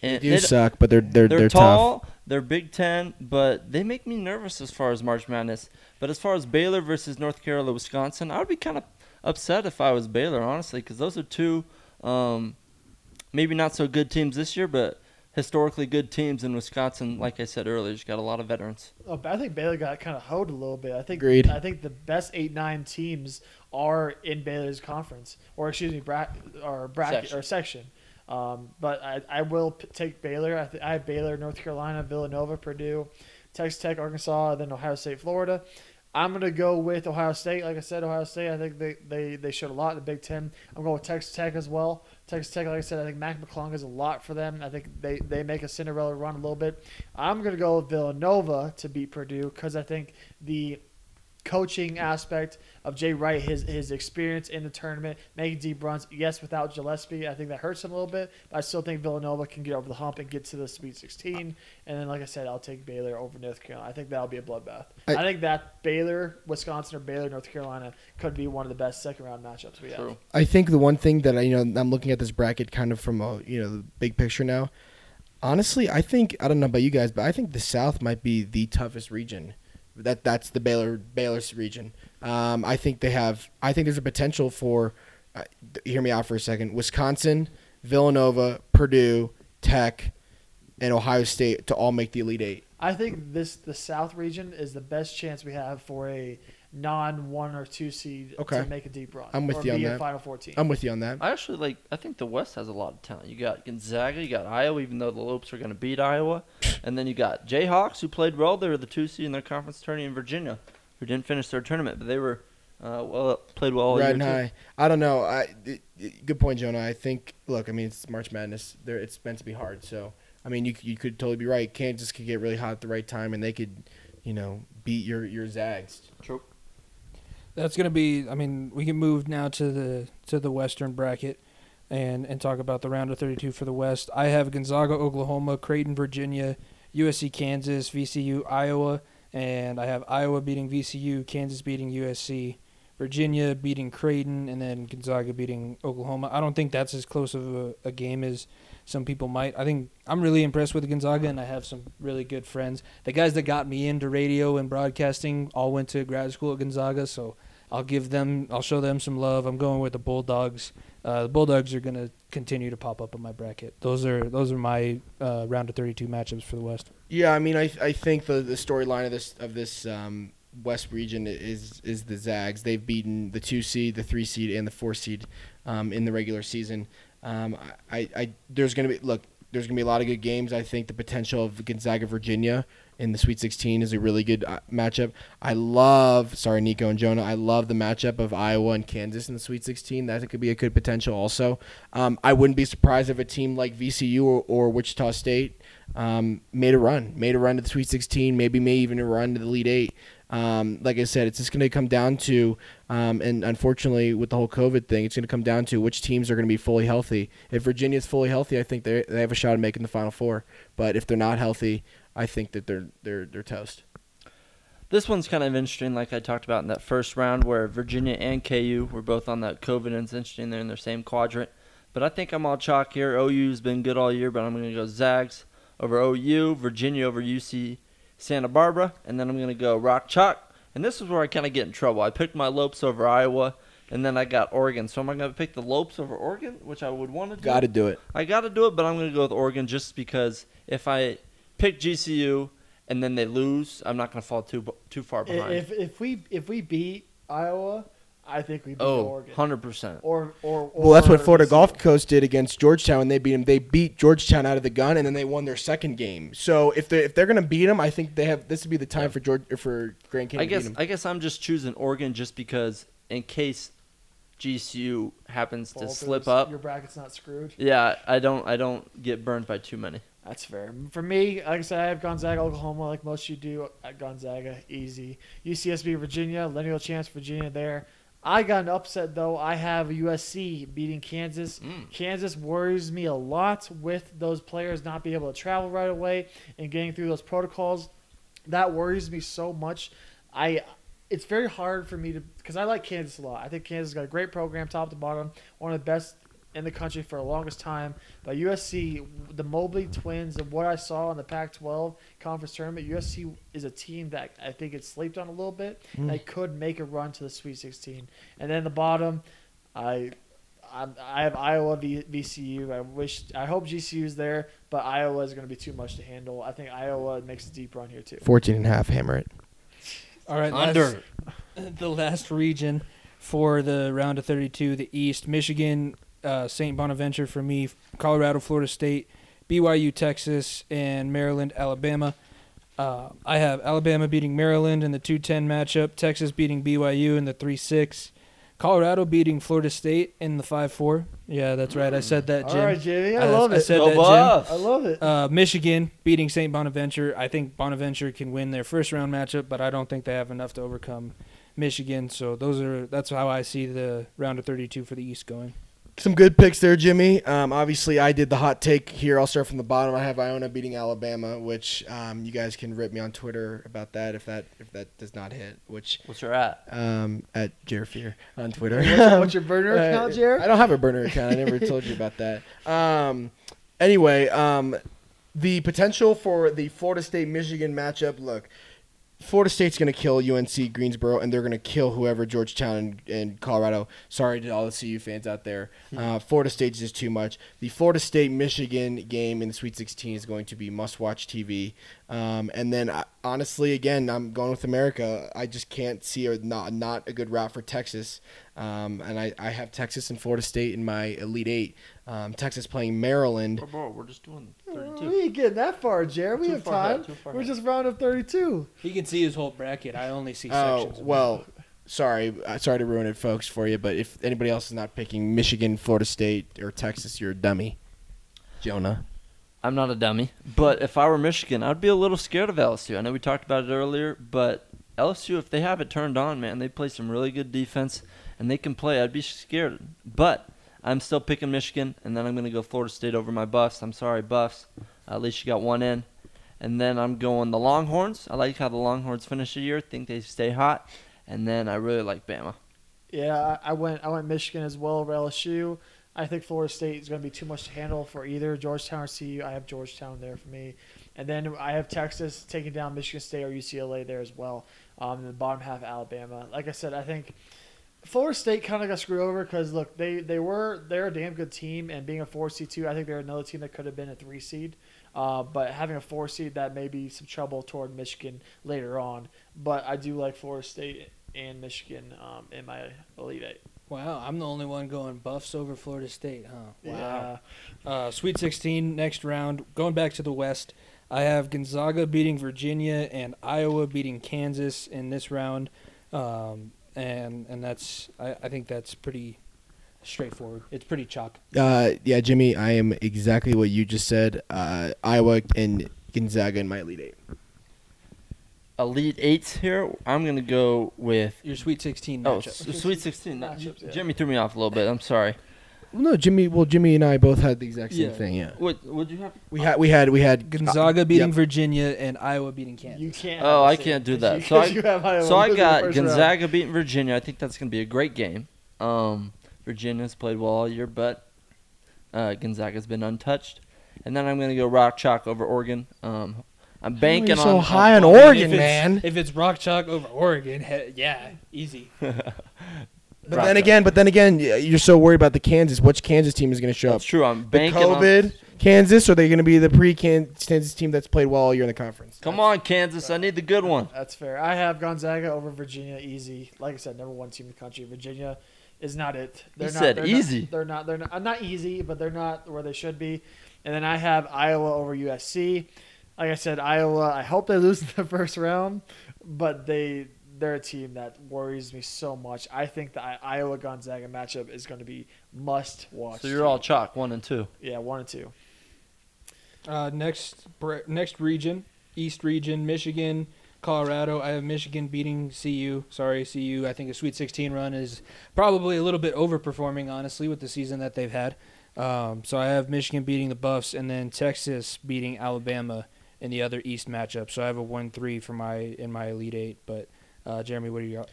They And do suck, but they're they're they're, they're, tall, tough. they're Big Ten, but they make me nervous as far as March Madness. But as far as Baylor versus North Carolina, Wisconsin, I would be kind of upset if I was Baylor, honestly, because those are two um, maybe not so good teams this year, but historically good teams in Wisconsin. Like I said earlier, just got a lot of veterans. Oh, I think Baylor got kind of hoed a little bit. I think Agreed. I think the best eight nine teams are in Baylor's conference, or excuse me, bra- or bracket Section. or section. Um, but I, I will p- take Baylor. I, th- I have Baylor, North Carolina, Villanova, Purdue, Texas Tech, Arkansas, then Ohio State, Florida. I'm gonna go with Ohio State. Like I said, Ohio State. I think they, they, they showed a lot in the Big Ten. I'm going with Texas Tech as well. Texas Tech, like I said, I think Mac McClung is a lot for them. I think they, they make a Cinderella run a little bit. I'm gonna go with Villanova to beat Purdue because I think the coaching aspect of Jay Wright, his his experience in the tournament, making deep runs. Yes, without Gillespie, I think that hurts him a little bit, but I still think Villanova can get over the hump and get to the Sweet 16. And then, like I said, I'll take Baylor over North Carolina. I think that'll be a bloodbath. I, I- think that Baylor, Wisconsin, or Baylor, North Carolina could be one of the best second round matchups we have. True. I think the one thing that I you know I'm looking at this bracket kind of from a you know the big picture now. Honestly, I think I don't know about you guys, but I think the South might be the toughest region. That that's the Baylor Baylor's region. Um, I think they have. I think there's a potential for. Uh, hear me out for a second. Wisconsin, Villanova, Purdue, Tech, and Ohio State to all make the Elite Eight. I think this the South region is the best chance we have for a non one or two seed Okay. to make a deep run. I'm with or you on be a that. Final Four team. I'm with you on that. I actually like. I think the West has a lot of talent. You got Gonzaga, you got Iowa, even though the Lopes are going to beat Iowa, and then you got Jayhawks, who played well. They were the two seed in their conference tourney in Virginia, who didn't finish their tournament, but they were uh, well played well all Riding year too. high. I don't know. I it- it- good point, Jonah. I think. Look, I mean, it's March Madness. There, it's meant to be hard. So, I mean, you you could totally be right. Kansas could get really hot at the right time, and they could, you know, beat your your Zags. True. That's gonna be. I mean, we can move now to the to the Western bracket, and and talk about the round of 32 for the West. I have Gonzaga, Oklahoma, Creighton, Virginia, USC, Kansas, VCU, Iowa, and I have Iowa beating VCU, Kansas beating USC, Virginia beating Creighton, and then Gonzaga beating Oklahoma. I don't think that's as close of a, a game as some people might. I think I'm really impressed with Gonzaga, and I have some really good friends. The guys that got me into radio and broadcasting all went to grad school at Gonzaga, so I'll give them, I'll show them some love. I'm going with the Bulldogs. Uh, the Bulldogs are going to continue to pop up in my bracket. Those are those are my uh, round of 32 matchups for the West. Yeah, I mean, I I think the the storyline of this of this um, West region is is the Zags. They've beaten the two seed, the three seed, and the four seed um, in the regular season. Um, I, I, there's gonna be look. There's gonna be a lot of good games. I think the potential of Gonzaga Virginia in the Sweet 16 is a really good uh, matchup. I love sorry Nico and Jonah. I love the matchup of Iowa and Kansas in the Sweet 16. That could be a good potential also. Um, I wouldn't be surprised if a team like VCU or, or Wichita State um, made a run, made a run to the Sweet 16, maybe may even a run to the Elite Eight. Um, like I said, it's just going to come down to, um, and unfortunately with the whole COVID thing, it's going to come down to which teams are going to be fully healthy. If Virginia's fully healthy, I think they they have a shot at making the Final Four. But if they're not healthy, I think that they're they're they're toast. This one's kind of interesting, like I talked about in that first round, where Virginia and KU were both on that COVID, and it's interesting they're in their same quadrant. But I think I'm all chalk here. OU's been good all year, but I'm going to go Zags over OU, Virginia over UC Santa Barbara, and then I'm going to go Rock Chalk. And this is where I kind of get in trouble. I picked my Lopes over Iowa, and then I got Oregon. So am I going to pick the Lopes over Oregon, which I would want to do? Got to do it. I got to do it, but I'm going to go with Oregon just because if I pick GCU and then they lose, I'm not going to fall too too far behind. If if we if we beat Iowa, I think we beat oh, Oregon. 100%. Or, or or Well, that's what Florida VCU. Gulf Coast did against Georgetown when they beat them. They beat Georgetown out of the gun, and then they won their second game. So if they if they're gonna beat them, I think they have this would be the time for George for Grand Canyon I guess to beat I guess I'm just choosing Oregon just because in case GCU happens to slip up. Your bracket's not screwed. Yeah, I don't I don't get burned by too many. That's fair. For me, like I said, I have Gonzaga, Oklahoma, like most you do at Gonzaga, easy. UCSB, Virginia, lineal chance, Virginia there. I got an upset though. I have USC beating Kansas. Mm. Kansas worries me a lot with those players not being able to travel right away and getting through those protocols. That worries me so much. I it's very hard for me to because I like Kansas a lot. I think Kansas got a great program, top to bottom, one of the best in the country for the longest time. But USC, the Mobley twins, and what I saw in the Pac-12 conference tournament, USC is a team that I think it's slept on a little bit. Mm. They could make a run to the Sweet 16, and then the bottom, I. I I have Iowa v, VCU. I wish, I hope GCU's there, but Iowa is going to be too much to handle. I think Iowa makes a deep run here too. 14 and a half, hammer it. All right, Under. last- the last region for the round of 32, the East, Michigan, uh, St. Bonaventure for me, Colorado, Florida State, BYU, Texas, and Maryland, Alabama. Uh, I have Alabama beating Maryland in the 2-10 matchup, Texas beating BYU in the 3-6, Colorado beating Florida State in the 5-4. Yeah, that's right. I said that, Jim. All right, Jimmy. I, I, love I it. said Go that, Jim. Buffs. I love it. Uh, Michigan beating St. Bonaventure. I think Bonaventure can win their first round matchup, but I don't think they have enough to overcome Michigan. So those are that's how I see the round of 32 for the East going. Some good picks there, Jimmy. Um, obviously, I did the hot take here. I'll start from the bottom. I have Iona beating Alabama, which um, you guys can rip me on Twitter about that if that if that does not hit. Which What's your at? um, at Jerfear on Twitter. what's, your, what's your burner Uh, account, Jared? I don't have a burner account. I never told you about that. Um, anyway, um, the potential for the Florida State Michigan matchup. Look, Florida State's going to kill UNC Greensboro, and they're going to kill whoever Georgetown and, and Colorado. Sorry to all the CU fans out there. Uh, Florida State's just too much. The Florida State Michigan game in the Sweet 16 is going to be must watch TV. Um, and then, uh, honestly, again, I'm going with America. I just can't see a not not a good route for Texas. Um, and I, I have Texas and Florida State in my Elite Eight. Um, Texas playing Maryland. Bro, bro, we're just doing We ain't getting that far, Jared. We Too have far time. ahead, too far We're ahead. just round of 32. He can see his whole bracket. I only see Oh sections. of it. well, sorry, uh, sorry to ruin it, folks, for you. But if anybody else is not picking Michigan, Florida State, or Texas, you're a dummy. Jonah. I'm not a dummy, but if I were Michigan, I'd be a little scared of LSU. I know we talked about it earlier, but LSU, if they have it turned on, man, they play some really good defense and they can play. I'd be scared, but I'm still picking Michigan, and then I'm going to go Florida State over my Buffs. I'm sorry, Buffs. at least you got one in. And then I'm going the Longhorns. I like how the Longhorns finish the year. Think they stay hot. And then I really like Bama. Yeah, I went I went Michigan as well over LSU. I think Florida State is going to be too much to handle for either Georgetown or CU. I have Georgetown there for me, and then I have Texas taking down Michigan State or UCLA there as well. Um, in the bottom half, Alabama. Like I said, I think Florida State kind of got screwed over because look, they they were they're a damn good team, and being a four seed too, I think they're another team that could have been a three seed. Uh, but having a four seed that may be some trouble toward Michigan later on. But I do like Florida State and Michigan um, in my Elite Eight. Wow, I'm the only one going Buffs over Florida State, huh? Yeah. Uh, Sweet 16, next round. Going back to the West, I have Gonzaga beating Virginia and Iowa beating Kansas in this round, um, and and that's I, I think that's pretty straightforward. It's pretty chalk. Uh, yeah, Jimmy, I am exactly what you just said. Uh, Iowa and Gonzaga in my Elite Eight. Elite Eights here. I'm going to go with. Your Sweet 16 Oh, matchup. s- Sweet 16. That- Matchups, yeah. Jimmy threw me off a little bit. I'm sorry. Well, no, Jimmy. Well, Jimmy and I both had the exact same Yeah. thing. Yeah, What would you have? we had we had we had Gonzaga beating Yep. Virginia and Iowa beating Kansas. You can't. Oh, I can't do that. So I- you have Iowa So I got first round. Gonzaga beating Virginia. I think that's going to be a great game. Um, Virginia's played well all year, but uh, Gonzaga's been untouched. And then I'm going to go Rock Chalk over Oregon. Um, I'm banking you're so on high on Oregon, if it's- man. If it's Rock Chalk over Oregon, he- yeah, easy. But Rock then Chalk. again, but then again, you're so worried about the Kansas. Which Kansas team is going to show up? That's true. I'm The banking on. COVID Kansas, or are they going to be the pre-Kansas team that's played well all year in the conference? Come on, Kansas. I need the good one. That's fair. I have Gonzaga over Virginia easy. Like I said, number one team in the country. Virginia is not it. They're not, said they're easy. Not, they're not. They're not. uh, Not easy, but they're not where they should be. And then I have Iowa over USC. Like I said, Iowa. I hope they lose in the first round, but they they're a team that worries me so much. I think the Iowa Gonzaga matchup is going to be must watch. So you're all chalk, one and two. yeah one and two. Uh, next next region, East region, Michigan, Colorado. I have Michigan beating CU. Sorry, CU. I think a Sweet 16 run is probably a little bit overperforming, honestly, with the season that they've had. Um, so I have Michigan beating the Buffs, and then Texas beating Alabama in the other East matchup. So I have a one-three for my in my Elite Eight. But uh, Jeremy, what are you? got?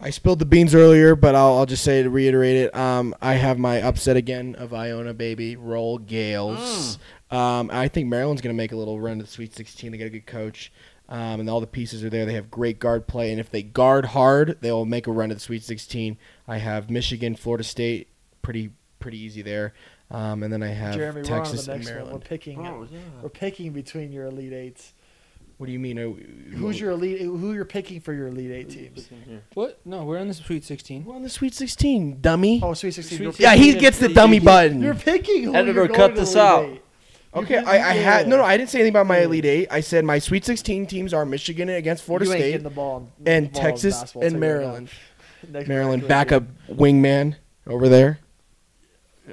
I spilled the beans earlier, but I'll, I'll just say to reiterate it. Um, I have my upset again of Iona, baby. Roll Gaels. Um, I think Maryland's going to make a little run to the Sweet 16. They got a good coach, um, and all the pieces are there. They have great guard play, and if they guard hard, they will make a run to the Sweet 16. I have Michigan, Florida State, pretty pretty easy there, um, and then I have Jeremy, Texas we're on and the next one. We're Maryland. picking. We're picking between your Elite Eights. What do you mean? Who's your elite? Who you're picking for your elite eight teams? What? No, we're in the Sweet 16. We're on the Sweet 16, dummy. Oh, Sweet Sixteen. Sweet Sixteen. yeah, he gets the dummy button. You're picking. Who Editor, you're cut going to this Elite out. Eight. Okay, can- I, I yeah. had no, no. I didn't say anything about my Elite Eight. I said my Sweet 16 teams are Michigan against Florida you ain't State getting the ball in- and the ball in Texas basketball, and I'll you right Maryland. now. Next Maryland back backup wingman over there.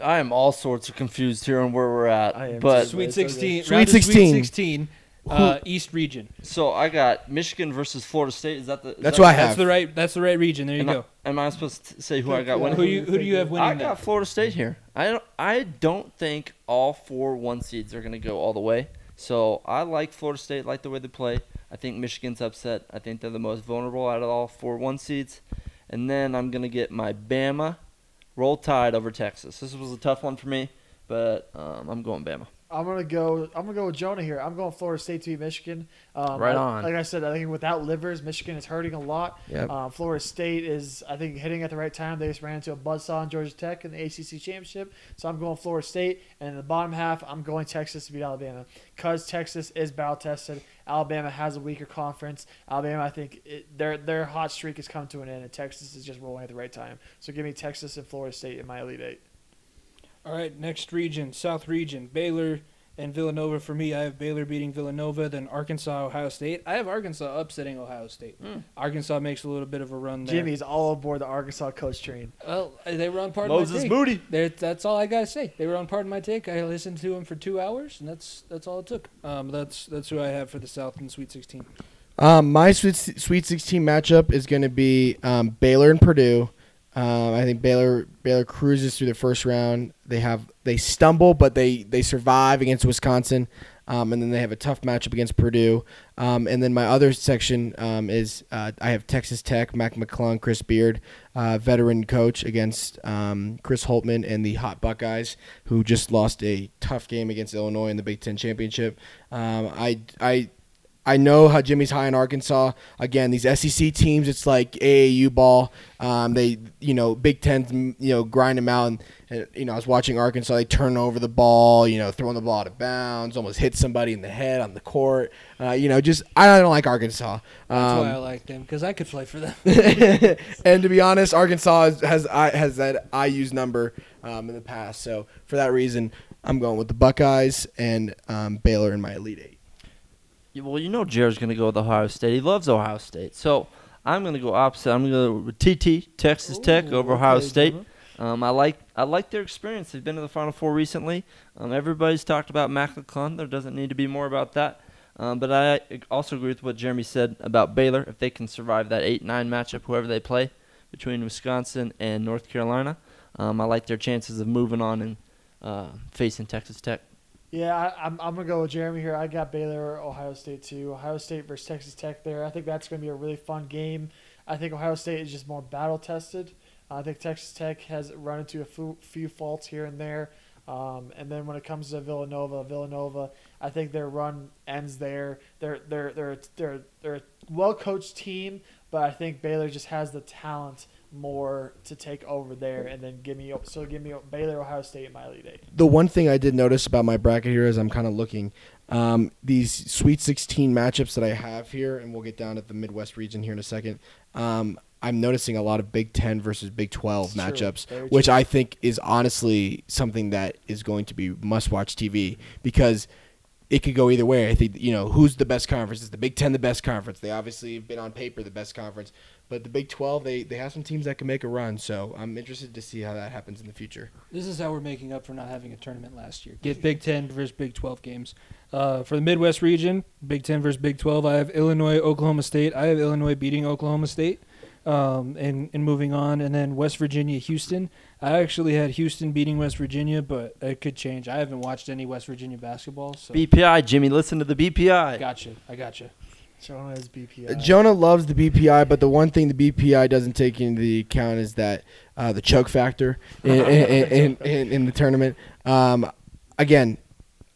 I am all sorts of confused here on where we're at. I am but too. Sweet It's okay. 16. Sweet round of 16. Sweet 16. Uh, East region. so I got Michigan versus Florida State. Is that the? is That's that what I That's have. the right. That's the right region. There you Am I, go. am I supposed to say who I got winning? Who you who do you have winning? I got Florida State here. I don't, I don't think all four one seeds are going to go all the way. So I like Florida State, like the way they play. I think Michigan's upset. I think they're the most vulnerable out of all four one seeds. And then I'm going to get my Bama roll tide over Texas. This was a tough one for me, but um, I'm going Bama. I'm gonna go. I'm gonna go with Jonah here. I'm going Florida State to beat Michigan. Um, Right on. Like I said, I think without Livers, Michigan is hurting a lot. Yep. Um, Florida State is, I think, hitting at the right time. They just ran into a buzzsaw in Georgia Tech in the ACC championship. So I'm going Florida State, and in the bottom half, I'm going Texas to beat Alabama because Texas is battle tested. Alabama has a weaker conference. Alabama, I think, it, their their hot streak has come to an end, and Texas is just rolling at the right time. So give me Texas and Florida State in my Elite Eight. All right, next region, South region, Baylor and Villanova. For me, I have Baylor beating Villanova, then Arkansas, Ohio State. I have Arkansas upsetting Ohio State. Hmm. Arkansas makes a little bit of a run there. Jimmy's all aboard the Arkansas coach train. well, they were on part of my Moses take. Moody. They're- That's all I gotta say. They were on part of my take. I listened to them for two hours, and that's that's all it took. Um, that's that's who I have for the South in Sweet 16. Um, my Sweet Sweet 16 matchup is going to be um, Baylor and Purdue. Um, I think Baylor Baylor cruises through the first round. They have they stumble, but they they survive against Wisconsin, um, and then they have a tough matchup against Purdue. Um, and then my other section um, is uh, I have Texas Tech, Mac McClung, Chris Beard, uh, veteran coach against um, Chris Holtmann and the Hot Buckeyes, who just lost a tough game against Illinois in the Big Ten championship. Um, I I I know how Jimmy's high in Arkansas. Again, these SEC teams, it's like AAU ball. Um, they, you know, Big Ten, you know, grind them out. And, and, you know, I was watching Arkansas. They turn over the ball, you know, throwing the ball out of bounds, almost hit somebody in the head on the court. Uh, you know, just I don't like Arkansas. That's why I Um, like them because I could play for them. and to be honest, Arkansas has has, I- has that IU's number um, in the past. So for that reason, I'm going with the Buckeyes and um, Baylor in my Elite Eight. Well, you know Jared's going to go with Ohio State. He loves Ohio State. So I'm going to go opposite. I'm going to go with TT, Texas Tech, Ooh, over Ohio okay, State. Jonah. Um, I like I like their experience. They've been to the Final Four recently. Um, everybody's talked about Mac McClung. There doesn't need to be more about that. Um, but I also agree with what Jeremy said about Baylor. If they can survive that 8-9 matchup, whoever they play, between Wisconsin and North Carolina, um, I like their chances of moving on and uh, facing Texas Tech. Yeah, I, I'm, I'm gonna go with Jeremy here. I got Baylor, Ohio State too. Ohio State versus Texas Tech there. I think that's gonna be a really fun game. I think Ohio State is just more battle tested. I think Texas Tech has run into a few, few faults here and there. Um, and then when it comes to Villanova, Villanova, I think their run ends there. They're they're they're they're they're a well coached team, but I think Baylor just has the talent more to take over there. And then give me so give me Baylor, Ohio State and my Elite Eight. the one thing I did notice about my bracket here is I'm kind of looking um, these Sweet 16 matchups that I have here, and we'll get down at the Midwest region here in a second. Um, I'm noticing a lot of Big Ten versus Big 12 It's true. matchups, which. I think is honestly something that is going to be must-watch TV because it could go either way. I think you know who's the best conference. Is the Big Ten the best conference? They obviously have been on paper the best conference, but the Big 12 they they have some teams that can make a run. So I'm interested to see how that happens in the future. This is how we're making up for not having a tournament last year. Get Big Ten versus Big Twelve games. Uh, for the Midwest region, Big Ten versus Big Twelve. I have Illinois, Oklahoma State. I have Illinois beating Oklahoma State, um, and and moving on. And then West Virginia, Houston. I actually had Houston beating West Virginia, but it could change. I haven't watched any West Virginia basketball, so BPI, Jimmy, listen to the BPI. gotcha. I gotcha. Jonah is BPI. Uh, Jonah loves the BPI, but the one thing the BPI doesn't take into the account is that uh, the choke factor in, in, in, in, in the tournament. Um, again,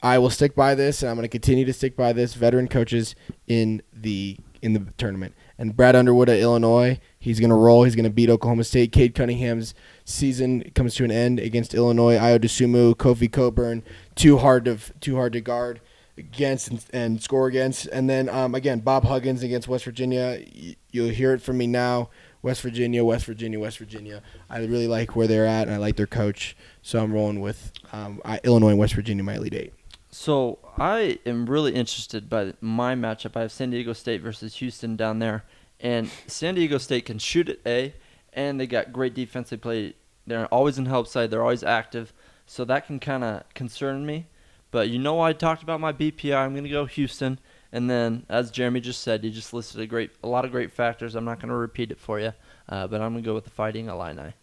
I will stick by this, and I'm going to continue to stick by this. Veteran coaches in the in the tournament, and Brad Underwood at Illinois, he's going to roll. He's going to beat Oklahoma State. Cade Cunningham's season comes to an end against Illinois. Ayo Dosunmu, Kofi Cockburn, too hard to too hard to guard against and, and score against. And then um, again, Bob Huggins against West Virginia. Y- you'll hear it from me now. West Virginia, West Virginia, West Virginia. I really like where they're at, and I like their coach. So I'm rolling with um, I, Illinois and West Virginia, my Elite Eight. So I am really interested by my matchup. I have San Diego State versus Houston down there, and San Diego State can shoot at A, and they got great defense. They play. They're always in help side. They're always active, so that can kind of concern me. But you know, I talked about my BPI. I'm gonna go Houston, and then as Jeremy just said, he just listed a great, a lot of great factors. I'm not gonna repeat it for you, uh, but I'm gonna go with the Fighting Illini.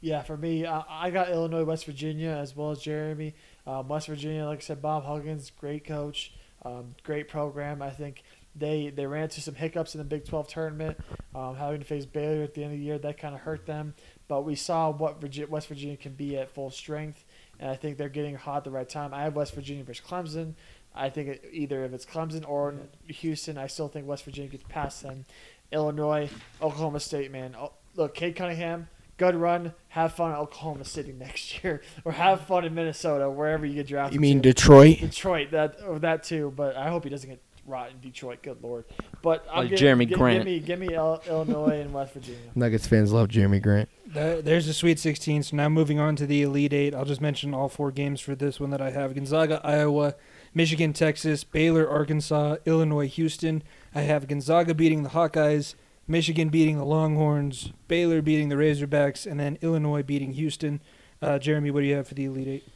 Yeah, for me, I, I got Illinois, West Virginia, as well as Jeremy. Um, West Virginia, like I said, Bob Huggins, great coach, um, great program. I think they they ran into some hiccups in the Big 12 tournament, um, having to face Baylor at the end of the year. That kind of hurt them. But we saw what Virgi- West Virginia can be at full strength, and I think they're getting hot at the right time. I have West Virginia versus Clemson. I think it, either if it's Clemson or Houston, I still think West Virginia gets past them. Illinois, Oklahoma State, man. Oh, look, Cade Cunningham, good run. Have fun at Oklahoma City next year, or have fun in Minnesota, wherever you get drafted. You mean to. Detroit? Detroit? That or that too. But I hope he doesn't get rot in Detroit. Good lord. But I'm Like giving- Jeremy gi- Grant. Give me, give me Illinois and West Virginia. Nuggets fans love Jeremy Grant. There's the Sweet 16. So now moving on to the Elite Eight. I'll just mention all four games for this one that I have: Gonzaga, Iowa, Michigan, Texas, Baylor, Arkansas, Illinois, Houston. I have Gonzaga beating the Hawkeyes, Michigan beating the Longhorns, Baylor beating the Razorbacks, and then Illinois beating Houston. Uh, Jeremy, what do you have for the Elite Eight?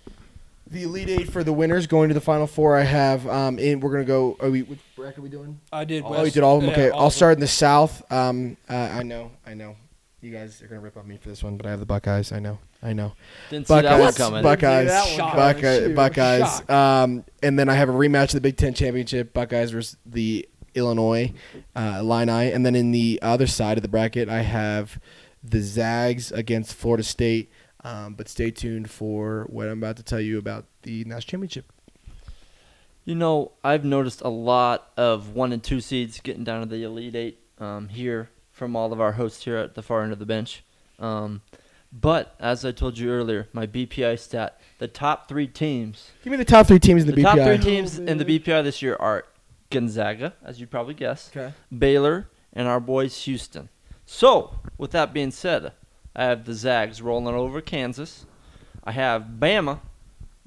The Elite Eight for the winners going to the Final Four. I have. Um, in we're gonna go. Are we? What bracket are we doing? I did. Oh, you did all of them. Okay, I'll start in the South. Um, uh, I know, I know. You guys are gonna rip on me for this one, but I have the Buckeyes. I know, I know. Didn't see that one Buckeyes, coming. Buckeyes, Didn't see that one Buckeye- coming. Shoot, Buckeyes. shocked. Um, and then I have a rematch of the Big Ten championship: Buckeyes versus the Illinois uh, Illini. And then in the other side of the bracket, I have the Zags against Florida State. Um, but stay tuned for what I'm about to tell you about the national championship. You know, I've noticed a lot of one and two seeds getting down to the Elite Eight um, here from all of our hosts here at the far end of the bench. Um, but as I told you earlier, my BPI stat, the top three teams, Give me the top three teams in the, the, BPI. top three teams Oh, in the. BPI this year are Gonzaga, as you'd probably guess, Okay. Baylor, and our boys Houston. So, with that being said, I have the Zags rolling over Kansas. I have Bama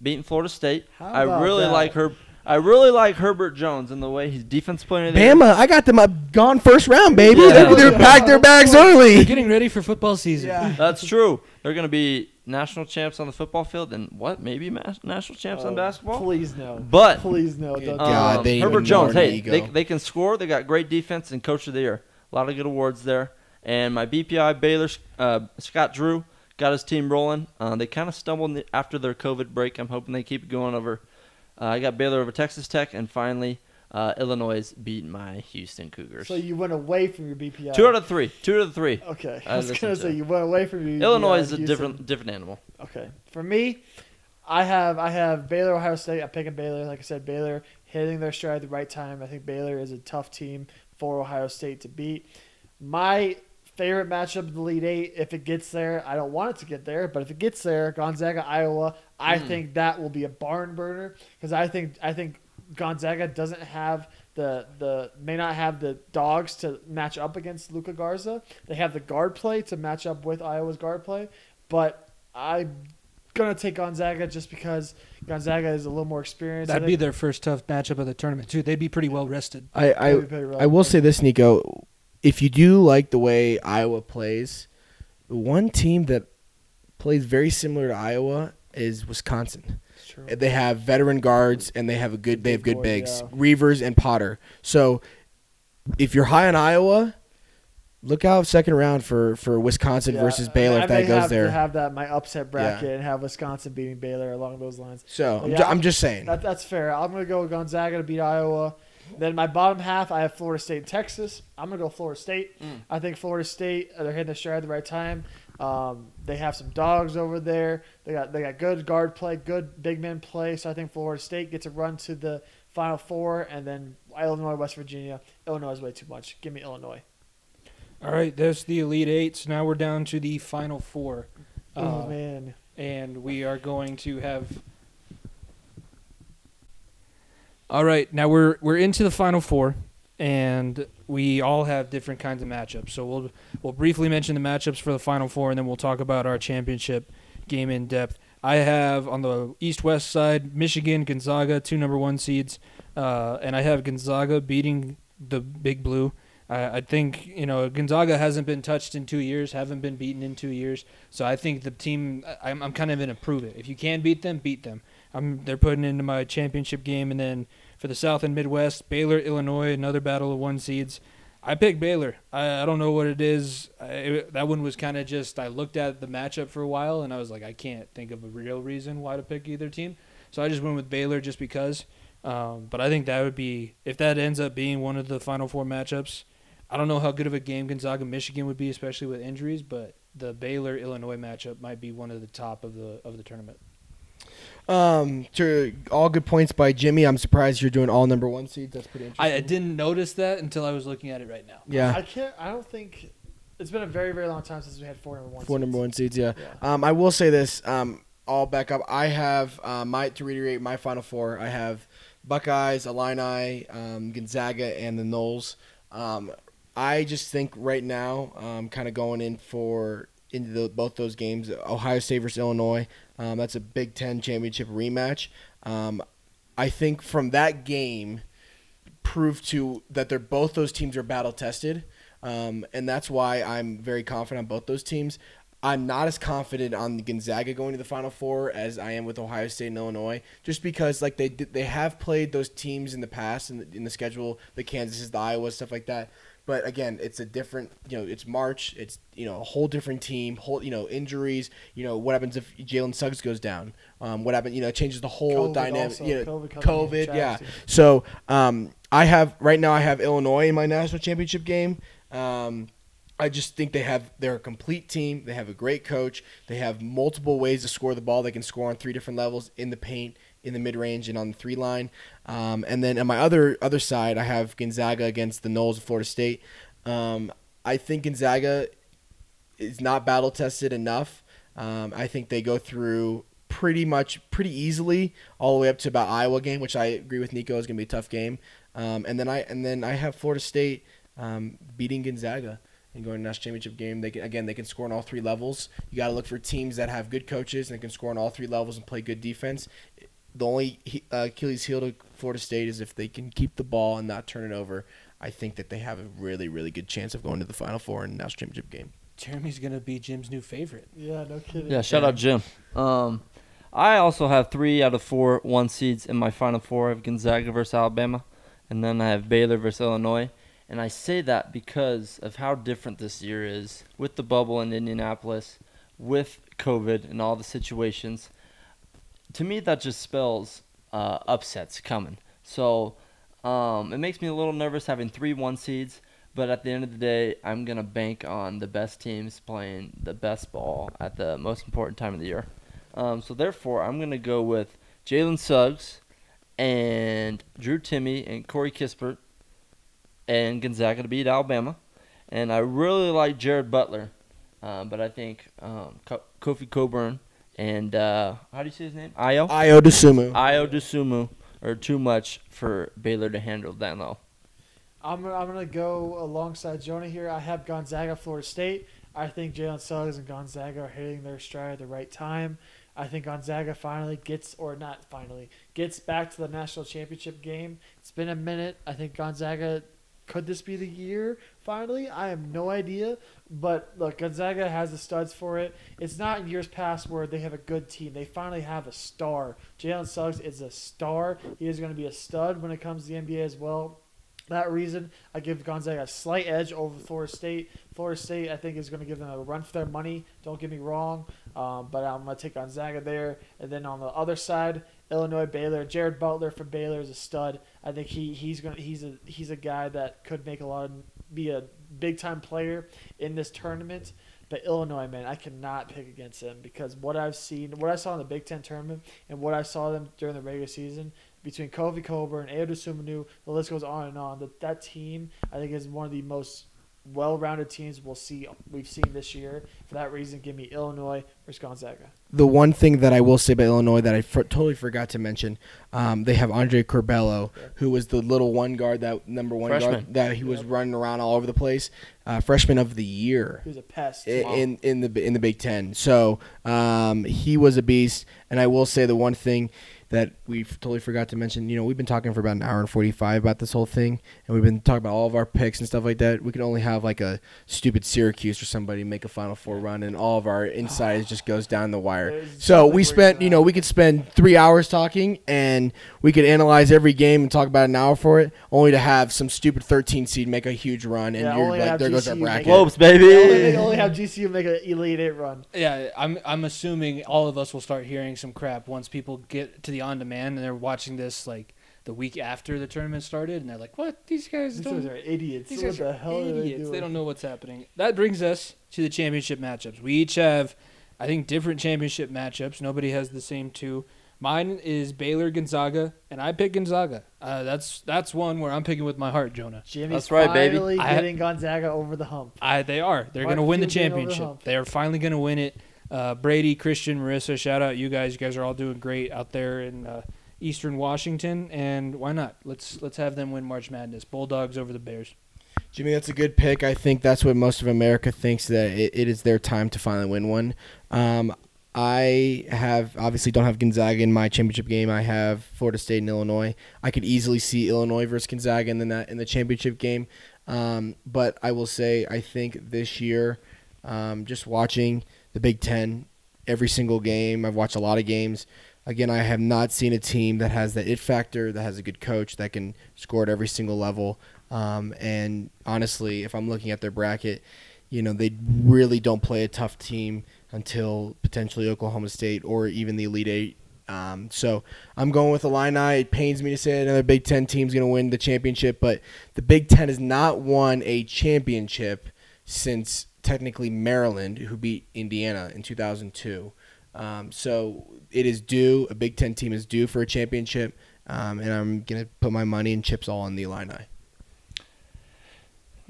beating Florida State. How I really that? like Herb. I really like Herbert Jones and the way he's defense player. of. Bama, I got them up gone first round, baby. Yeah. They're, they're packed their bags early. They're early. getting ready for football season. That's true. They're going to be national champs on the football field, and what? Maybe ma- national champs on Oh, basketball. Please no. But Please no. Good Don't God, um, they Herbert know Jones, hey, they, they can score. They got great defense and coach of the year. A lot of good awards there. And my BPI Baylor, uh, Scott Drew, got his team rolling. Uh, they kind of stumbled the- after their COVID break. I'm hoping they keep going over. Uh, I got Baylor over Texas Tech, and finally, uh, Illinois beat my Houston Cougars. So you went away from your BPI. two out of three. Two out of three. Okay. I I was gonna to say you went away from your. Illinois BPI is a Houston. different different animal. Okay. For me, I have I have Baylor, Ohio State. I'm picking Baylor. Like I said, Baylor hitting their stride at the right time. I think Baylor is a tough team for Ohio State to beat. My favorite matchup in the Elite Eight, if it gets there, I don't want it to get there, but if it gets there, Gonzaga, Iowa, I Hmm. think that will be a barn burner because I think I think Gonzaga doesn't have the the may not have the dogs to match up against Luka Garza. They have the guard play to match up with Iowa's guard play, but I'm gonna take Gonzaga just because Gonzaga is a little more experienced. I That'd be their first tough matchup of the tournament too. They'd be pretty well rested. I, I, They'd be pretty I will say this, Nico. If you do like the way Iowa plays, the one team that plays very similar to Iowa is Wisconsin. True. They have veteran guards and they have a good they have good bigs, yeah. Reuvers and Potter. So if you're high on Iowa, look out second round for for Wisconsin Yeah, versus Baylor I if that goes have there. To have that my upset bracket Yeah. and have Wisconsin beating Baylor along those lines. so I'm, Yeah, ju- I'm just saying. That, that's fair. I'm gonna go with Gonzaga to beat Iowa. Then my bottom half, I have Florida State, and Texas. I'm gonna go Florida State. Mm. I think Florida State uh, they're hitting the stride at the right time. Um, they have some dogs over there. They got they got good guard play, good big man play. So I think Florida State gets a run to the Final Four, and then Illinois, West Virginia. Illinois is way too much. Give me Illinois. All right, there's the Elite Eight. So now we're down to the Final Four. oh Uh, man, and we are going to have. All right, now we're we're into the final four, and we all have different kinds of matchups. So we'll we'll briefly mention the matchups for the final four, and then we'll talk about our championship game in depth. I have on the east west side Michigan, Gonzaga, two number one seeds, uh, and I have Gonzaga beating the Big Blue. I, I think you know Gonzaga hasn't been touched in two years, haven't been beaten in two years. So I think the team, I'm, I'm kind of in a prove it. If you can beat them, beat them. I'm, they're putting into my championship game, and then for the South and Midwest, Baylor, Illinois, another battle of one seeds. I picked Baylor. I, I don't know what it is. I, it- that one was kind of just I looked at the matchup for a while and I was like, I can't think of a real reason why to pick either team. So I just went with Baylor just because. Um, but I think that would be if that ends up being one of the Final Four matchups. I don't know how good of a game Gonzaga Michigan would be, especially with injuries, but the Baylor Illinois matchup might be one of the top of the of the tournament. Um, to all good points by Jimmy. I'm surprised you're doing all number one seeds. That's pretty interesting. I, I didn't notice that until I was looking at it right now. Yeah, I can't. I don't think it's been a very very long time since we had four number one. four seeds. number one seeds. Yeah. Yeah. Um, I will say this. Um, I'll back up. I have uh, my to reiterate my final four. I have Buckeyes, Illini, um, Gonzaga, and the Noles. Um, I just think right now, um, kind of going in for into the, both those games, Ohio State versus Illinois. Um, that's a Big Ten championship rematch. Um, I think from that game, proved to that they're both those teams are battle tested, um, and that's why I'm very confident on both those teams. I'm not as confident on Gonzaga going to the Final Four as I am with Ohio State and Illinois, just because like they they have played those teams in the past in the, in the schedule, the Kansas, the Iowa, stuff like that. But again, it's a different, you know, it's March. It's you know a whole different team. Whole you know injuries. You know what happens if Jalen Suggs goes down? Um, what happens? You know, it changes the whole COVID dynamic. also. You know, COVID COVID, yeah. too. So um, I have right now I have Illinois in my national championship game. Um, I just think they have they're a complete team. They have a great coach. They have multiple ways to score the ball. They can score on three different levels in the paint, in the mid range, and on the three line. Um, and then on my other other side, I have Gonzaga against the Noles of Florida State. Um, I think Gonzaga is not battle tested enough. Um, I think they go through pretty much pretty easily all the way up to about Iowa game, which I agree with Nico is going to be a tough game. Um, and then I and then I have Florida State um, beating Gonzaga and going to national championship game. They can, again they can score on all three levels. You got to look for teams that have good coaches and can score on all three levels and play good defense. The only uh, Achilles heel to Florida State is if they can keep the ball and not turn it over. I think that they have a really really good chance of going to the Final Four in the national championship game. Jeremy's gonna be Jim's new favorite. Yeah, no kidding. Yeah, shout out Jim. Um, I also have three out of four one seeds in my final four. I have Gonzaga versus Alabama, and then I have Baylor versus Illinois. And I say that because of how different this year is with the bubble in Indianapolis, with COVID and all the situations. To me, that just spells uh, upsets coming. So um, it makes me a little nervous having three one seeds. But at the end of the day, I'm gonna bank on the best teams playing the best ball at the most important time of the year. Um, so therefore, I'm gonna go with Jalen Suggs and Drew Timme and Corey Kispert and Gonzaga to beat Alabama. And I really like Jared Butler, um, but I think um, Kofi Cockburn and uh, how do you say his name? Ayo. Ayo Dosunmu. Ayo Dosunmu or too much for Baylor to handle down low. I'm gonna, I'm gonna go alongside Jonah here. I have Gonzaga, Florida State. I think Jalen Suggs and Gonzaga are hitting their stride at the right time. I think Gonzaga finally gets, or not finally, gets back to the national championship game. It's been a minute. I think Gonzaga, could this be the year finally? I have no idea. But look, Gonzaga has the studs for it. It's not in years past where they have a good team. They finally have a star. Jalen Suggs is a star. He is going to be a stud when it comes to the NBA as well that reason, I give Gonzaga a slight edge over Florida State. Florida State, I think, is going to give them a run for their money. Don't get me wrong, um, but I'm going to take Gonzaga there. And then on the other side, Illinois Baylor. Jared Butler from Baylor is a stud. I think he he's going he's a he's a guy that could make a lot of be a big time player in this tournament. But Illinois, man, I cannot pick against them because what I've seen, what I saw in the Big Ten tournament, and what I saw them during the regular season, between Kofi Cockburn, Ayo Sumanu, the list goes on and on. That that team, I think, is one of the most well-rounded teams we'll see we've seen this year. For that reason, give me Illinois versus Gonzaga. The one thing that I will say about Illinois that I for- totally forgot to mention, um, they have Andre Curbelo, who was the little one guard, that number one Freshman. guard that he was Yep. running around all over the place, uh, freshman of the year. He was a pest? i- in in the in the Big Ten. So um, he was a beast, and I will say the one thing that we totally forgot to mention. You know, we've been talking for about an hour and forty five about this whole thing, and we've been talking about all of our picks and stuff like that. We can only have like a stupid Syracuse or somebody make a Final Four run, and all of our insides just goes down the wire. So we spent, you know, we could spend three hours talking, and we could analyze every game and talk about an hour for it, only to have some stupid thirteen seed make a huge run, and Yeah, you're like, have there goes our bracket. it. Globes, They only, only have GCU make an Elite Eight run. Yeah, I'm I'm assuming all of us will start hearing some crap once people get to the on demand and they're watching this like the week after the tournament started and they're like, "What? These guys These don't guys are idiots. These what guys the are hell are they idiots. doing? They don't know what's happening. That brings us to the championship matchups. We each have, I think, different championship matchups. Nobody has the same two. Mine is Baylor Gonzaga, and I pick Gonzaga. Uh, that's that's one where I'm picking with my heart, Jonah. Jimmy's That's right, baby. finally I- getting Gonzaga over the hump. I, they are. They're going to win the Few getting over the championship. They are finally going to win it. Uh, Brady, Christian, Marissa, shout out you guys. You guys are all doing great out there in uh, Eastern Washington, and why not? Let's let's have them win March Madness. Bulldogs over the Bears. Jimmy, that's a good pick. I think that's what most of America thinks that it, it is their time to finally win one. Um, I have obviously don't have Gonzaga in my championship game. I have Florida State and Illinois. I could easily see Illinois versus Gonzaga in the in the championship game. Um, but I will say I think this year, um, just watching the Big Ten every single game, I've watched a lot of games. Again, I have not seen a team that has that it factor, that has a good coach, that can score at every single level. Um, and honestly, if I'm looking at their bracket, you know, they really don't play a tough team until potentially Oklahoma State or even the Elite Eight. Um, so I'm going with Illini. It pains me to say another Big Ten team's going to win the championship, but the Big Ten has not won a championship since technically Maryland, who beat Indiana in 2002. Um, so it is due. A Big Ten team is due for a championship, um, and I'm to put my money and chips all on the Illini.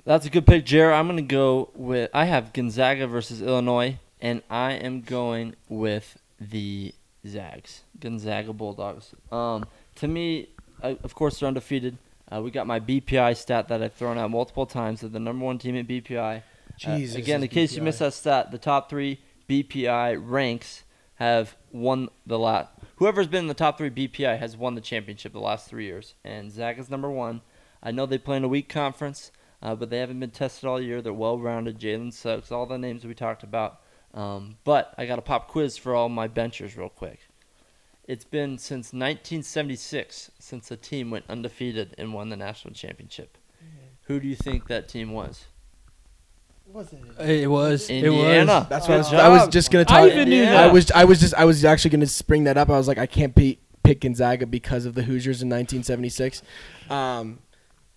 That's a good pick, Jared. I'm gonna go with. I have Gonzaga versus Illinois, and I am going with the Zags, Gonzaga Bulldogs. Um, to me, uh, of course, they're undefeated. Uh, we got my BPI stat that I've thrown out multiple times. They're the number one team at BPI. Uh, again, in case you BPI. missed that stat, the top three BPI ranks have won the lot. Whoever's been in the top three BPI has won the championship the last three years, and Zags is number one. I know they play in a weak conference, uh, but they haven't been tested all year. They're well rounded. Jalen Suggs, all the names we talked about. Um, but I got a pop quiz for all my benchers real quick. It's been since 1976 since a team went undefeated and won the national championship. Who do you think that team was? Wasn't it? It was. It was. That's what what I was- I was just gonna talk. I talk. even knew Yeah. I was I was just I was actually gonna spring that up. I was like I can't beat pick Gonzaga because of the Hoosiers in 1976. Um,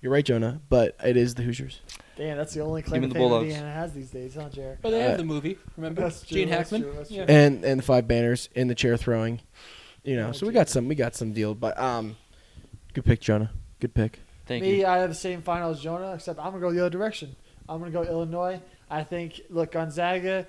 you're right, Jonah, but it is the Hoosiers. Damn, that's the only claim me to the fame Bulldogs. Indiana has these days, huh, Jared? But they have Uh, the movie. Remember? That's true, Gene that's Hackman. true, that's Yeah. true. And and the five banners in the chair throwing. You know, Oh, so we got some we got some deal. But um, good pick, Jonah. Good pick. Thank Me, you. I have the same final as Jonah, except I'm gonna go the other direction. I'm gonna go Illinois. I think look Gonzaga.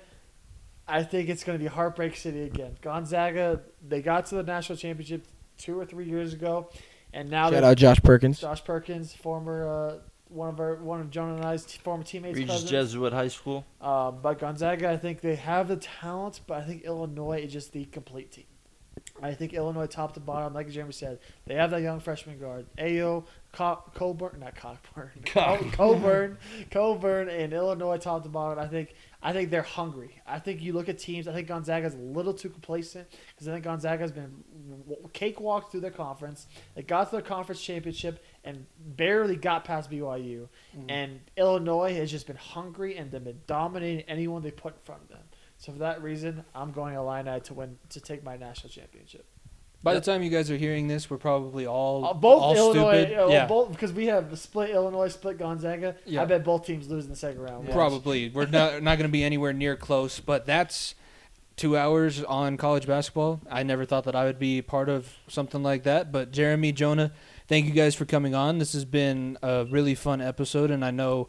I think it's gonna be Heartbreak City again. Gonzaga, they got to the national championship two or three years ago, and now Shout they're out Josh Perkins. Josh Perkins, former uh, one of our one of Jonah and I's t- former teammates. Regis cousins. Jesuit High School. Uh, but Gonzaga, I think they have the talent, but I think Illinois is just the complete team. I think Illinois, top to bottom, like Jeremy said, they have that young freshman guard, Ayo, Co- Coburn, not Coburn, Co- Coburn, Coburn, and Illinois, top to bottom. I think, I think they're hungry. I think you look at teams. I think Gonzaga's a little too complacent because I think Gonzaga's been cakewalked through their conference. They got to their conference championship and barely got past BYU. Mm-hmm. And Illinois has just been hungry and they've been dominating anyone they put in front of them. So for that reason, I'm going Illini to win to take my national championship. By the time you guys are hearing this, we're probably all Uh, both all Illinois, stupid. uh, yeah, both because we have split Illinois, split Gonzaga. Yeah. I bet both teams lose in the second round. Watch. probably. We're not not going to be anywhere near close. But that's two hours on college basketball. I never thought that I would be part of something like that. But Jeremy, Jonah, thank you guys for coming on. This has been a really fun episode, and I know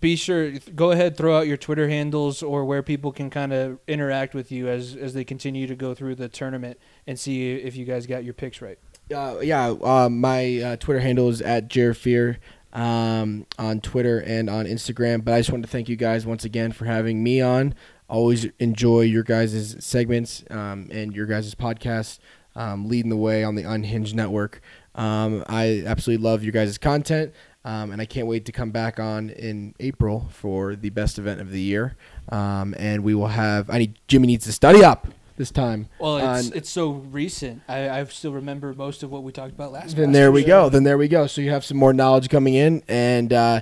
be sure go ahead throw out your Twitter handles or where people can kind of interact with you as as they continue to go through the tournament and see if you guys got your picks right. Uh, yeah, uh, my uh, Twitter handle is at Jerfear um, on Twitter and on Instagram. But I just wanted to thank you guys once again for having me on. Always enjoy your guys' segments um, and your guys' podcast, um, leading the way on the Unhinged Network. Um, I absolutely love your guys' content. Um, and I can't wait to come back on in April for the best event of the year. Um, and we will have. I need Jimmy needs to study up this time. Well, it's on- it's so recent. I, I still remember most of what we talked about last. Week. Then last there we go. Then there we go. So you have some more knowledge coming in, and uh,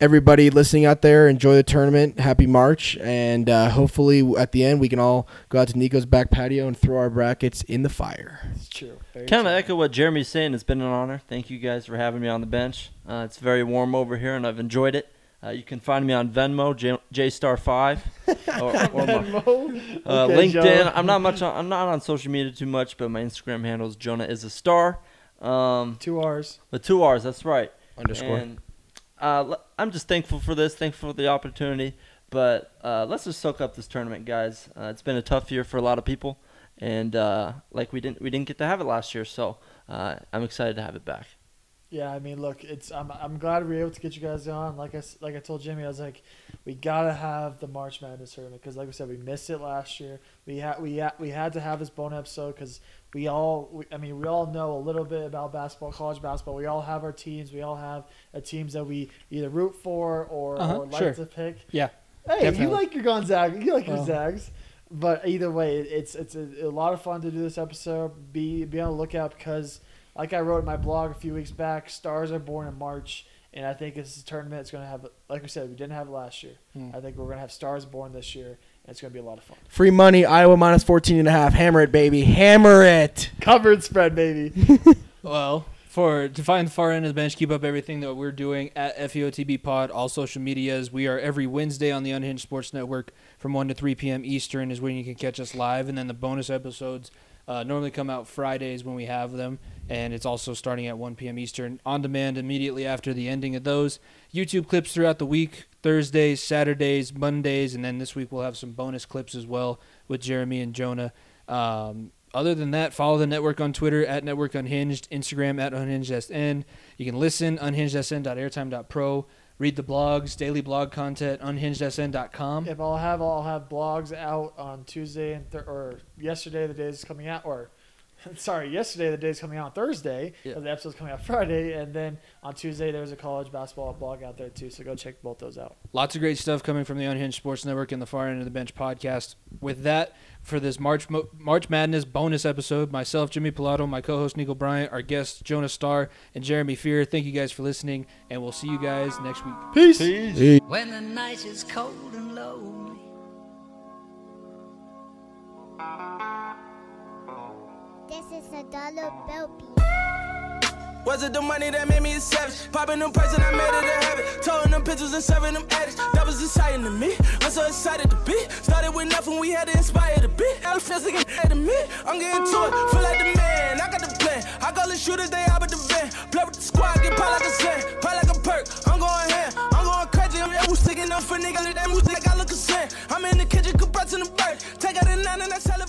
everybody listening out there, enjoy the tournament. Happy March, and uh, hopefully at the end we can all go out to Nico's back patio and throw our brackets in the fire. It's true. Very Kind of echo what Jeremy's saying. It's been an honor. Thank you guys for having me on the bench. Uh, it's very warm over here, and I've enjoyed it. Uh, you can find me on Venmo, J- JStar5, or, or my, uh, Okay, LinkedIn. Joe. I'm not much. On, I'm not on social media too much, but my Instagram handle is Jonah is a star. Um, Two R's. The two R's. That's right. Underscore. And uh, l- I'm just thankful for this, thankful for the opportunity. But uh, let's just soak up this tournament, guys. Uh, it's been a tough year for a lot of people, and uh, like we didn't we didn't get to have it last year, so uh, I'm excited to have it back. Yeah, I mean, look, it's I'm I'm glad we were able to get you guys on. Like I s- like I told Jimmy, I was like, we gotta have the March Madness tournament because, like we said, we missed it last year. We had we had we had to have this bone episode because we all we, I mean we all know a little bit about basketball, college basketball. We all have our teams. We all have uh, teams that we either root for or, Uh-huh, or like sure. to pick. Yeah. Hey, Definitely. you like your Gonzaga, you like your Well. Zags. But either way, it's it's a, a lot of fun to do this episode. Be be on the lookout because, like I wrote in my blog a few weeks back, stars are born in March, and I think this tournament is going to have, like we said, we didn't have it last year. Hmm. I think we're going to have stars born this year, and it's going to be a lot of fun. Free money, Iowa minus 14 and a half. Hammer it, baby. Hammer it. Covered spread, baby. Well, for to find the far end of the bench, keep up everything that we're doing at E FEOTB Pod, all social medias. We are every Wednesday on the Unhinged Sports Network from 1 to 3 p.m. Eastern is when you can catch us live, and then the bonus episodes uh, normally come out Fridays when we have them, and it's also starting at 1 p.m. Eastern on demand immediately after the ending of those. YouTube clips throughout the week, Thursdays, Saturdays, Mondays, and then this week we'll have some bonus clips as well with Jeremy and Jonah. Um, other than that, follow the network on Twitter at Network Unhinged, Instagram at UnhingedSN. You can listen unhingedsn.airtime.pro, read the blogs, daily blog content, unhingedsn.com. if I'll have I'll have blogs out on Tuesday and th- or yesterday the day is coming out or sorry yesterday the day is coming out on Thursday Yeah. the episode's coming out Friday and then on Tuesday there's a college basketball blog out there too so go check both those out. Lots of great stuff coming from the Unhinged Sports Network and the Far End of the Bench podcast. With that, for this March Mo- March Madness bonus episode, myself, Jimmy Pilato, my co-host Nico Bryant, our guests Jonah Starr and Jeremy Fear. Thank you guys for listening, and we'll see you guys next week. Peace. When the night is cold and lonely. This is a dollar bill beat. Was it the money that made me a savage? Popping them prices, I made it a habit. Towing them pictures and serving them addicts. That was exciting to me. I'm so excited to be. Started with nothing, we had to inspire the beat. Elephants looking at me. I'm getting to it, feel like the man. I got the plan. I call the shooters, they out with the van. Play with the squad, get pop like a slam. Pop like a perk. I'm going ham. I'm going crazy. I'm that sticking up for niggas. That music, I look a sin. I'm in the kitchen, compressing the bird. Take out the nine and that's hella.